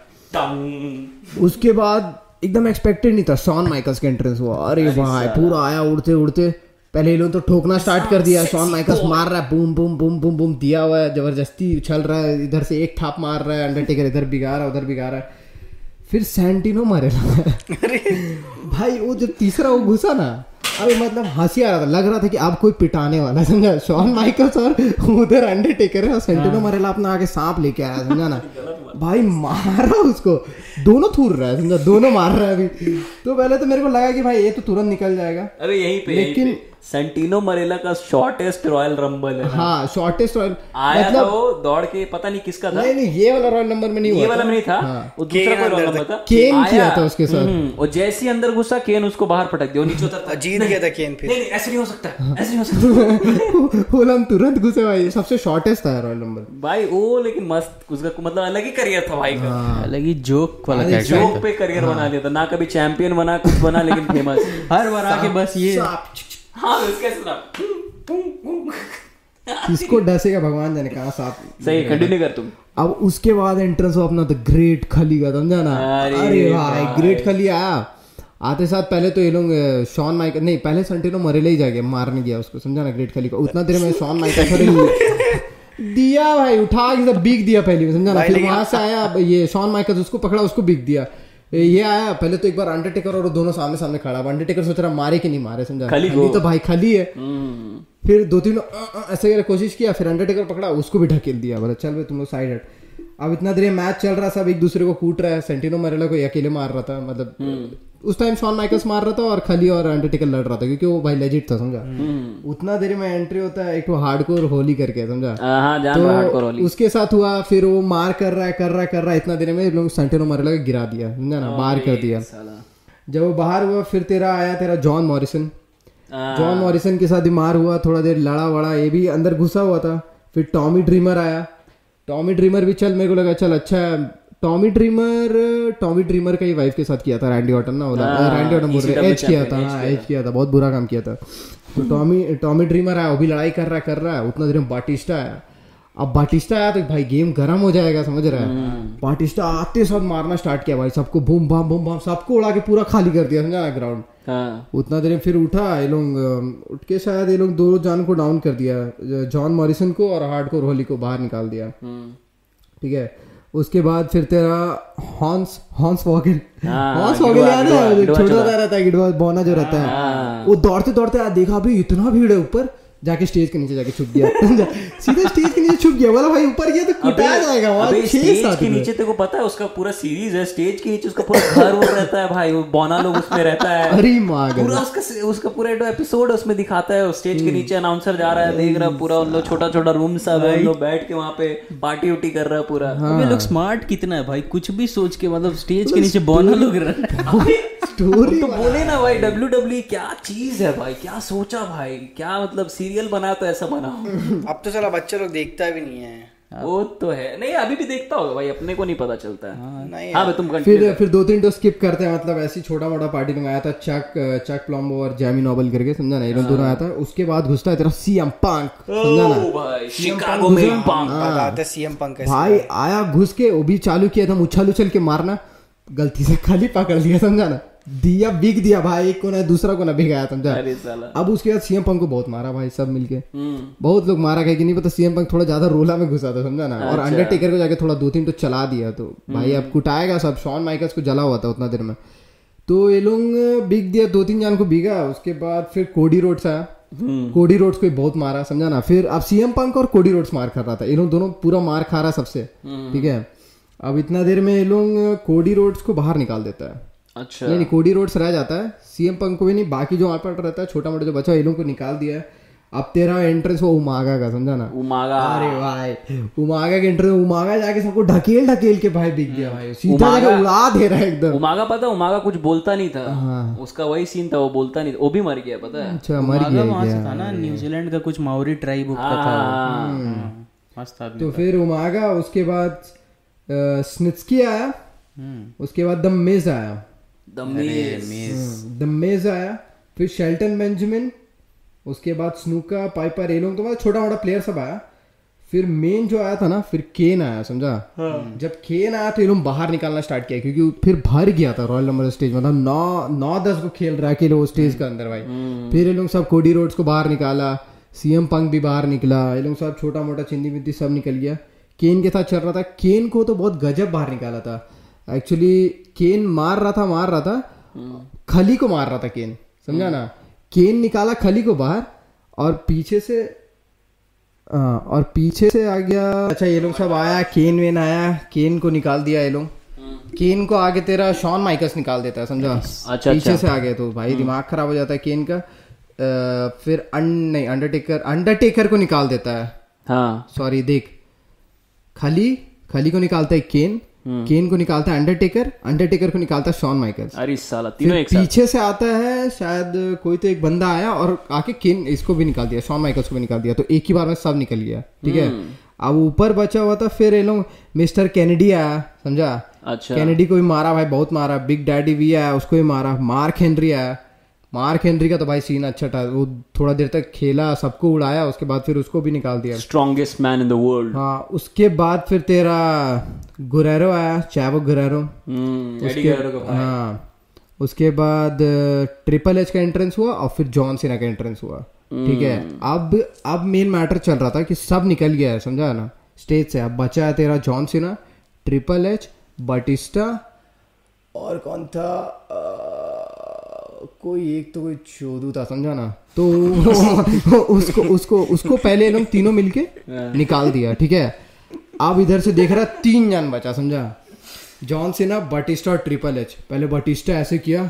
B: उसके बाद एकदम एक्सपेक्टेड नहीं था। शॉन माइकल्स का एंट्रेंस हुआ। अरे भाई पूरा आया उड़ते उड़ते। पहले ये लोग तो ठोकना स्टार्ट कर दिया। शॉन माइकल्स मार रहा है। Boom boom boom boom boom दिया हुआ है। ज़बरदस्ती उछल रहा है। इधर से एक थाप मार रहा है। अंडरटेकर इधर बिगा रहा है उधर बिगा रहा है। फिर सेंटिनो मारे भाई वो जो तीसरा वो घुसा ना अभी मतलब हँसी आ रहा था लग रहा था कि अब कोई पिटाने वाला समझा? शॉन माइकल्स और उधर अंडरटेकर है और सेंटिनो मरेला अपना आगे सांप लेके आया समझा ना? भाई मारा उसको। दोनों थूर रहा है समझा? दोनों मार रहा है अभी। तो पहले तो मेरे को लगा कि भाई ये तो तुरंत निकल जाएगा।
C: अरे यहीं पे
B: लेकिन-
C: लेकिन सेंटिनो मरेला का शॉर्टेस्ट रॉयल रंबल है
B: हाँ शॉर्टेस्ट रॉयल
C: आया
B: मतलब, था
C: वो दौड़ के पता नहीं किसका था?
B: नहीं नहीं ये वाला रॉयल नंबर में नहीं
C: ये वाला में नहीं था?
B: हाँ।
C: वो दूसरा कोई रॉयल नंबर था।
B: केन किया था उसके साथ।
C: हम्म, और जैसे ही अंदर घुसा केन उसको बाहर पटक दिया वो नीचे उतरता।
A: जीत गया था केन फिर।
C: नहीं नहीं ऐसे नहीं हो सकता ऐसे नहीं हो सकता।
B: बोला हम तुरंत घुसे भाई सबसे शॉर्टेस्ट था रॉयल नंबर
C: भाई वो लेकिन मस्त उसका मतलब अलग ही करियर था भाई का।
D: अलग ही जोक वाला कैरेक्टर
C: जोक पे करियर बना लिया था ना कभी चैंपियन बना कुछ बना लेकिन फ़ेमस
D: हर बार आके बस ये
C: हाँ उसका सुना
B: किसको डसेगा भगवान जाने कहा सांप
C: सही कंटिन्यू कर तुम।
B: अब उसके बाद एंट्रेंस हुआ अपना द ग्रेट खली का समझा ना
C: अरे
B: भाई। ग्रेट खली आया। आते साथ पहले तो ये लोग शॉन माइकल नहीं पहले संटिनो मरेले ही जाके मारने गया उसको समझा ना ग्रेट खली को। उतना देर में शॉन माइकल थोड़े दिया भाई उठा के बीक दिया पहले समझा ना फिर वहाँ से आया ये शॉन माइकल उसको पकड़ा उसको बीक दिया। ये आया पहले तो एक बार अंडरटेकर और दोनों सामने सामने खड़ा अंडरटेकर सोच रहा मारे कि नहीं मारे समझा?
C: खाली,
B: खाली तो भाई खाली है।
C: हम्म,
B: फिर दो तीन ऐसे कोशिश किया फिर अंडरटेकर पकड़ा उसको भी ढकेल दिया। बोला चल भाई तुम लोग साइड हट। अब इतना देर मैच चल रहा सब एक दूसरे को कूट रहा है। सेंटिनो मरेला को अकेले मार रहा था मतलब उस टाइम शॉन माइकल्स मार रहा था और खली और अंडरटेकर लड़ रहा था क्योंकि वो भाई लेजिट था समझा? उतना देर में एंट्री होता है एक तो हार्डकोर होली करके समझा?
C: हाँ
B: तो उसके साथ हुआ फिर वो मार कर रहा है कर रहा है कर रहा है इतना देर में लोग सेंटिनो मरेला को गिरा दिया समझा ना? बाहर कर दिया। जब वो बाहर हुआ फिर तेरा आया तेरा जॉन मॉरिसन
C: हाँ,
B: जॉन मॉरिसन के साथ भी मार हुआ थोड़ा देर लड़ा वड़ा ये भी अंदर घुसा हुआ था। फिर टॉमी ड्रीमर आया। टॉमी ड्रीमर भी चल मेरे को लगा चल अच्छा टॉमी ड्रीमर टॉमी ड्रीमर का ही वाइफ के साथ किया था रैंडी ऑटन ना बोला रैंडी ऑटन बोल रहे एज किया था हाँ एज किया था बहुत बुरा काम किया था। तो टॉमी टॉमी ड्रीमर आया वो भी लड़ाई कर रहा है कर रहा है उतना देर में बाटिस्टा आया अब बाटिस्टा आया तो भाई गेम गर्म हो जाएगा समझ रहा है? बाटिस्टा आते साथ मारना स्टार्ट किया भाई सबको बूम बाम बूम बाम सबको उड़ा के पूरा खाली कर दिया समझा ग्राउंड
C: हाँ।
B: उतना देर में फिर उठा ये लोग उठ के शायद ये लोग दो जान को डाउन कर दिया जॉन मॉरिसन को और हार्डकोर होली को बाहर निकाल दिया।
C: हम्म,
B: ठीक है? उसके बाद फिर तेरा हॉन्स हॉन्स वॉगल
C: हाँ,
B: हॉन्स वॉगल
C: गिडवा,
B: याद है? छोटा सा रहता है बोना जो रहता
C: हाँ।
B: है। वो दौड़ते दौड़ते आ देखा अभी इतना भीड़ है ऊपर। जाके स्टेज के नीचे जाके छुप गया। सीधा स्टेज के नीचे छुप गया। बोला भाई ऊपर गया तो कुटाया जाएगा वहाँ छह
C: स्टेज
B: सात
C: के नीचे तेरे को पता है उसका पूरा सीरीज़ है स्टेज के नीचे उसका पूरा घर वो रहता है भाई वो बौना लोग उसमें रहता है।
B: अरे मागल
C: पूरा उसका उसका पूरा एपिसोड उसमें दिखाता है स्टेज के नीचे अनाउंसर जा रहा है देख रहा है पूरा उन लोग छोटा छोटा रूम सब है लोग बैठ के वहाँ पे पार्टी उटी कर रहा है पूरा।
D: अबे लोग स्मार्ट कितना है भाई? कुछ भी सोच के मतलब स्टेज के नीचे बौना लोग रह रहे हैं।
B: स्टोरी
C: तो बोले ना भाई डब्ल्यू डब्ल्यू क्या चीज़ है भाई? क्या सोचा भाई? क्या मतलब सीरियल बना तो ऐसा बना
A: अब तो चला बच्चे लोग देखता भी नहीं है।
C: वो तो है। नहीं अभी भी देखता होगा भाई अपने को नहीं पता चलता है।
A: नहीं
C: हाँ तुम
B: फिर फिर दो तीन तो स्किप करते हैं मतलब ऐसी छोटा मोटा पार्टी में आया था चक चक प्लम्बो और जैमी नोबल करके समझा ना? ये दोनों आया था। उसके बाद घुसता है तेरा सीएम पंक समझा ना?
C: शिकागो में पंक
A: बताते सीएम पंकज
B: भाई आया घुस के वो भी चालू किया था उछल उछल के मारना। गलती से खाली पकड़ लिया समझा ना? दिया बिग दिया भाई एक को ना दूसरा को ना भिगाया समझा
C: अरे साला।
B: अब उसके बाद सीएम पंक को बहुत मारा भाई सब मिलके।
C: हम्म।
B: बहुत लोग मारा गया कि नहीं पता सीएम पंक थोड़ा ज़्यादा रोला में घुसा था समझा ना? और अंडरटेकर को जाके थोड़ा दो तीन तो चला दिया तो भाई अब कुटाएगा सब शॉन माइकल्स को जला हुआ था उतना देर में। तो ये लोग बिग दिया दो तीन जान को बिगा उसके बाद फिर कोडी रोड्स आया। कोडी रोड्स को बहुत मारा समझा ना? फिर अब सीएम पंक और कोडी रोड्स मार खा रहा था। ये लोग दोनों पूरा मार खा रहा सबसे ठीक है? अब इतना देर में ये लोग कोडी रोड्स को बाहर निकाल देता है।
C: अच्छा।
B: नहीं नहीं कोडी रोड्स रह जाता है। सीएम पंक को भी नहीं बाकी जो वहाँ पर रहता है छोटा मोटा जो बच्चा है, इन लोगों को निकाल दिया है। अब तेरा एंट्रेंस वो उमागा का समझा ना?
C: उमागा।
B: अरे भाई उमागा के एंट्रेंस उमागा जाके सबको ढकेल ढकेल के भाई बिक गया भाई। सीधा जाके उड़ा दे रहा है एकदम।
C: उमागा पता है, उमागा कुछ बोलता नहीं था।
B: हाँ।
C: उसका वही सीन था वो बोलता नहीं था। वो भी मर गया पता है।
B: अच्छा मर गया
D: वहाँ से था ना न्यूजीलैंड का कुछ माओरी ट्राइब का था
C: हाँ।
D: हाँ, मस्त आदमी
B: तो फिर उमागा उसके बाद स्नित्सकी आया।
D: हम्म।
B: उसके बाद द मेज आया। द मेज आया फिर शेल्टन बेंजामिन उसके बाद स्नूका पाइपर ये लोग तो मतलब छोटा मोटा प्लेयर सब आया। फिर मेन जो आया था ना फिर केन आया समझा? हाँ। जब केन आया तो ये लोग बाहर निकालना स्टार्ट किया क्योंकि फिर भर गया था रॉयल नंबर स्टेज मतलब नौ नौ दस को खेल रहा है वो स्टेज के अंदर भाई। फिर ये लोग सब कोडी रोड्स को बाहर निकाला सीएम पंक भी बाहर निकला ये लोग सब छोटा मोटा चिंदी मिंदी सब निकल गया। केन के साथ चल रहा था केन को तो बहुत गजब बाहर निकाला था। एक्चुअली केन मार रहा था मार रहा था। खली को मार रहा था केन समझा ना? केन निकाला खली को बाहर और पीछे से हाँ, और पीछे से आ गया। अच्छा ये लोग सब आया केन वेन आया केन को निकाल दिया ये लोग। केन को आगे तेरा शॉन माइकस निकाल देता है समझा?
C: अच्छा,
B: पीछे अच्छा। से आ गया तो भाई दिमाग खराब हो जाता है केन का। अ, फिर अन नहीं अंडरटेकर अंडरटेकर को निकाल देता है।
C: हाँ।
B: सॉरी देख। खली खली को निकालता है केन केन को निकालता है अंडरटेकर अंडरटेकर को निकालता है शॉन माइकल्स
C: अरे साला तीनों एक
B: पीछे से आता है शायद कोई तो एक बंदा आया और आके केन इसको भी निकाल दिया शॉन माइकल्स को भी निकाल दिया तो एक ही बार में सब निकल गया ठीक है? अब ऊपर बचा हुआ था फिर ये लोग मिस्टर कैनेडी आया समझा?
C: अच्छा।
B: कैनेडी को भी मारा भाई बहुत मारा बिग डैडी भी आया उसको भी मारा मार्क हेनरी आया मार्क हेनरी का तो भाई सीन अच्छा था। वो थोड़ा देर तक खेला सबको उड़ाया उसके बाद फिर उसको भी निकाल दिया।
C: Strongest man in the world
B: हाँ उसके बाद फिर तेरा गुरेरो आया चैवो गुरेरो। उसके हाँ उसके बाद ट्रिपल एच का एंट्रेंस हुआ और फिर जॉन सीना का एंट्रेंस हुआ। ठीक है अब अब मेन मैटर चल रहा था कि सब निकल गया है समझा ना? स्टेज से अब बचा है तेरा John Cena triple H Batista और कौन था? अ, कोई एक तो कोई चोदू था समझा ना? तो उसको उसको उसको पहले लोग तीनों मिलके निकाल दिया ठीक है? अब इधर से देख रहा तीन जान बचा समझा? जॉन सीना बटिस्टा और ट्रिपल एच पहले बटिस्टा ऐसे किया।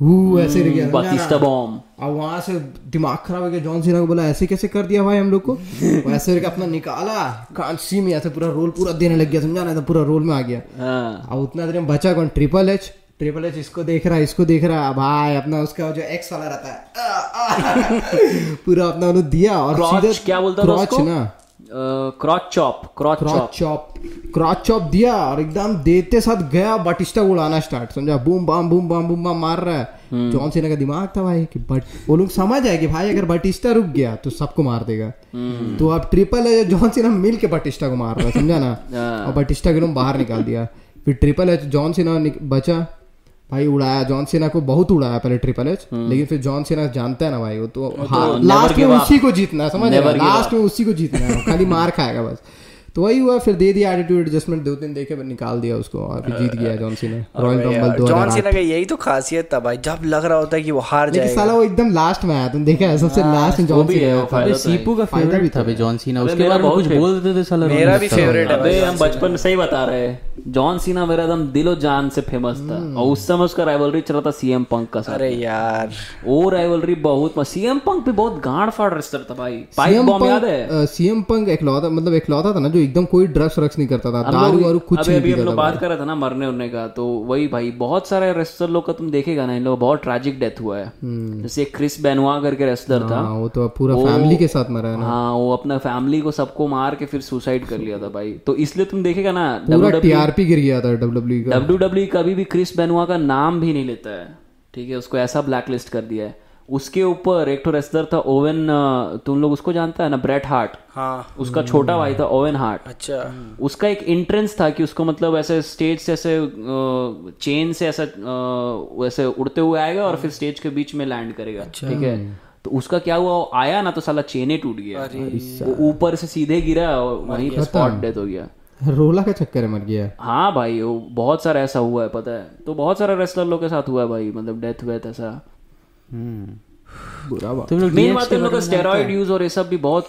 B: हु ऐसे गया ना?
C: बातिस्टा बॉम्ब
B: और वहाँ से दिमाग खराब हो गया जॉन सीना को बोला ऐसे कैसे कर दिया भाई हम लोग को? ऐसे करके अपना निकाला। कांसी में ऐसे पूरा रोल पूरा देने लग गया समझा ना? पूरा रोल में आ गया।
C: हाँ।
B: अब उतना देर में बचा कौन? ट्रिपल एच ट्रिपल एच इसको देख रहा है इसको देख रहा है। भाई अपना उसका जो एक्स वाला रहता है। पूरा अपना उन्होंने दिया और
C: क्रॉच क्या बोलता था
B: क्रॉच ना।
C: Crotch chop crotch chop
B: crotch chop दिया और एकदम देते साथ गया बटिस्टा उड़ाना स्टार्ट समझा? Boom bam boom bam boom bam मार रहा है। जॉन सीना का दिमाग था भाई कि बट वो लोग समझ आए कि भाई अगर बटिस्टा रुक गया तो सबको मार देगा। तो अब ट्रिपल है जॉन सीना मिल के बटिस्टा को मार रहा है समझा ना? और बटिस्टा के एकदम बाहर निकाल दिया। फिर ट्रिपल एच जॉन सीना बचा। भाई उड़ाया जॉन सेना को बहुत उड़ाया पहले ट्रिपल एच लेकिन फिर जॉन सेना जानता है ना भाई वो तो तो लास्ट में उसी को जीतना है समझ लास्ट में उसी को जीतना है खाली मार खाएगा बस। तो वही हुआ फिर दे दिया एटीट्यूड एडजस्टमेंट दो तीन देखे निकाल दिया उसको और फिर जीत गया जॉन सीना रॉयल रंबल दो
A: जॉन सीना का यही तो खासियत था भाई जब लग रहा होता है कि वो हार
B: लेकिन
A: जाएगा।
B: साला वो एकदम लास्ट में आया तुम देखा है सबसे लास्ट में जॉन सीना
C: वो
B: आया था।
C: फ़ायदा
D: अबे
C: तो है।
D: सीपू का
B: फ़ायदा भी
D: था। भाई जॉन सीना उसके में
C: बहुत
D: कुछ बोल देते थे साला
A: मेरा भी फेवरेट है भाई
C: हम बचपन में सही बता रहे हैं जॉन सीना मेरा एकदम दिलो जान से फ़ेमस था। और उस समय उसका राइवलरी चल रहा था सीएम पंक का
A: अरे यार।
C: वो राइवलरी बहुत सीएम पंक भी बहुत गांड फाड़ रेस्टर था भाई। पाइप
B: सीएम
C: बॉम्ब याद है?
B: सीएम पंक एकलौता मतलब एकलौता था ना जो एकदम कोई ड्रग्स रक्स नहीं करता था दारू वारू कुछ
C: अभी
B: नहीं
C: अभी हम लोग बात कर रहा था ना मरने उरने का तो वही भाई बहुत सारे रेस्लर लोग का तुम देखेगा ना इन लोग बहुत ट्रेजिक डेथ हुआ है। जैसे एक क्रिस बेनवा करके रेस्लर था।
B: हाँ वो तो पूरा फैमिली के साथ मरा है ना।
C: हाँ वो अपना फैमिली को सबको मार के फिर सुसाइड कर लिया था भाई। तो इसलिए तुम देखेगा ना
B: पूरा टीआरपी गिर गया था डब्ल्यू
C: डब्ल्यू डब्ल्यू कभी भी क्रिस बेनुआ का नाम भी नहीं लेता है। ठीक है उसको ऐसा ब्लैकलिस्ट कर दिया है। उसके ऊपर एक तो रेसलर था ओवन तुम लोग उसको जानता है ना ब्रेट हार्ट
A: हाँ।
C: उसका छोटा भाई था ओवन हार्ट
A: अच्छा।
C: उसका एक इंट्रेंस था कि उसको मतलब ऐसे स्टेज से ऐसे चेन से ऐसा वैसे उड़ते हुए आएगा और फिर स्टेज के बीच में लैंड करेगा। अच्छा। ठीक है? तो उसका क्या हुआ? आया ना तो साला चेने टूट गया। ऊपर से सीधे गिरा और वहीं स्पॉट डेथ हो गया।
B: रोला का चक्कर मर गया।
C: हाँ भाई वो बहुत सारा ऐसा हुआ है पता है। तो बहुत सारा रेसलर लोग के साथ हुआ है भाई मतलब डेथ वेथ ऐसा। Hmm.
B: बुरा बात।
D: तुम लोग
C: मेन बात है लोग का स्टेरॉइड यूज़ और ये सब भी बहुत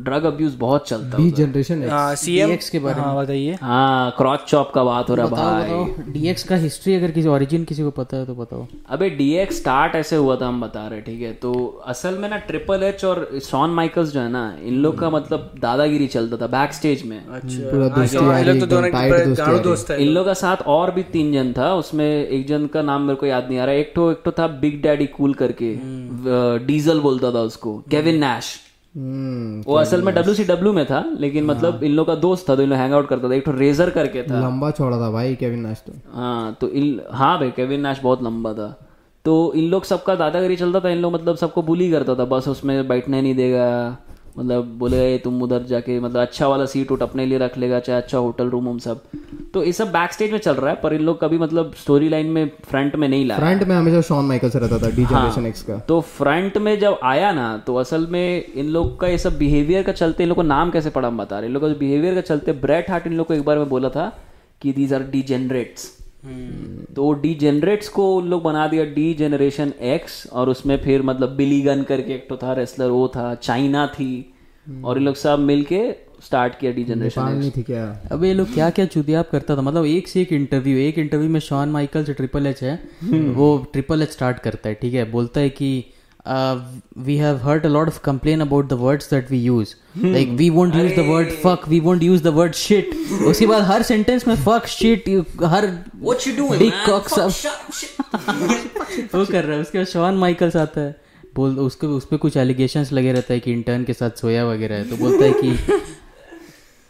C: ड्रग अब्यूज बहुत चलता है।
B: जनरेशन है
A: हाँ सीएम
D: DX के बारे
A: हाँ बताइए।
C: हाँ क्रॉच चॉप का बात हो रहा
D: बताओ डीएक्स का हिस्ट्री अगर किसी ओरिजिन किसी को पता है तो बताओ।
C: अबे डीएक्स स्टार्ट ऐसे हुआ था हम बता रहे ठीक है? तो असल में ना ट्रिपल एच और शॉन माइकल्स जो है ना इन लोग का मतलब दादागिरी चलता था बैक स्टेज में।
A: अच्छा हाँ, लोग तो है।
C: इन लोग का साथ और भी तीन जन था उसमें एक जन का नाम मेरे को याद नहीं आ रहा एक तो एक तो था बिग डैडी कूल करके डीजल बोलता था उसको केविन नैश।
B: हम्म
C: वो असल में डब्ल्यू सी डब्ल्यू में था लेकिन मतलब इन लोग का दोस्त था तो इन लोग हैंग आउट करता था। एक तो रेजर करके था।
B: लंबा छोड़ा था भाई केविन नैश तो।
C: हाँ तो इन हाँ भाई केविन नैश बहुत लंबा था। तो इन लोग सबका दादागिरी चलता था इन लोग मतलब सबको बुली करता था बस उसमें बैठने नहीं देगा। मतलब बोले "ए, तुम उधर जाके मतलब अच्छा वाला सीट उठ अपने लिए रख लेगा चाहे अच्छा होटल रूम हम सब। तो ये सब बैक स्टेज में चल रहा है पर इन लोग कभी मतलब स्टोरी लाइन में फ्रंट में नहीं लाया
B: फ्रंट में हमेशा शॉन माइकल्स रहता था डी जनरेशन एक्स का।
C: तो फ्रंट में जब आया ना तो असल में इन लोग का ये सब बिहेवियर का चलते इन लोग को नाम कैसे पड़ा हम बता रहे इन लोग का बिहेवियर का चलते ब्रेट हार्ट इन लोग को एक बार में बोला था कि दीज आर डी जनरेट्स तो डी जेनरेट्स को उन लोग बना दिया डी जेनरेशन एक्स और उसमें फिर मतलब बिली गन करके एक तो था रेसलर वो था चाइना थी और ये लोग सब मिलके स्टार्ट किया डी जनरेशन
B: नहीं थी क्या?
D: अब ये लोग क्या क्या चुतियाब करता था? मतलब एक से एक इंटरव्यू एक इंटरव्यू में शॉन माइकल से ट्रिपल एच है वो ट्रिपल एच स्टार्ट करता है ठीक है? बोलता है कि we have heard a lot of complain about the words that we use like we won't use the word fuck we won't use the word shit उसके बाद हर सेंटेंस में फक शिट हर
C: What you doing,
D: Big cock सब- वो कर रहा है उसके बाद शॉन माइकल्स आता है बोल उसके उस पर कुछ एलिगेशंस लगे रहता है कि इंटर्न के साथ सोया वगैरह है तो बोलता है कि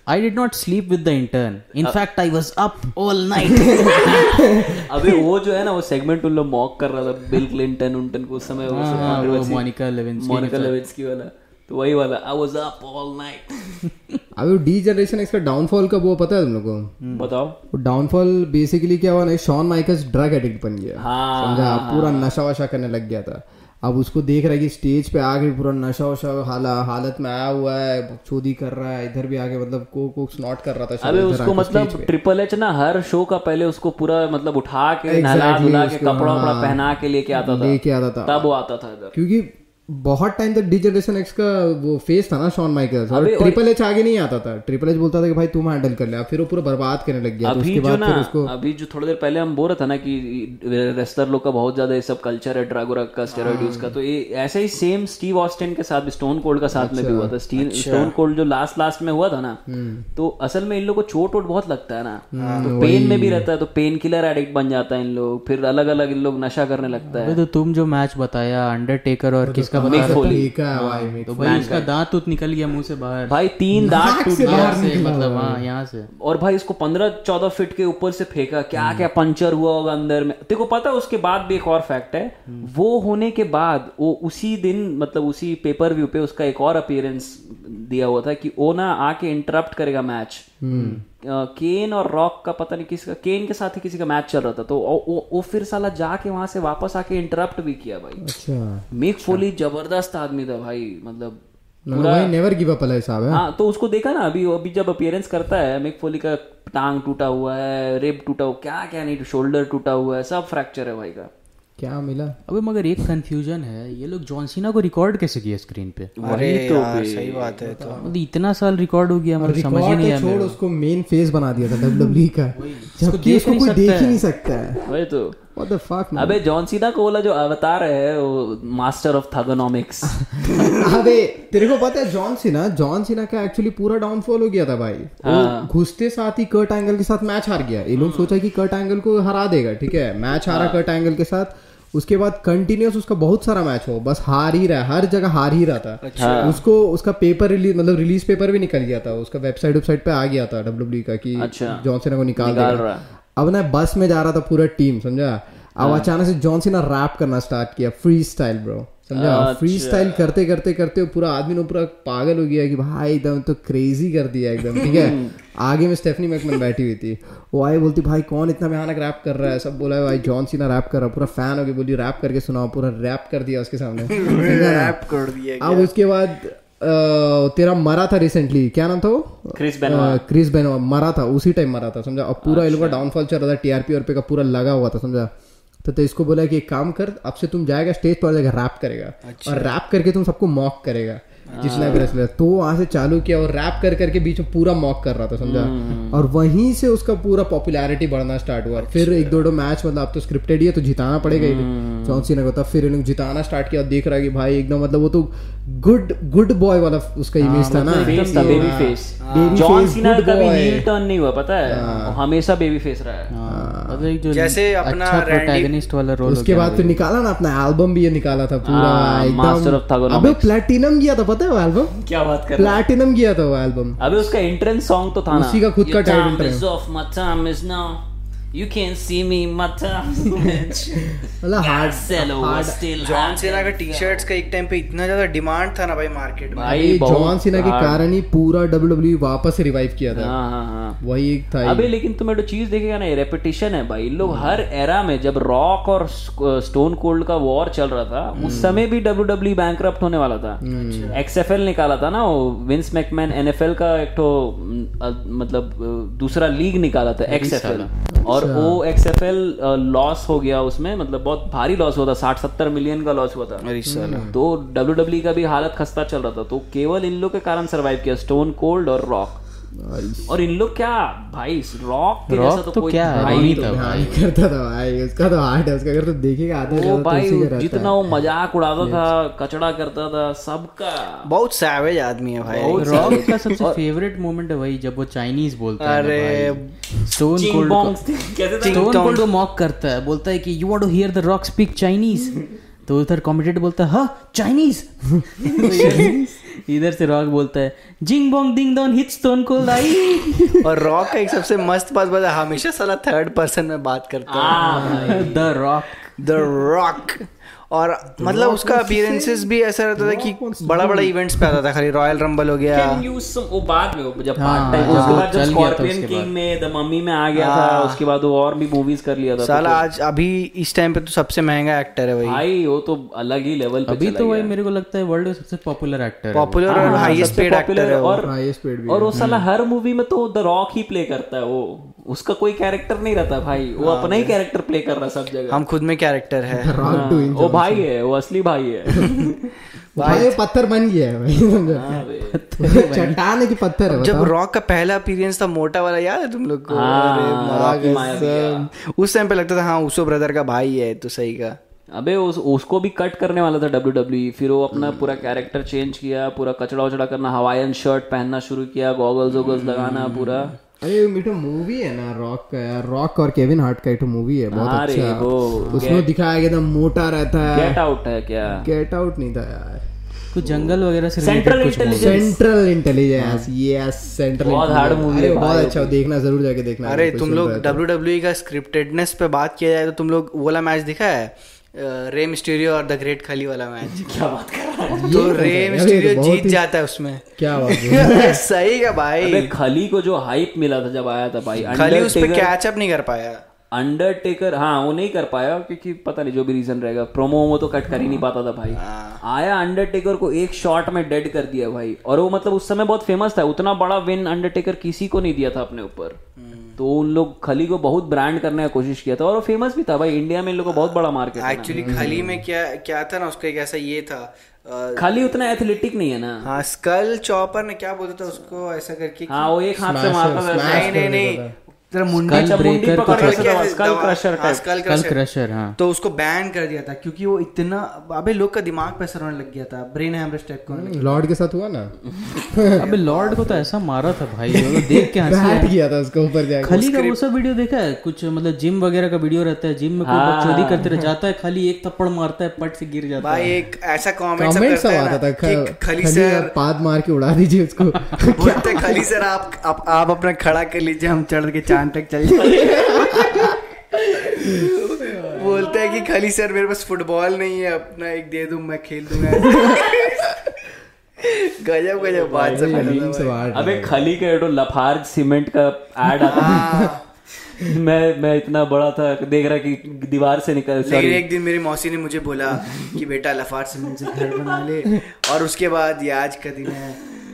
D: I did not sleep with the intern in fact I was up all night
C: अबे वो जो है ना वो सेगमेंट उन लोग मॉक कर रहा था बिल क्लिंटन उन्टन को उस समय वो सब
D: वो
C: controversy-
D: Monica Lewinsky
C: Monica Lewinsky वाला। तो वही वाला I was up all night
B: वो डी जनरेशन एक्स का डाउनफॉल कब हुआ पता है तुम लोग को?
C: बताओ।
B: वो डाउनफॉल बेसिकली क्या हुआ ना शॉन माइकल्स ड्रग एडिक्ट बन गया।
C: हाँ।
B: समझा पूरा नशा वशा करने लग गया था। अब उसको देख रहा है कि स्टेज पे आके पूरा नशा वशा हाला हालत में आया हुआ है चोरी कर रहा है इधर भी आके मतलब को को स्नॉट कर रहा था
C: अबे उसको मतलब ट्रिपल एच ना हर शो का पहले उसको पूरा मतलब उठा के नहला धुला के कपड़ा वपड़ा
B: हाँ।
C: पहना के लेके आता था।
B: लेके आता था।
C: तब वो आता था इधर।
B: क्योंकि बहुत टाइम तक डी जनरेशन एक्स का वो फेस था ना शॉन माइकल्स और ट्रिपल एच आगे नहीं आता था। ट्रिपल एच बोलता था कि भाई तुम हैंडल कर ले। फिर वो पूरा बर्बाद करने लग गया। तो
C: अभी
B: उसके
C: जो ना
B: उसको
C: अभी जो थोड़ी देर पहले हम बोल रहे थे ना कि रेसलर लोग का बहुत ज़्यादा ये सब कल्चर है ड्रग व्रग का स्टेरॉइड यूज़ का तो ये ऐसे ही सेम स्टीव ऑस्टिन के साथ स्टोन कोल्ड का साथ में भी हुआ था। स्टोन कोल्ड जो लास्ट लास्ट में हुआ था ना तो असल में इन लोग को चोट वोट बहुत लगता है ना। तो पेन में भी रहता है तो पेन किलर एडिक्ट बन जाता है इन लोग। फिर अलग अलग इन लोग नशा करने लगता है
D: तो तुम जो मैच बताया अंडरटेकर और किसका बता रहे थे?
B: भाई
D: तो भाई उसका दांत उत निकल गया मुँह से बाहर।
C: भाई तीन दांत टूट गया
D: से मतलब हाँ यहाँ से।
C: और भाई इसको पंद्रह चौदह फीट के ऊपर से फेंका। क्या क्या पंचर हुआ होगा अंदर में? तेको पता है उसके बाद भी एक और फैक्ट है। वो होने के बाद वो उसी दिन मतलब उसी पेपर व्यू पे उसका एक और अपीयरेंस दिया हुआ था कि वो ना आके इंटरप्ट करेगा मैच केन और रॉक का पता नहीं किसका केन के साथ ही किसी का मैच चल रहा था तो वो- फिर साला जाके वहाँ से वापस आके इंटरप्ट भी किया भाई।
B: अच्छा।
C: मिक फोली ज़बरदस्त आदमी था भाई मतलब
B: नेवर गिव अप साहब है।
C: हाँ तो उसको देखा ना अभी अभी जब अपियरेंस करता है मिक फोली का टांग टूटा हुआ है रिब टूटा हुआ क्या क्या नहीं शोल्डर टूटा हुआ है सब फ्रैक्चर है भाई का।
B: क्या मिला?
D: अबे मगर एक कंफ्यूजन है ये लोग जॉन सीना को रिकॉर्ड कैसे किया स्क्रीन पे?
A: अरे यार सही बात है तो।
D: मतलब इतना साल रिकॉर्ड हो गया मतलब समझ ही नहीं
B: तो
D: आया
B: छोड़ उसको मेन फेस बना दिया था डब्ल्यूडब्ल्यू का। जबकि
D: देख
B: उसको कोई देख
D: ही
B: नहीं सकता है।
C: वही तो।
B: व्हाट द फक
C: अबे जॉन सीना को बोला जो अवतार है वो मास्टर ऑफ़ थगोनॉमिक्स
B: अबे तेरे को पता है जॉन सीना जॉन सीना का एक्चुअली पूरा डाउनफॉल हो गया था भाई। वो घुसते साथ ही कर्ट एंगल के साथ मैच हार गया। ये लोग सोचा कि कर्ट एंगल को हरा देगा ठीक है? मैच हारा कर्ट एंगल के साथ। उसके बाद कंटिन्यूस उसका बहुत सारा मैच हो बस हार ही रहा है हर जगह हार ही रहा था। अच्छा। उसको उसका पेपर रिलीज़ मतलब रिलीज़ पेपर भी निकल गया था। उसका वेबसाइट वेबसाइट पे आ गया था डब्ल्यू का कि
C: अच्छा।
B: जॉन सीना को निकाल
C: निकाल रहा।
B: अब ना बस में जा रहा था पूरा टीम समझा? अब अचानक से जॉनसिना रैप करना स्टार्ट किया फ्री स्टाइल ब्रो समझा? फ्री स्टाइल करते करते करते पूरा आदमी ने पूरा पागल हो गया कि भाई एकदम तो क्रेजी कर दिया एकदम ठीक है? आगे में स्टेफनी मैकमैन बैठी हुई थी। वो आई बोलती भाई कौन इतना भयानक रैप कर रहा है? सब बोला है भाई जॉन सीना रैप कर रहा है। पूरा फ़ैन हो गया बोली रैप करके सुनाओ पूरा रैप कर दिया उसके सामने।
A: रैप कर दिया
B: अब उसके बाद तेरा मरा था रिसेंटली क्या नाम था वो?
C: क्रिस बेनवा
B: क्रिस बेनवा मरा था उसी टाइम मरा था समझा? अब पूरा ये लोग का डाउनफॉल चल रहा था टीआरपी और पे का पूरा लगा हुआ था समझा? तो, तो इसको बोला कि एक काम कर अब से तुम जाएगा स्टेज पर जाएगा रैप करेगा अच्छा। और रैप करके तुम सबको मॉक करेगा जितना भी रेसलर तो वहाँ से चालू किया और रैप कर करके बीच में पूरा मॉक कर रहा था समझा? और वहीं से उसका पूरा पॉपुलैरिटी बढ़ना स्टार्ट हुआ। फिर एक दो दो मैच मतलब अब तो स्क्रिप्टेड ही है तो जिताना पड़ेगा ही। जॉन सीना को तब फिर इन्होंने जिताना स्टार्ट किया और देख रहा है कि भाई एकदम मतलब वो तो गुड गुड बॉय वाला उसका इमेज था ना।
C: फेस था बेबी फेस जॉन सीना कभी हील टर्न नहीं हुआ पता है? हमेशा बेबी फेस रहा है।
D: हाँ, मतलब जो
A: जैसे अपना
D: अच्छा प्रोटैगनिस्ट वाला रोल
B: उसके बाद फिर निकाला ना अपना एल्बम भी ये निकाला था पूरा
C: हाँ, Master of
B: एकदम अबे प्लेटिनम गया था पता है वो एल्बम
C: क्या बात कर
B: प्लैटिनम किया था वो एल्बम
C: अभी अबे उसका एंट्रेंस सॉन्ग तो था ना।
B: उसी का खुद का title
C: of
B: track.
C: is off, You can't see me, time
B: मतलब hard
C: was still
A: John. Cena का टी शर्ट्स का एक टाइम पे इतना ज़्यादा डिमांड था ना भाई मार्केट में।
C: भाई
B: जॉन सीना के कारण ही पूरा डब्ल्यू वापस से रिवाइव किया था।
C: हाँ हाँ हाँ।
B: वही एक था
C: अबे लेकिन तुम एक चीज़ देखेगा ना ये रेपिटेशन है भाई। लोग हर एरा में जब रॉक और स्टोन कोल्ड का वॉर चल रहा था उस समय भी डब्ल्यू डब्ल्यू बैंक होने वाला था। एक्सएफएल निकाला था ना वो विंस मैकमैन एनएफएल का एक तो मतलब दूसरा लीग निकाला था एक्सएफएल और वो एल लॉस हो गया उसमें मतलब बहुत भारी लॉस हुआ था साठ सत्तर मिलियन का लॉस हुआ था। तो डब्ल्यू डब्ल्यू का भी हालत खस्ता चल रहा था तो केवल इन लोग के कारण सर्वाइव किया स्टोन कोल्ड और रॉक और इन लोग क्या भाई रॉक के
D: Rock
C: जैसा तो
D: तो
C: कोई
D: क्या
C: भाई
D: नहीं
C: तो
D: था
B: ये करता था भाई उसका तो हार्ट है उसका अगर तुम देखेगा आधा
C: वो
B: ज़्यादा तो
C: भाई
B: का
C: जितना वो मज़ाक उड़ाता था कचड़ा करता था सबका।
A: बहुत सैवेज आदमी है भाई।
D: रॉक का सबसे फेवरेट मोमेंट है वही जब वो चाइनीज़ बोलता है
A: अरे
D: स्टोन कोल्ड
C: कैसे था?
D: स्टोन कोल्ड को मॉक करता है बोलता है कि you want to hear the Rock speak Chinese तो उधर कमेंटेटर बोलता है हाँ चाइनीज़ इधर से रॉक बोलता है जिंग बोंग डिंग डोन हिट स्टोन कोल्ड आई।
A: और रॉक का एक सबसे मस्त बात बता हमेशा साला थर्ड पर्सन में बात करता है।
D: द रॉक
A: द रॉक और मतलब उसका अपीयरेंसेस भी ऐसा रहता था कि बड़ा बड़ा इवेंट्स पे आता था खाली रॉयल रंबल हो गया।
C: Can use some- वो बाद में वो जब
D: हाँ,
C: पार्ट टाइम
D: हाँ,
C: उसके बाद जब स्कॉर्पियन किंग में द मम्मी में आ गया था उसके बाद वो और भी मूवीज़ कर लिया था तो
A: साला आज अभी इस टाइम पे तो सबसे महँगा एक्टर है भाई।
C: भाई वो तो अलग ही लेवल पे
D: अभी तो वही मेरे को लगता है वर्ल्ड में सबसे पॉपुलर एक्टर
A: पॉपुलर और
C: हाँ,
A: हाईएस्ट पेड एक्टर है
C: और
B: highest paid भी
C: और वो साला हर मूवी में तो द रॉक ही प्ले करता है वो उसका कोई कैरेक्टर नहीं रहता भाई। वो अपना ही कैरेक्टर प्ले कर रहा है सब जगह।
A: हम खुद में कैरेक्टर है।
C: वो भाई है वो असली भाई है।
B: भाई ये पत्थर बन गया है भाई। चट्टान है कि पत्थर है
A: जब रॉक का पहला अपीरियंस था मोटा वाला याद है तुम लोग को?
C: हाँ,
A: अरे कसम। उस टाइम पे लगता था हाँ उसो ब्रदर का भाई है तो सही का।
C: अबे उस उसको भी कट करने वाला था डब्ल्यू डब्ल्यू फिर वो अपना पूरा कैरेक्टर चेंज किया पूरा कचड़ा उचड़ा करना हवाईन शर्ट पहनना शुरू किया गॉगल्स वॉगल्स लगाना पूरा।
B: अरे मीठो मूवी है ना रॉक का यार। रॉक और केविन हार्ट का एक मूवी है बहुत अच्छा।
C: वो
B: उसमें दिखाया गया एकदम मोटा रहता है।
C: गेट आउट है क्या?
B: गेट आउट नहीं था यार।
D: कुछ जंगल वगैरह से
C: Central Intelligence
B: Central Intelligence yes central
C: बहुत hard movie है
B: बहुत अच्छा देखना ज़रूर जाके देखना।
A: अरे तुम लोग
B: रहा है तो।
A: डब्ल्यू डब्ल्यू का स्क्रिप्टेडनेस पे बात किया जाए तो तुम लोग वो वाला मैच दिखा है? रे मिस्टीरियो और द ग्रेट खली वाला मैच।
C: क्या बात कर रहा है?
A: तो रे
B: कैसा है? अरे,
A: मिस्टीरियो जीत जाता है उसमें।
B: क्या बात
A: सही का भाई।
C: अबे खली को जो हाइप मिला था जब आया था भाई
A: खाली उस पे
C: अंडरटेकर
A: कैचअप नहीं कर पाया।
C: अंडरटेकर हाँ वो नहीं कर पाया क्योंकि पता नहीं जो भी रीजन रहेगा। प्रोमो वो तो कट कर ही नहीं पाता था भाई। आया अंडरटेकर को एक शॉट में डेड कर दिया भाई। और वो मतलब उस समय बहुत फ़ेमस था उतना बड़ा विन अंडरटेकर किसी को नहीं दिया था अपने ऊपर। तो उन लोग खली को बहुत ब्रांड करने का कोशिश किया था और वो फ़ेमस भी था भाई। इंडिया में इन लोगों को बहुत बड़ा मार्केट है
A: एक्चुअली खली में क्या क्या था ना उसका एक ऐसा ये था
C: खाली उतना एथलेटिक नहीं है ना।
A: हाँ स्कल चॉपर ने क्या बोलता था उसको ऐसा करके
C: हाँ वो एक हाथ से मारता था।
A: नहीं नहीं नहीं। मुंडी
C: मुंडी क्रशर
A: हाँ,
C: टाइप
A: स्कल
D: कल
A: क्रशर
D: क्रशर हाँ।
A: तो उसको बैन कर दिया था क्योंकि वो इतना अबे लोग का दिमाग पे असर होने लग गया था ब्रेन हैमरेज टाइप का
B: लॉर्ड के साथ हुआ ना?
D: अबे लॉर्ड को तो ऐसा मारा था भाई तो देख के हँसी
B: गया था उसके ऊपर जाके।
D: खाली का वो सब वीडियो देखा है कुछ मतलब जिम वगैरह का वीडियो रहता है जिम में कोई बकचोदी करते रह जाता है खाली एक थप्पड़ मारता है पट से गिर। जाता
A: भाई
D: है।
A: एक ऐसा कमेंट सब करता है
B: आता था
A: कि खली
B: खली
A: सर
B: पाद मार के उड़ा दीजिए उसको।
A: बोलते हैं, खली सर आप आप, आप अपना खड़ा कर लीजिए हम चढ़ के चाँद तक चल जाएँगे बोलते हैं कि खली सर मेरे पास फुटबॉल नहीं है अपना एक दे दूँ मैं खेल दूँगा। गजब गजब बात
B: सबसे
C: अबे खली का एडो लफार्ज सीमेंट का एड आता
A: हाँ।
C: मैं मैं इतना बड़ा था देख रहा कि दीवार से निकल सॉरी
A: एक दिन मेरी मौसी ने मुझे बोला कि बेटा लफार सीमेंट से घर बना ले। और उसके बाद ये आज का दिन है।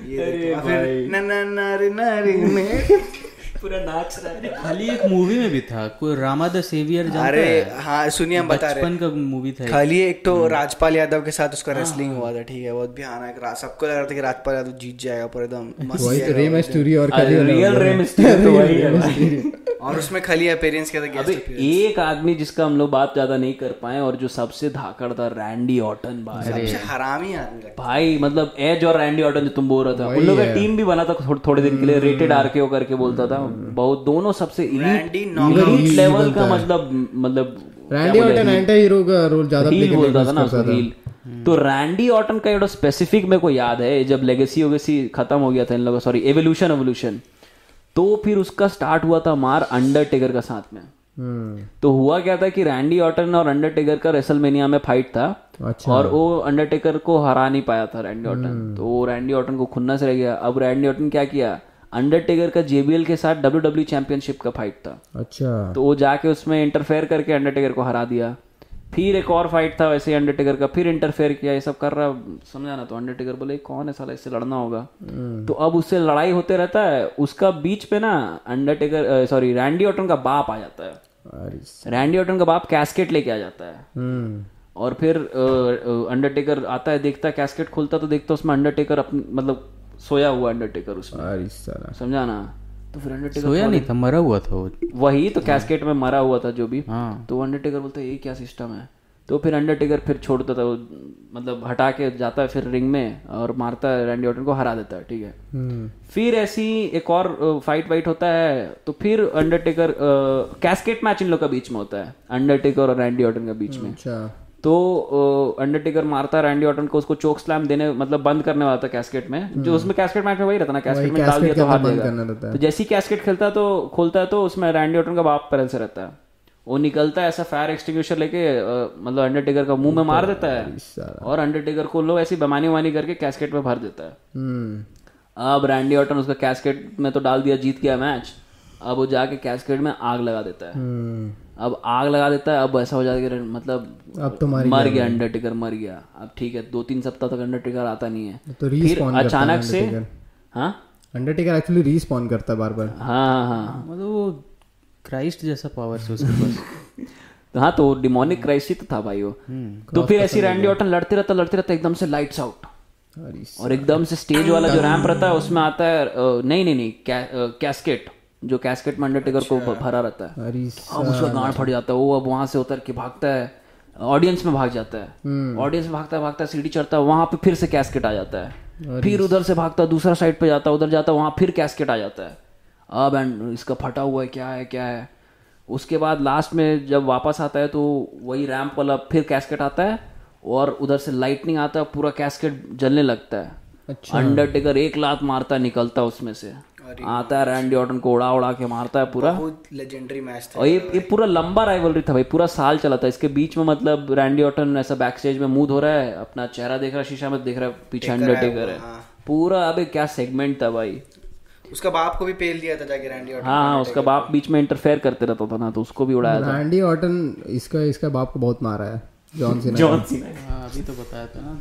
A: ये फिर न न न रे न रे में
C: पूरा नाच रहा है।
D: खाली एक मूवी में भी था कोई रामा द सेवियर
A: अरे
D: हाँ?
A: सुनिए हम बता रहे
D: बचपन का मूवी था
A: खाली एक तो राजपाल यादव के साथ उसका रेसलिंग हुआ था ठीक है बहुत भयानक रा- सबको लग रहा था कि राजपाल यादव जीत जाएगा पूरा एकदम
B: रेम स्टूडियो और
C: रियल
B: हो।
C: रेम तो वही है।
A: और उसमें खाली अपेरेंस किया था
C: एक आदमी जिसका हम लोग बात ज़्यादा नहीं कर पाए और जो सबसे धाकड़ था रैंडी ऑटन भाई
A: सबसे हरामी आदमी
C: भाई मतलब एज और रैंडी ऑटन जो तुम बोल रहा था उन लोग का टीम भी बना था थोड़े थोड़े दिन के लिए रेटेड आरकेओ करके बोलता था। बहुत दोनों सबसे
A: Randy
C: इलीट लेवल का मतलब मतलब
B: रैंडी ऑर्टन एंटी हीरो का रोल ज़्यादा प्ले
C: हील
B: करने की
C: बोलता था ना
B: करता
C: हील तो रैंडी ऑटन का एडो स्पेसिफिक मेरे को याद है जब लेगेसी ओगेसी खत्म हो गया था इन लोगों सॉरी एवोल्यूशन एवोल्यूशन तो फिर उसका स्टार्ट हुआ था मार अंडरटेकर का साथ में।
B: हम्म।
C: तो हुआ क्या था कि रैंडी ऑटन और अंडरटेकर का रेसलमेनिया में फाइट था
B: अच्छा।
C: और वो अंडरटेकर को हरा नहीं पाया था रैंडी ऑटन तो वो रैंडी ऑटन को खुन्नस रह गया। अब रैंडी ऑटन क्या किया? अंडरटेकर का जेबीएल के साथ डब्ल्यू डब्ल्यू चैंपियनशिप का फाइट था।
B: अच्छा।
C: तो वो जाके उसमें इंटरफेयर करके अंडरटेकर को हरा दिया। फिर एक और फाइट था वैसे अंडरटेकर का फिर इंटरफेयर किया ये सब कर रहा समझा ना तो अंडरटेकर बोले कौन है साला इससे लड़ना होगा? तो अब उससे लड़ाई होते रहता है उसका बीच पे ना अंडरटेकर सॉरी रैंडी ऑटन का बाप आ जाता है। रैंडी ऑटन का बाप कैस्केट लेके आ जाता है।
B: हम्म।
C: और फिर अंडरटेकर आता है देखता है कैस्केट खुलता तो देखता है उसमें अंडरटेकर अपन मतलब सोया हुआ अंडरटेकर उसमें। समझा ना? तो फिर अंडरटेकर
D: सोया नहीं था मरा हुआ था वो।
C: वही तो कैस्केट में मरा हुआ था जो भी।
D: हाँ।
C: तो अंडरटेकर बोलता है ये क्या सिस्टम है? तो फिर अंडरटेकर फिर छोड़ता था वो मतलब हटा के जाता है फिर रिंग में और मारता है रैंडी ऑर्टन को हरा देता है ठीक है।
B: हम्म।
C: फिर ऐसी एक और फाइट वाइट होता है तो फिर अंडरटेकर कैस्केट मैच इन लोग का बीच में होता है अंडरटेकर और रैंडी ऑर्टन का बीच में।
B: अच्छा।
C: तो अंडरटेकर मारता है रैंडी ऑर्टन को उसको चोक स्लैम देने मतलब बंद करने वाला था कैस्केट में। जो उसमें कैस्केट मैच में वही रहता ना कैस्केट में डाल दिया तो हार देगा। तो जैसे ही कैस्केट खेलता तो खोलता है तो उसमें रैंडी ऑटन का बाप पैरल से रहता है। वो निकलता है ऐसा फायर एक्सटिंग्विशर लेके मतलब अंडरटेकर का मुँह में मार देता है। और अंडरटेकर को लोग ऐसी बेमानी वानी करके कैस्केट में भर देता है।
B: हम्म।
C: अब रैंडी ऑर्टन उसका कैस्केट में तो डाल दिया जीत गया मैच अब वो जाके कैस्केट में आग लगा देता है।
B: हम्म।
C: अब आग लगा देता है अब ऐसा हो जाता है मतलब
B: अब तो मार
C: मर गया अंडरटेकर मर गया। अब ठीक है दो तीन सप्ताह तक अंडरटेकर आता नहीं है।
B: तो
C: फिर अचानक से हाँ?
B: अंडरटेकर एक्चुअली रीस्पॉन करता है बार बार
C: हाँ हाँ हाँ।
D: मतलब वो क्राइस्ट जैसा पावर है उसके पास।
C: तो हाँ तो डिमोनिक क्राइस्ट ही तो था भाई वो। तो फिर ऐसी रैंडी ऑर्टन लड़ते रहता लड़ते रहता एकदम से लाइट्स आउट और एकदम से स्टेज वाला जो रैंप रहता है उसमें आता है नहीं नहीं नहीं कै, कैस्केट जो कैस्केट में अंडरटेकर को भरा रहता है। अब उसका गांड फट जाता है वो अब वहाँ से उतर के भागता है ऑडियंस में भाग जाता है। ऑडियंस में भागता भागता सीढ़ी चढ़ता है वहाँ पे फिर से कैस्केट आ जाता है। फिर उधर से भागता दूसरा साइड पे जाता है उधर जाता है वहाँ फिर कैस्केट आ जाता है। अब एंड इसका फटा हुआ है क्या है क्या है। उसके बाद लास्ट में जब वापस आता है तो वही रैंप वाला फिर कैस्केट आता है और उधर से लाइटनिंग आता है पूरा कैस्केट जलने लगता है।
B: अच्छा।
C: अंडरटेकर एक लात मारता निकलता उसमें से। आता है रैंडी ऑर्टन को उड़ा उड़ा के मारता है पूरा।
A: बहुत लेजेंडरी मैच था
C: और ये ये। पूरा लंबा राइवलरी था भाई पूरा साल चला था। इसके बीच में मतलब रैंडी ऑर्टन ऐसा बैक स्टेज में मुँह धो रहा है अपना चेहरा देख रहा है शीशा में देख रहा है पीछे अंडरटेकर है पूरा अबे क्या सेगमेंट था भाई।
A: उसका बाप को भी पेल दिया था जाके रैंडी ऑर्टन
C: हाँ हाँ उसका बाप बीच में इंटरफेयर करते रहता था ना तो उसको भी उड़ाया था।
B: रैंडी ऑर्टन इसका इसका बाप को बहुत मारा है जॉन सीना
C: जॉन सीना
D: हाँ अभी तो बताया था ना।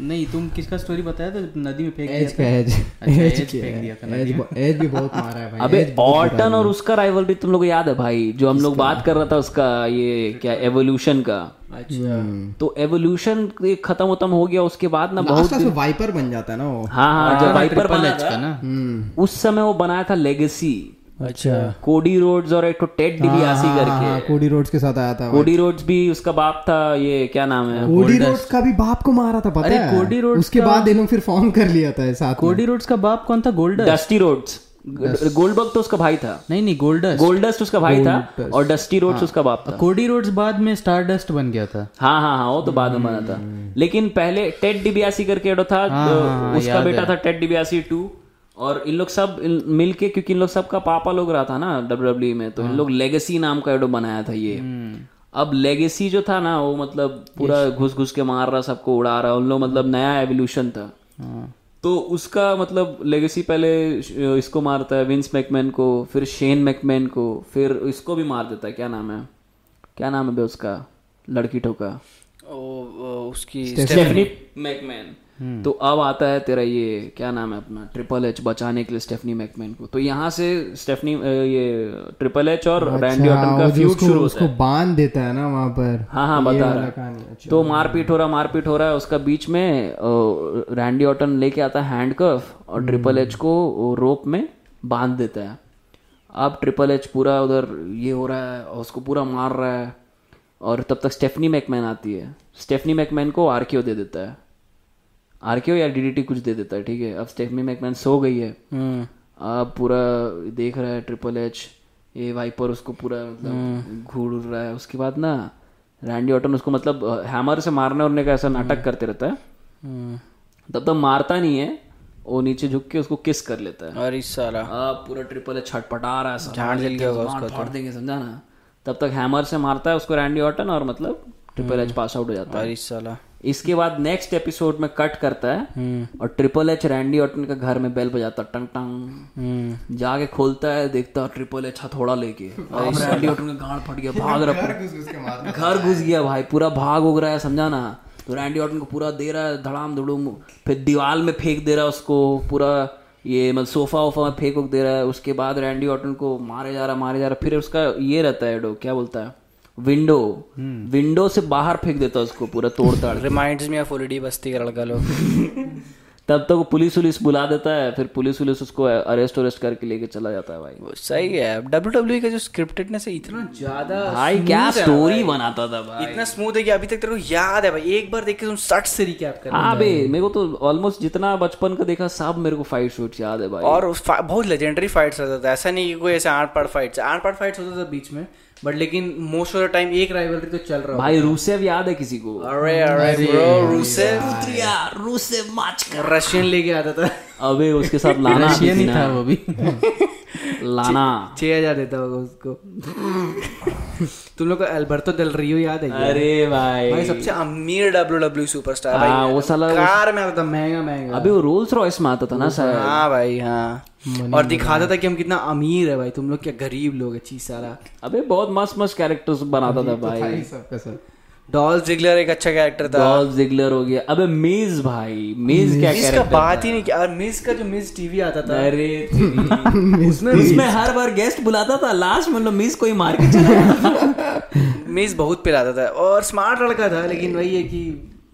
D: नहीं तुम किसका स्टोरी बताया था नदी में फेंक
B: एज
D: दिया
B: का
D: था?
B: एज।
D: अच्छा
B: एज
D: एज फेंक दिया था
B: एज एज भी बहुत मारा है भाई
C: अबे ऑर्टन और उसका राइवलरी तुम लोग को याद है भाई जो हम लोग बात कर रहा था उसका ये क्या एवोल्यूशन का।
A: अच्छा।
C: तो एवोल्यूशन खत्म खत्म हो गया उसके बाद ना बहुत
B: वाइपर बन जाता है ना वो।
C: हाँ हाँ जब वाइपर बना
D: का
C: था।
D: ना।
B: हम्म।
C: उस समय वो बनाया था लेगेसी
A: अच्छा।
C: कोडी रोड्स और एक तो टेड डिबियासी
B: हाँ,
C: करके।
B: हाँ, कोडी रोड्स के साथ आया था
C: कोडी रोड्स भी उसका बाप था ये क्या नाम है?
B: कोडी रोड्स का भी बाप को मारा था पता
D: अरे,
B: है?
D: कोडी रोड्स
B: उसके बाद इन्होंने फिर फॉर्म कर लिया था साथ
D: कोडी रोड्स का बाप कौन था? गोल्डर
C: डस्टी रोड्स गोल्डबर्ग तो उसका भाई था।
D: नहीं नहीं गोल्डर
C: गोल्डस्ट उसका भाई था और डस्टी रोड्स उसका बाप था।
D: कोडी रोड्स बाद में स्टारडस्ट बन गया था।
C: हाँ हाँ हाँ वो तो बाद में बना था। लेकिन पहले टेड डिबियासी करके था तो उसका बेटा था टेड डिबियासी टू। और इन लोग सब इन- मिलके क्योंकि इन लोग सबका पापा लोग रहा था ना WWE में तो इन लोग लेगेसी नाम का एडो बनाया था ये। अब लेगेसी जो था ना वो मतलब पूरा घुस घुस के मार रहा सबको उड़ा रहा उन लोग मतलब नया एवोल्यूशन था।
D: हाँ।
C: तो उसका मतलब लेगेसी पहले इसको मारता है विंस मैकमैन को फिर शेन मैकमैन को फिर इसको भी मार देता है क्या नाम है? क्या नाम है बे उसका? लड़की ठोका।
A: ओ, ओ, उसकी
C: स्टेफनी मैकमैन तो अब आता है तेरा ये क्या नाम है अपना ट्रिपल एच बचाने के लिए स्टेफनी मैकमैन को। तो यहाँ से स्टेफनी ये ट्रिपल एच और रैंडी
B: अच्छा,
C: ऑर्टन का फ्यूड शुरू होता
B: उसको
C: है।
B: बाँध देता है ना वहाँ पर।
C: हाँ हाँ बता रहा। है
B: अच्छा।
C: तो मारपीट हो रहा मारपीट हो रहा है उसका बीच में रैंडी ऑर्टन लेके आता है हैंड कफ और ट्रिपल एच को रोप में बाँध देता है। अब ट्रिपल एच पूरा उधर ये हो रहा है और उसको पूरा मार रहा है और तब तक स्टेफनी मैकमैन आती है। स्टेफनी मैकमैन को आरक्यू दे देता है। आरक्यू या डीडीटी कुछ दे देता है ठीक है? अब स्टेफनी मैकमैन सो गई है। अब पूरा देख रहा है ट्रिपल एच ये वाइपर उसको पूरा मतलब घूर रहा है। उसके बाद ना रैंडी ऑटन उसको मतलब हैमर से मारने उड़ने का ऐसा नाटक करते रहता है। तब तक मारता नहीं है वो नीचे झुक के उसको किस कर लेता है।
A: अरे साला।
C: अब पूरा ट्रिपल एच छटपटा रहा है
A: झाड़ जल गया होगा
C: मार फाड़ देंगे समझा ना? तब तक हैमर से मारता है उसको रैंडी ऑटन और मतलब ट्रिपल एच पास आउट हो जाता है।
A: अरे साला।
C: इसके बाद नेक्स्ट एपिसोड में कट करता है और ट्रिपल एच रैंडी ऑटन का घर में बेल बजाता है, टंग टंग। जाके खोलता है देखता है ट्रिपल एच हथौड़ा लेके। रैंडी ऑटन का गांड फट गया भाग रहा घर घुस गया भाई पूरा भाग उग रहा है समझा ना? तो रैंडी ऑटन को पूरा दे रहा है धड़ाम धड़ूम। फिर दीवार में फेंक दे रहा है उसको पूरा ये मतलब सोफा वोफा में फेंक उक दे रहा है। उसके बाद रैंडी ऑटन को मारे जा रहा मारे जा रहा। फिर उसका ये रहता है डो क्या बोलता है? विंडो। विंडो से बाहर फेंक देता उसको पूरा तोड़ ताड़
A: रिमाइंड्स मी ऑफ़ ओलीडी बस्ती का लड़का लोग।
C: तब तक वो पुलिस उलिस बुला देता है फिर पुलिस उलिस उसको अरेस्ट वरेस्ट करके लेके चला जाता है भाई।
A: वो सही है डब्ल्यू डब्ल्यू का जो स्क्रिप्टेडनेस है इतना ज़्यादा
C: भाई क्या स्टोरी बनाता था भाई।
A: इतना स्मूथ है कि अभी तक तेरे को याद है भाई एक बार देख के तुम सट से रिकैप कर
C: हाँ बे मेरे को तो ऑलमोस्ट जितना बचपन का देखा सब मेरे को फाइट शूट याद है भाई।
A: और बहुत लेजेंडरी फाइट्स रहता था ऐसा नहीं कि कोई ऐसे आठ पाठ फाइट्स आठ पाठ फाइट्स होता था बीच में बट लेकिन मोस्ट ऑफ़ द टाइम एक राइवलरी तो चल रहा है
C: भाई रूसेव याद है किसी को?
A: अरे अरे ब्रो रूसेव।
C: रूसेव मैच कर।
A: रशियन लेके आता था।
C: अबे उसके साथ लाना भी
D: रशियन ही था वो भी।
C: लाना।
A: छह हज़ार देता होगा उसको। तुम लोग को अल्बर्टो डेल रियो याद है
C: अरे भाई।
A: भाई सबसे अमीर डब्ल्यू डब्ल्यू सुपरस्टार
C: हाँ,
A: भाई।
C: वो साला-
A: कार में आता था महँगा महँगा।
C: अभी वो रोल्स रॉयस में आता था ना सर
A: हाँ भाई हाँ। और दिखाता था कि हम कितना अमीर है भाई तुम लोग क्या गरीब लोग है चीज़ सारा।
C: अबे बहुत मस्त मस्त कैरेक्टर्स बनाता था भाई।
B: सबका सब
A: डॉल जिगलर एक अच्छा कैरेक्टर था।
C: डॉल जिगलर हो गया। अबे मिज भाई मिज क्या
A: मिस का बात ही नहीं किया और मिस का जो मिस टीवी आता था।
C: अरे उसमें उसमें हर बार गेस्ट बुलाता था। लास्ट मतलब मिस कोई मार के चला।
A: मिस बहुत पिलाता था। और स्मार्ट लड़का था लेकिन वही है कि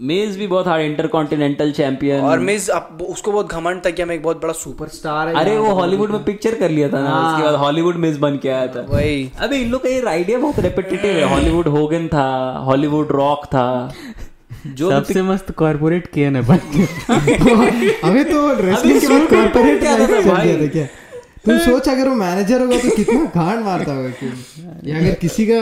C: मेज भी बहुत हार्ड इंटरकॉन्टिनेंटल चैंपियन
A: और मिस अब उसको बहुत घमंड था कि हम एक बहुत बड़ा सुपरस्टार है
C: अरे वो हॉलीवुड में पिक्चर कर लिया था ना उसके बाद हॉलीवुड मिस बन के आया था।
A: वही।
C: अबे इन लोग का ये आइडिया बहुत रेपिटेटिव है। हॉलीवुड होगन था हॉलीवुड रॉक था। जो
D: सबसे मस्त कॉर्पोरेट केन है भाई
B: अभी तो रेसलिंग के बाद कॉर्पोरेट
C: क्या था भाई?
B: था क्या? तुम सोच अगर वो मैनेजर होगा तो कितना घाट मारता होगा कि या अगर किसी का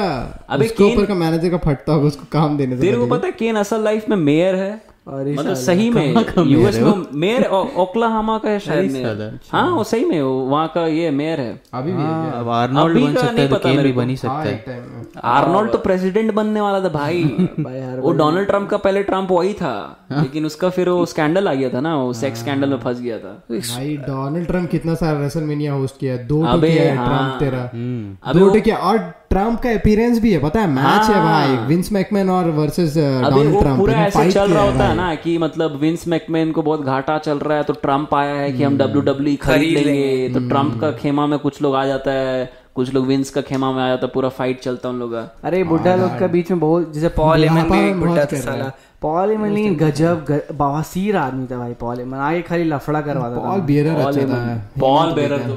C: अबे
B: उसके ऊपर का मैनेजर का फटता होगा उसको काम देने से
C: तेरे को पता है केन असल लाइफ में मेयर है मतलब सही में यूएस में मेयर ओक्लाहामा का है शायद मेयर। हाँ। वो सही में वहाँ का ये मेयर है।
B: अभी भी
D: अब आर्नोल्ड बन सकता है तो केन भी
C: को।
D: बन ही
B: हाँ
D: सकता है
C: आर्नोल्ड तो प्रेसिडेंट बनने वाला था भाई। वो डोनाल्ड ट्रंप का पहले ट्रंप वही था लेकिन उसका फिर वो स्कैंडल आ गया था ना वो सेक्स स्कैंडल में फंस गया था।
B: भाई डोनाल्ड ट्रंप कितना सारा रेसलमेनिया होस्ट किया दो टू
C: अबे
B: है
C: हाँ।
B: तेरा।
C: अबे
B: दो
C: वो-
B: टू और ट्रंप का अपीयरेंस भी है पता है मैच हाँ, है। भाई विंस मैकमैन और वर्सेस डोनाल्ड ट्रंप
C: पूरा ऐसे चल रहा होता है ना कि मतलब विंस मैकमैन को बहुत घाटा चल रहा है तो ट्रंप आया है कि हम डब्ल्यू डब्ल्यू खरीद लेंगे तो ट्रंप का खेमा में कुछ लोग आ जाता है कुछ लोग विंस का खेमा में आ जाता है पूरा फाइट चलता है उन लोग का।
A: अरे बुढ़ा लोग का बीच में बहुत जैसे पॉल
B: है।
A: पॉल एमन लेकिन गजब ग- बवासीर आदमी था भाई पॉल एमन आगे खाली लफड़ा करवाता था।
B: पॉल बियरर अच्छा था।
C: पॉल बेरर तो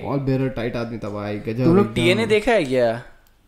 C: भाई।
B: पॉल बियरर टाइट आदमी था भाई गजब तुम
A: लोग टीएनए देखा है क्या?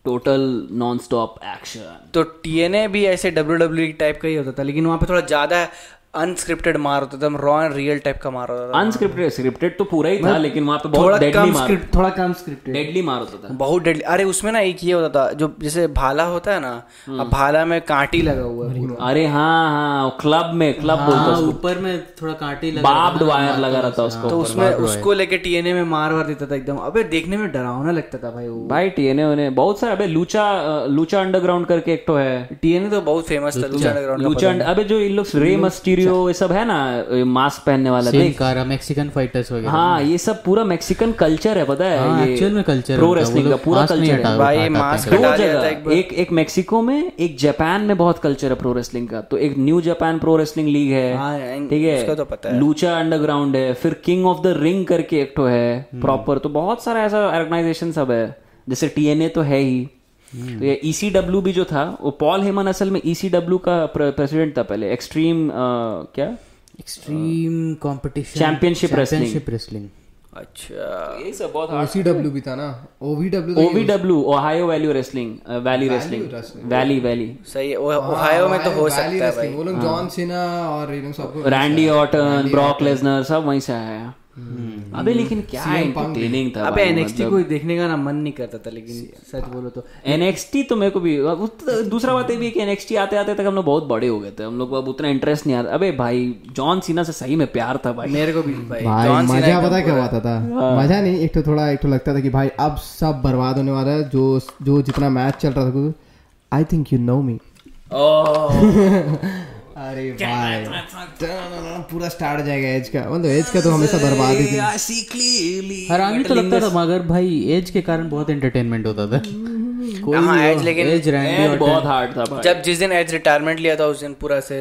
C: टोटल नॉन स्टॉप एक्शन
A: तो टीएनए भी ऐसे डब्ल्यू डब्ल्यू टाइप का ही होता था लेकिन वहाँ पे थोड़ा ज़्यादा अनस्क्रिप्टेड मार होता था रॉ एंड रियल टाइप का मार होता था।
C: अनस्क्रिप्टेड स्क्रिप्टेड तो पूरा ही था लेकिन वहाँ पे
A: थोड़ा
C: बहुत डेडली
A: कम
C: मार
A: स्क्रिप्ट थोड़ा कम स्क्रिप्टेड
C: डेडली मार होता था।
A: बहुत डेडली अरे उसमें ना एक ये होता था जो जैसे भाला होता है ना अब भाला में कांटी लगा हुआ है पूरा।
C: अरे हाँ हाँ क्लब में क्लब बोलते
D: हाँ, ऊपर में थोड़ा कांटे लगा
C: बाप्ड वायर लगा रहता उसको
A: तो उसमें उसको लेके टीएनए में मार वार देता था एकदम। अबे देखने में डरावना लगता था भाई वो।
C: भाई टीएनए उन्हें बहुत सारे अबे लूचा लूचा अंडरग्राउंड करके एक तो है।
A: टीएनए तो बहुत फ़ेमस था लूचा। अंडरग्राउंड
C: लूचा अबे जो इन लोग रे मस्टीरियो ये सब है ना मास्क पहनने वाला देख।
D: कारा मैक्सिकन फाइटर्स वगैरह।
C: हाँ ये सब पूरा मैक्सिकन कल्चर है पता है?
D: हाँ,
C: ये
D: actual में है
C: प्रो रेसलिंग का पूरा कल्चर है।
A: भाई मास्क
C: दो जगह
A: एक
C: एक मेक्सिको में एक जापान में बहुत कल्चर है प्रो रेसलिंग का। तो एक New Japan pro wrestling league
A: हाँ,
C: है ठीक
A: उसका तो
C: है
A: पता है।
C: लूचा अंडरग्राउंड है फिर किंग ऑफ़ द रिंग करके एक तो है प्रॉपर तो बहुत सारा ऐसा ऑर्गेनाइजेशन सब है। जैसे टीएनए तो है ही। तो ये ईसीडब्ल्यू भी जो था वो पॉल हेमन असल में ईसीडब्ल्यू का प्रेसिडेंट था पहले एक्सट्रीम क्या?
D: Extreme competition
C: wrestling.
D: Championship wrestling
A: अच्छा
C: ये सब बहुत
B: ओसीडब्ल्यू भी था ना? OVW
C: OVW Ohio valley wrestling valley wrestling valley valley
A: सही है ओहायो में तो हो सकता है
B: वो लोग जॉन सीना और
C: रैंडी ऑर्टन ब्रॉक लेजनर सब वहीं से आया। है अबे लेकिन क्या एंटरटेनिंग था
A: अबे एनएक्सटी को देखने का ना मन नहीं करता था लेकिन सच बोलो तो।
C: एनएक्सटी तो मेरे को भी दूसरा बात ये भी है कि एनएक्सटी आते आते तक हम लोग बहुत बड़े हो गए थे। हम लोग को अब उतना इंटरेस्ट नहीं आता अबे भाई जॉन सीना से सही में प्यार था भाई।
A: मेरे को भी भाई
B: मज़ा पता क्या आता था मज़ा नहीं एक तो थोड़ा एक तो लगता था कि भाई अब सब बर्बाद होने वाला है। जो जो जितना मैच चल रहा था I think you know me अरे भाई। पूरा स्टार्ट जाएगा एज का। मतलब एज का तो हमेशा बर्बाद ही थी।
D: हैरानी तो लगता था मगर भाई एज के कारण बहुत एंटरटेनमेंट होता था।
A: हाँ एज लेकिन
D: एज रैंडी
C: बहुत हार्ड था भाई।
A: जब जिस दिन एज रिटायरमेंट लिया था उस दिन पूरा से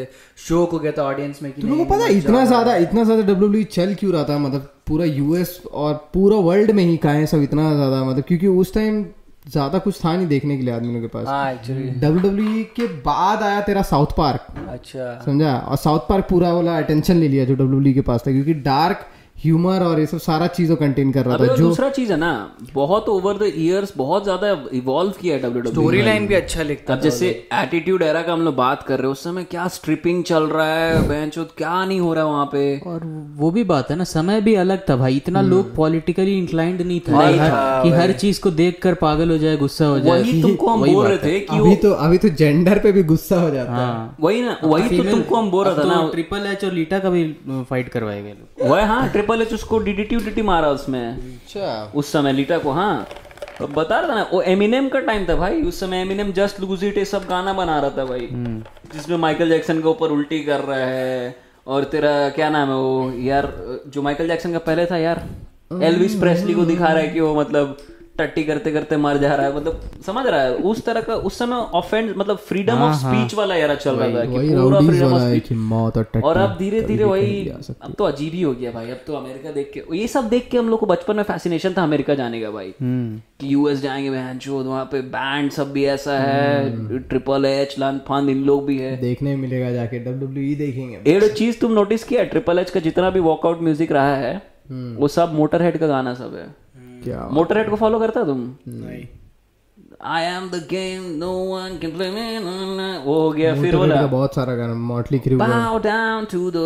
A: शोक हो गया था ऑडियंस में कि
B: तुम लोगों को पता इतना ज़्यादा इतना ज़्यादा डब्ल्यू चल क्यों रहा था? मतलब पूरा यूएस और पूरा वर्ल्ड में ही का है सब इतना ज़्यादा? मतलब क्योंकि उस टाइम ज़्यादा कुछ था नहीं देखने के लिए आदमियों के पास।
A: डब्ल्यू
B: डब्ल्यू के बाद आया तेरा साउथ पार्क
A: अच्छा।
B: समझा? और साउथ पार्क पूरा वाला अटेंशन ले लिया जो डब्ल्यू के पास था क्योंकि डार्क ह्यूमर और ये सब सारा चीज़ों कंटेन कर रहा था जो
C: दूसरा चीज़ है ना बहुत ओवर द इयर्स बहुत ज़्यादा इवॉल्व किया है डब्ल्यू
A: स्टोरी लाइन भी अच्छा लिखता
C: अब जैसे एटीट्यूड एरा का हम लोग बात कर रहे हैं उस समय क्या स्ट्रिपिंग चल रहा है बेंचो क्या नहीं हो रहा है वहाँ पे?
D: और वो भी बात है ना समय भी अलग था भाई इतना लोग पॉलिटिकली इंक्लाइंड नहीं था कि हर, कि हर चीज़ को देख कर पागल हो जाए गुस्सा हो जाए।
C: वही तुमको हम बोल रहे थे कि
B: अभी तो अभी तो जेंडर पे भी गुस्सा हो जाता है।
D: हाँ।
C: वही ना वही तो तुमको हम बोल रहा था ना।
D: ट्रिपल एच और लीटा का भी फाइट करवाए गए
C: वह हाँ ट्रिपल एच उसको डीडीटी उडीटी मारा उसमें।
B: अच्छा।
C: उस समय लीटा को हाँ। तो बता रहा था ना वो एमिनेम का टाइम था भाई। उस समय एमिनेम जस्ट लूज इट सब गाना बना रहा था भाई। जिसमें माइकल जैक्सन के ऊपर उल्टी कर रहा है और तेरा क्या नाम है वो? यार जो माइकल जैक्सन का पहले था यार एलविस प्रेस्ली को दिखा रहा है कि वो मतलब टट्टी करते करते मर जा रहा है मतलब समझ रहा है उस तरह का उस समय ऑफेंड मतलब फ्रीडम ऑफ़ स्पीच वाला एरा चल रहा था कि पूरा फ्रीडम ऑफ़
B: है
C: स्पीच
B: मौत और टट्टी
C: और अब धीरे धीरे वही अब तो अजीब ही हो गया भाई अब तो अमेरिका देख के ये सब देख के हम लोग को बचपन में फैसिनेशन था अमेरिका जाने का भाई। कि यूएस जाएँगे बहन चोद वहाँ पे बैंड सब भी ऐसा है ट्रिपल एच लान फान इन लोग भी है।
B: देखने मिलेगा जाके डब्ल्यू देखेंगे
C: एक चीज़ तुम नोटिस किया ट्रिपल एच का जितना भी वॉकआउट म्यूज़िक रहा है वो सब मोटर हेड का गाना सब है।
B: क्या?
C: मोटर हेड को फॉलो करता तुम?
A: नहीं।
C: I am the game no one can play me वो हो गया फिर बोला।
B: बहुत सारा गाना मॉटली क्रू का।
C: Bow down to the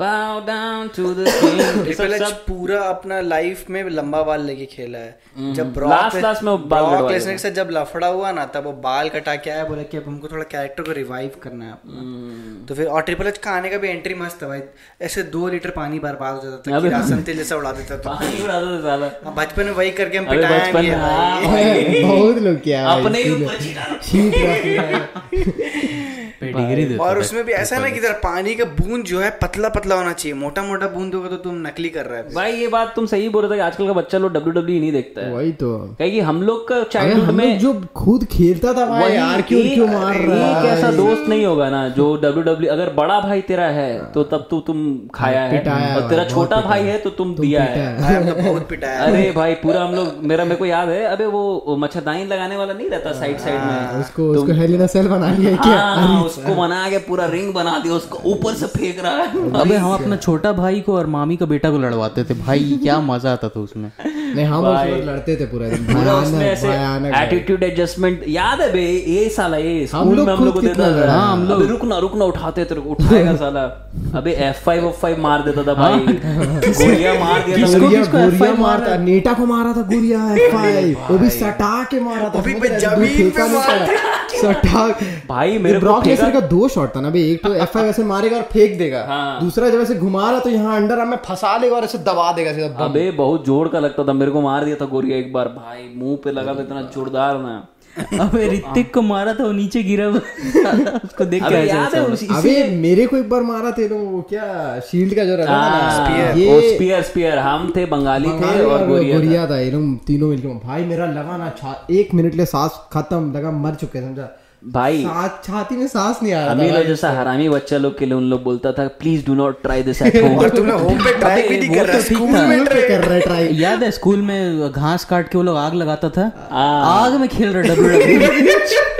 C: bow down to the king. ये
A: ट्रिपल
C: सब
A: पूरा अपना लाइफ में लंबा बाल लेके खेला है। जब
C: Last- last में बाल
A: ब्रॉक लेसनर से जब लफड़ा हुआ ना तब वो बाल कटा के आया बोला कि अब हमको थोड़ा कैरेक्टर को रिवाइव करना है अपना। तो फिर और ट्रिपल एच का आने का भी एंट्री मस्त है भाई। ऐसे दो लीटर पानी बर्बाद हो जाता था किरासन तेल जैसा उड़ा देता था।
C: पानी उड़ाता था
A: हाँ, बचपन में वही करके हम पिटाया
B: बहुत लोग क्या है
C: अपने ही ऊपर छिटा
B: रखी रख लिया।
D: पेडिग्री देता
A: और उसमें भी ऐसा ना कि इधर पानी का बूंद जो है पतला पतला होना चाहिए मोटा मोटा बूंद होगा तो तुम नकली कर रहा है।
C: भाई ये बात तुम सही बोल रहे थे कि आजकल का बच्चा लोग डब्ल्यू डब्ल्यू नहीं देखता है।
B: वही तो।
C: कहे कि हम लोग का
B: अरे
C: चाइल्डहुड में
B: जो खुद खेलता था भाई यार क्यों क्यों मार रहा है
C: ऐसा दोस्त नहीं होगा ना जो डब्ल्यू डब्ल्यू अगर बड़ा भाई तेरा है तो तब तू तुम खाया है और तेरा छोटा भाई है। तो तुम दिया है।
A: बहुत पिटाया
C: अरे भाई पूरा हम लोग मेरा मेरे को याद है अबे वो मच्छरदानी लगाने वाला नहीं रहता साइड साइड में?
B: उसको उसको हेलिना सेल बना लिया क्या?
C: हाँ, उसको बना के पूरा रिंग बना दिया उसको ऊपर से फेंक रहा है।
D: अबे हम अपना छोटा भाई को और मामी का बेटा को लड़वाते थे। भाई क्या मज़ा आता था उसमें।
B: नहीं हम उस लड़ते थे पूरा दिन।
C: पूरा उसमें ऐसे एटीट्यूड एडजस्टमेंट याद है बे ये साला ये स्कूल
B: लोग
C: में हम लोग को
B: कितना
C: देता था।
B: है।
C: हम लोग। रुकना रुकना उठाते थे उठाएगा साला। अबे एफ़ फाइव एफ़ फाइव मार देता था भाई। गोलियाँ मार दिया था।
B: गुरिया
D: किसको F5
B: मारता नेटा को मारा था गुरिया एफ़ वो भी सटा के मारा था।
A: वो भी ज़मीन पे
B: नहीं था। सटा।
C: भाई मेरे को
B: ब्रॉक का दो शॉट था ना बे एक तो एफ़ ऐसे मारेगा और फेंक देगा।
C: हाँ।
B: दूसरा जब ऐसे घुमा रहा तो यहाँ अंडर आर्म में फंसा लेगा और ऐसे दबा देगा सीधा
C: अबे बहुत ज़ोर का लगता था मेरे को मार दिया था गोरिया एक बार। भाई मुँह पे लगा था इतना जोरदार ना
D: अबे ऋतिक को मारा था वो नीचे गिरा हुआ। उसको देख के
C: याद है उसी
B: अबे मेरे को एक बार मारा थे तो वो क्या शील्ड का जो रहता था ना।
C: हाँ,
B: ये
C: वो स्पीयर स्पीयर हम थे बंगाली थे और गोरिया था।
B: गोरिया था ये लोग तीनों मिलके। भाई मेरा लगा ना एक मिनट के लिए सांस खत्म लगा मर चुके समझा?
C: भाई
B: छाती में सांस नहीं आ रहा अमीर
C: लोग जैसा हरामी बच्चा लोग के लिए उन लोग बोलता था please do not try this at home
A: और तुमने होम पे ट्राई भी नहीं कर रहा स्कूल में ट्राई
B: कर रहे ट्राई
D: याद है स्कूल में घास काट के वो लोग आग लगाता था?
C: हाँ।
D: आग में खेल रहे डब्ल्यू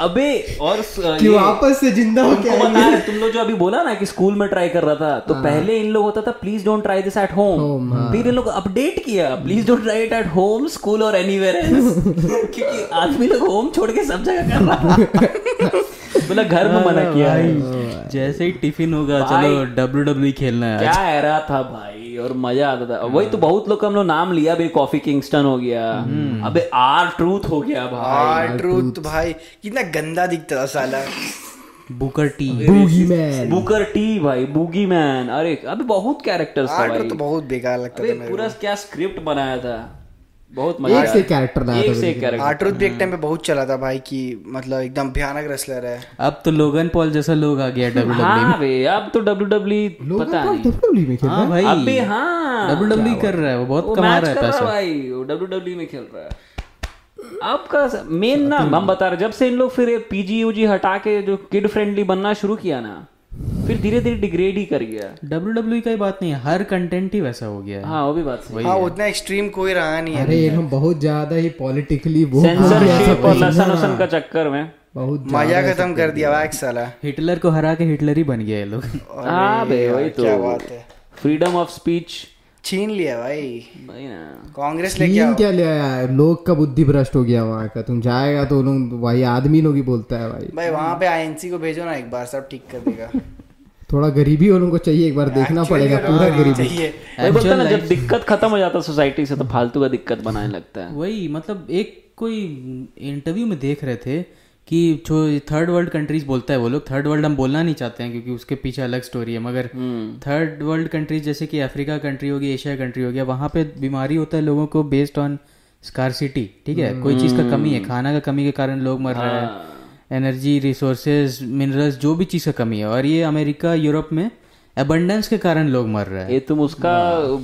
C: अबे और
B: कि वापस से ज़िंदा हो
C: तुमको पता है? तुम लोग जो अभी बोला ना कि स्कूल में ट्राई कर रहा था तो
B: हाँ।
C: पहले इन लोग होता था please don't try this at home फिर इन लोग अपडेट किया please don't try it at home school और एनीवेयर एल्स क्योंकि आदमी लोग होम छोड़ के सब जगह कर रहा बोला घर में मना किया
D: जैसे ही टिफ़िन होगा। चलो डब्ल्यू डब्ल्यू खेलना है
C: क्या एरा था भाई। और मज़ा आता था। वही तो बहुत लोग का हम लोग नाम लिया भाई कॉफ़ी किंगस्टन हो गया। अबे आर ट्रूथ हो गया भाई।
A: आर ट्रूथ भाई। कितना गंदा दिखता था साला।
D: Booker T.
B: Boogeyman.
C: Booker T भाई बूगी मैन। अरे अभी बहुत कैरेक्टर्स था भाई।
A: तो बहुत बेकार लगता था
C: पूरा क्या स्क्रिप्ट बनाया था। बहुत मज़ा
B: एक से कैरेक्टर लाया
C: एक से कैरेक्टर
A: आर्ट ट्रूथ भी एक टाइम पे बहुत चला था भाई कि मतलब एकदम भयानक रेसलर है।
D: अब तो लोगन पॉल जैसा लोग आ गया डब्ल्यू
C: हाँ बे अब तो डब्ल्यू डब्ल्यू पता नहीं।
B: डब्ल्यूडब्ल्यू में खेल रहा
D: हाँ? भाई।
C: अबे हाँ।
D: डब्ल्यू डब्ल्यू कर रहा है वो बहुत कमा रहा है
C: कर रहा है
D: पैसा।
C: भाई वो डब्ल्यू डब्ल्यू में खेल रहा है। आपका मेन ना हम बता रहे जब से इन लोग फिर पीजी यूजी हटा के जो किड फ्रेंडली बनना शुरू किया ना फिर धीरे धीरे डिग्रेड ही कर गया।
D: डब्ल्यू डब्ल्यू का ही बात नहीं है हर कंटेंट ही वैसा हो गया। है
C: हाँ वो भी बात सही
A: हाँ उतना एक्सट्रीम कोई रहा नहीं है।
B: अरे हम बहुत ज़्यादा ही पॉलिटिकली वो
C: सेंसरशिप और लसन वसन का चक्कर में।
B: बहुत
A: मज़ा खत्म कर दिया भाई साला।
D: हिटलर को हरा के हिटलर ही बन गया ये लोग।
C: हाँ बे वही तो।
A: क्या बात है।
C: फ्रीडम ऑफ़ स्पीच
A: छीन लिया भाई।
C: भाई
A: कांग्रेस
B: चीन
A: आओ।
B: क्या ले आया लोग का बुद्धि भ्रष्ट हो गया वहाँ का। तुम जाएगा तो लोग भाई आदमी लोग ही बोलता है भाई।
A: भाई वहाँ पे आईएनसी को भेजो ना एक बार सब ठीक कर देगा।
B: थोड़ा गरीबी वालों को चाहिए एक बार देखना पड़ेगा पूरा गरीबी।
A: चाहिए।
C: बोलता ना जब दिक्कत खत्म हो जाता है सोसाइटी से तो फालतू का दिक्कत बनाने लगता है।
D: वही मतलब एक कोई इंटरव्यू में देख रहे थे कि जो थर्ड वर्ल्ड कंट्रीज़ बोलता है वो लोग थर्ड वर्ल्ड हम बोलना नहीं चाहते हैं क्योंकि उसके पीछे अलग स्टोरी है मगर थर्ड वर्ल्ड कंट्रीज़ जैसे कि अफ्रीका कंट्री होगी एशिया कंट्री हो गया वहाँ पे बीमारी होता है लोगों को बेस्ड ऑन स्कारसिटी ठीक है? कोई चीज़ का कमी है खाना का कमी के कारण लोग मर रहे हैं। एनर्जी रिसोर्सेज मिनरल्स जो भी चीज़ का कमी है। और ये अमेरिका यूरोप में एबंडेंस के कारण लोग मर रहे हैं।
C: ये तुम उसका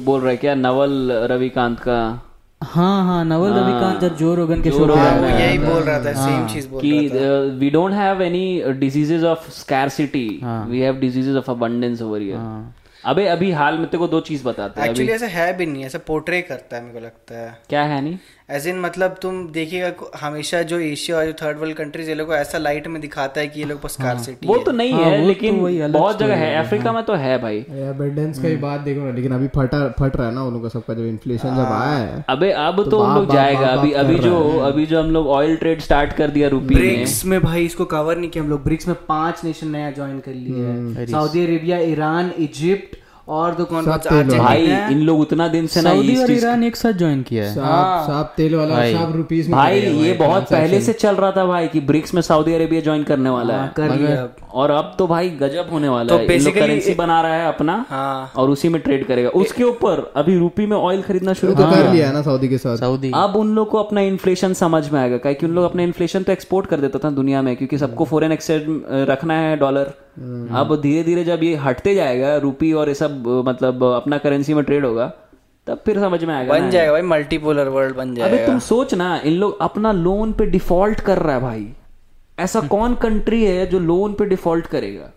C: बोल रहे क्या? नवल रविकांत का?
D: हाँ हाँ नवल रविकांत जब जो रोगन के शो
A: हाँ, वो यही बोल रहा था सेम चीज़ बोल
C: कि we don't have any diseases of scarcity we have diseases of abundance over here अबे अभी हाल में तेरे को दो चीज़ बताते हैं
A: एक्चुअली ऐसा है भी नहीं ऐसा पोर्ट्रे करता है मेरे को लगता है।
C: क्या है नहीं?
A: एज इन मतलब तुम देखिएगा हमेशा जो एशिया और जो थर्ड वर्ल्ड कंट्रीज़ ये लोग को ऐसा लाइट में दिखाता है कि ये लोग बस कार स्कार्सिटी
C: वो तो नहीं
D: हाँ,
C: है
D: तो
C: लेकिन
D: वही
C: बहुत जगह है। अफ्रीका में तो है भाई।
B: एबंडेंस का ही बात देखो ना लेकिन अभी फटा फट रहा है ना उन लोगों का सबका जब इन्फ्लेशन जब आया है
C: अबे अब तो हम लोग जाएगा। अभी अभी जो अभी जो हम लोग ऑयल ट्रेड स्टार्ट कर दिया रूपी में
A: ब्रिक्स में भाई इसको कवर नहीं किया हम लोग। ब्रिक्स में पाँच नेशन नया ज्वाइन कर लिए हैं। सऊदी अरेबिया ईरान इजिप्ट और दो कौन से
C: भाई इन लोग उतना दिन से ना
D: और ईरान एक साथ ज्वाइन किया है।
B: सब सब तेल वाला सब रुपीस में
C: भाई ये बहुत पहले से चल रहा था भाई कि ब्रिक्स में सऊदी अरेबिया ज्वाइन करने वाला है
A: कर लिया।
C: और अब तो भाई गजब होने वाला
A: तो
C: है। इन लोग
A: basically-
C: करेंसी बना रहा है अपना
A: हाँ।
C: और उसी में ट्रेड करेगा। उसके ऊपर अभी रूपी में ऑयल खरीदना शुरू
B: तो कर लिया ना सऊदी के साथ।
D: सऊदी।
C: अब उन लोग को अपना इन्फ्लेशन समझ में आएगा। क्योंकि उन लोग अपना इन्फ्लेशन तो एक्सपोर्ट कर देता था दुनिया में क्योंकि सबको फॉरेन एक्सचेंज रखना है डॉलर अब धीरे धीरे जब ये हटते जाएगा रूपी और ये सब मतलब अपना करेंसी में ट्रेड होगा तब फिर समझ में आएगा
A: बन। जाएगा भाई मल्टीपोलर वर्ल्ड बन
C: अबे
A: जाएगा।
C: तुम सोच ना इन लोग अपना लोन पे डिफ़ॉल्ट कर रहा है भाई। ऐसा कौन कंट्री है जो लोन पे डिफ़ॉल्ट करेगा?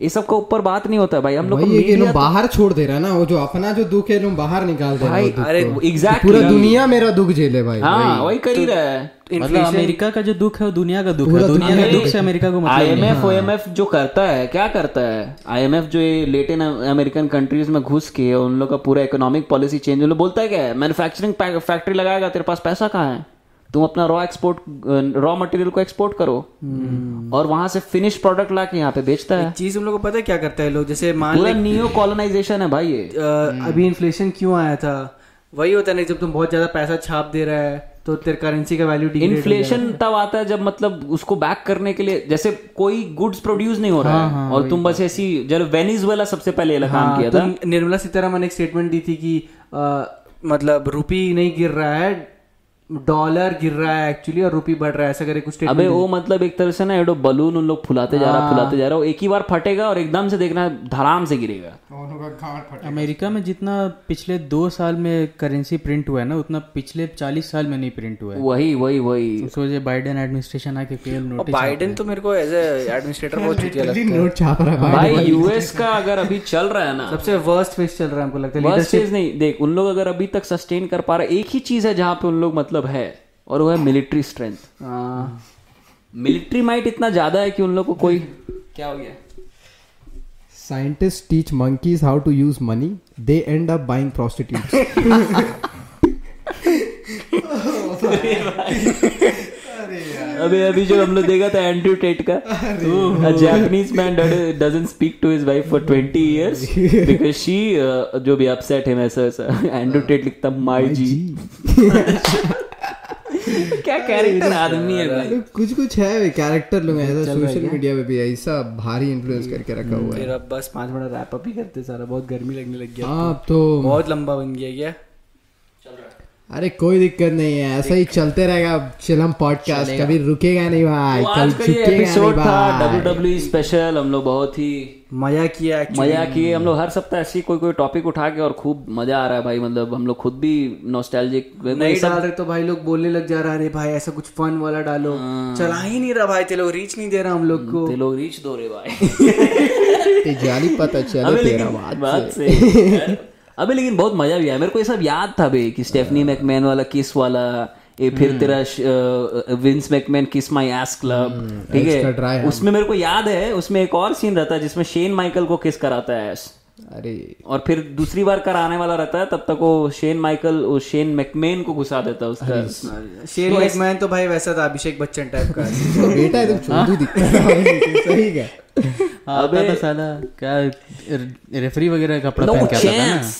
C: ये सब का ऊपर बात नहीं होता भाई हम लोग
B: है
C: media
B: लोग बाहर छोड़ दे रहा है ना वो जो अपना जो दुख है बाहर निकाल दे
C: भाई अरे
B: को।
C: एग्जैक्टली
B: पूरा दुनिया मेरा दुख झेले भाई
C: हाँ वही। कर ही रहा है।
D: मतलब अमेरिका का जो दुख है वो दुनिया का दुख है। दुनिया का दुख से अमेरिका को मतलब नहीं
C: आईएमएफ ओएमएफ जो करता है क्या करता है? आईएमएफ जो ये लेटिन अमेरिकन कंट्रीज़ में घुस के उन लोग का पूरा इकोनॉमिक पॉलिसी चेंज उन लोग बोलता है क्या है? मैन्युफैक्चरिंग फैक्ट्री लगाएगा तेरे पास पैसा कहाँ है? तुम अपना रॉ एक्सपोर्ट रॉ मटेरियल को एक्सपोर्ट करो। और वहाँ से फिनिश प्रोडक्ट ला के यहाँ पे बेचता है।
A: चीज़ उन लोग को पता है क्या करता है लोग? जैसे मान
C: पूरा नियो कॉलोनाइजेशन है भाई ये।
A: अभी इन्फ्लेशन क्यों आया था? वही होता है ना जब तुम बहुत ज़्यादा पैसा छाप दे रहा है तो तेरे करेंसी का वैल्यू
C: इन्फ्लेशन तब आता है जब मतलब उसको बैक करने के लिए जैसे कोई गुड्स प्रोड्यूस नहीं हो रहा हाँ, है और तुम बस ऐसी जब वेनिजुएला सबसे पहले ये काम किया था।
A: तो निर्मला सीतारामन एक स्टेटमेंट दी थी कि अ, मतलब रुपी नहीं गिर रहा है डॉलर गिर रहा है एक्चुअली और रुपी बढ़ रहा है ऐसा करके कुछ
C: अबे वो मतलब एक तरह से ना एडो बलून उन लोग फुलाते जा रहा फुलाते जा रहा वो एक ही बार फटेगा और एकदम से देखना धड़ाम से गिरेगा।
D: अमेरिका में जितना पिछले दो साल में करेंसी प्रिंट हुआ है ना उतना पिछले चालीस साल में नहीं प्रिंट हुआ है।
C: वही वही वही।
D: सोचे बाइडेन एडमिनिस्ट्रेशन आके
A: और
D: नोटिस
A: बाइडेन तो मेरे को एज एडमिनिस्ट्रेटर बहुत चुतिया लगता है।
B: नोट छाप रहा है
C: भाई यूएस का अगर अभी चल रहा है ना।
A: सबसे वर्स्ट फ़ेज़ चल रहा है हमको लगता है।
C: नहीं देख उन लोग अगर अभी तक सस्टेन कर पा रहे एक ही चीज़ है जहाँ पे उन लोग मतलब है और वो है मिलिट्री स्ट्रेंथ
A: हाँ,
C: मिलिट्री माइट इतना ज़्यादा है कि उन लोग को कोई क्या हो गया?
B: Scientist teach monkeys how to use money they end up buying prostitutes.
C: अभी अभी जो हम लोग देखा था एंड्रू टेट का Japanese man doesn't speak to his wife for 20 years because she जो भी अपसेट है ऐसा ऐसा एंड्रू टेट लिखता माय जी क्या कैरेक्टर आदमी है भाई?
B: कुछ कुछ है कैरेक्टर लोग ऐसा सोशल मीडिया पे भी ऐसा भारी इन्फ्लुएंस करके रखा हुआ है।
A: फिर अब बस पाँच मिनट रैप अप ही करते सारा बहुत गर्मी लगने लग गया
B: हाँ तो
A: बहुत लंबा बन गया क्या?
B: अरे कोई दिक्कत नहीं है ऐसा ही चलते रहेगा चिलम पॉडकास्ट कभी रुकेगा नहीं भाई
C: तो
B: कल
C: आज का ये
B: झुकेगा नहीं
C: एपिसोड था डब्ल्यू डब्ल्यू स्पेशल हम लोग बहुत ही
A: मज़ा किया
C: मज़ा किए। हम लोग हर सप्ताह ऐसी कोई कोई टॉपिक उठा के और खूब मज़ा आ रहा है भाई मतलब हम लोग खुद भी नॉस्टैल्जिक
A: नहीं डाल रहे तो भाई लोग बोलने लग जा रहा है भाई ऐसा कुछ फन वाला डालो। चला ही नहीं रहा भाई ते लोग रीच नहीं दे रहा हम लोग को।
C: ते लोग रीच दो रे भाई।
B: जाली पता चले तेरा बात से।
C: अबे लेकिन बहुत मज़ा भी आया। मेरे को ये सब याद था भाई कि स्टेफनी मैकमैन वाला किस वाला ये फिर तेरा विंस मैकमैन किस माई एस क्लब ठीक है? उसमें मेरे को याद है उसमें एक और सीन रहता है जिसमें शेन माइकल को किस कराता है।
B: अरे।
C: और फिर दूसरी बार कर आने वाला रहता है तब तक वो शेन माइकल वो शेन मैकमेन को घुसा देता है उसका
A: शेन मैकमैन तो भाई वैसा था अभिषेक बच्चन टाइप का।
B: तो बेटा है तो चोदू दिखता है सही क्या?
D: अबे। तो साला क्या रेफरी वगैरह कपड़ा पहन के आता था ना।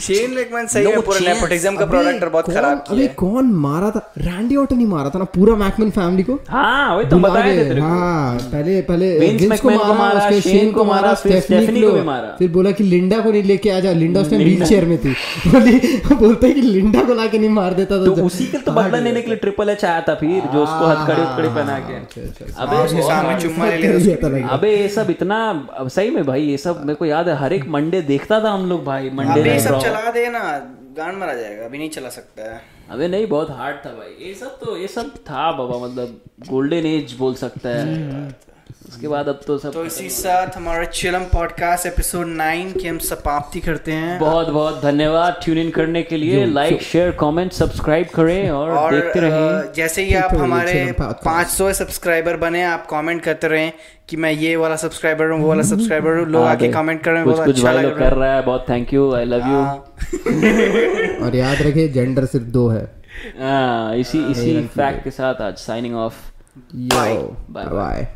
A: शेन मैकमैन सही है पूरा नेपोटिज्म का प्रोडक्ट बहुत
B: कौन-
A: खराब
B: अबे कौन मारा था? रैंडी ऑर्टन ही मारा था ना पूरा मैकमैन फैमिली को?
C: हाँ वही तो
B: बुला
C: थे तेरे को।
B: हाँ पहले पहले
C: विंस
B: विंस को मारा
C: मारा,
B: उसके
C: शेन
B: शेन को मारा
C: फिर
B: स्टेफनी
C: स्टेफनी
B: को
C: को भी मारा।
B: फिर बोला कि लिंडा को नहीं लेके आ जा लिंडा उस टाइम व्हील चेयर में थी। बोली बोलते हैं कि लिंडा को लाके नहीं मार देता
C: तो
B: तो
C: उसी। के तो बदला लेने के लिए ट्रिपल एच आया था फिर जो उसको हथकड़ी उथकड़ी पहना के। अबे
A: उसके सामने चुम्मा ले लिया
B: ये तो
C: अबे ये सब इतना सही में भाई ये सब मेरे को याद है हर एक मंडे देखता था हम लोग भाई मंडे
A: अबे सब चला देना गांड मरा जाएगा अभी नहीं चला सकता है।
C: अबे नहीं बहुत हार्ड था भाई। ये सब तो ये सब था बाबा मतलब गोल्डन एज बोल सकता है। उसके बाद अब तो सब
A: तो इसी साथ हमारा चिलम पॉडकास्ट एपिसोड नाइन की हम समाप्ति करते हैं।
C: बहुत बहुत धन्यवाद ट्यून इन करने के लिए। लाइक शेयर कमेंट सब्सक्राइब करें और,
A: और
C: देखते रहें।
A: जैसे ही आप हमारे
B: चिलम
A: 500 सब्सक्राइबर बने आप कमेंट करते रहें कि मैं ये वाला सब्सक्राइबर हूँ वो वाला सब्सक्राइबर हूँ। लोग
C: हाँ,
A: आके कमेंट कर रहे हैं
C: कुछ कुछ
A: अच्छा
C: भाई
A: लोग
C: कर रहा है। बहुत thank you I love you
B: और याद रखिए जेंडर सिर्फ़ दो है।
C: हाँ, इसी इसी फैक्ट के साथ आज signing off
B: yo
C: Bye.
B: Bye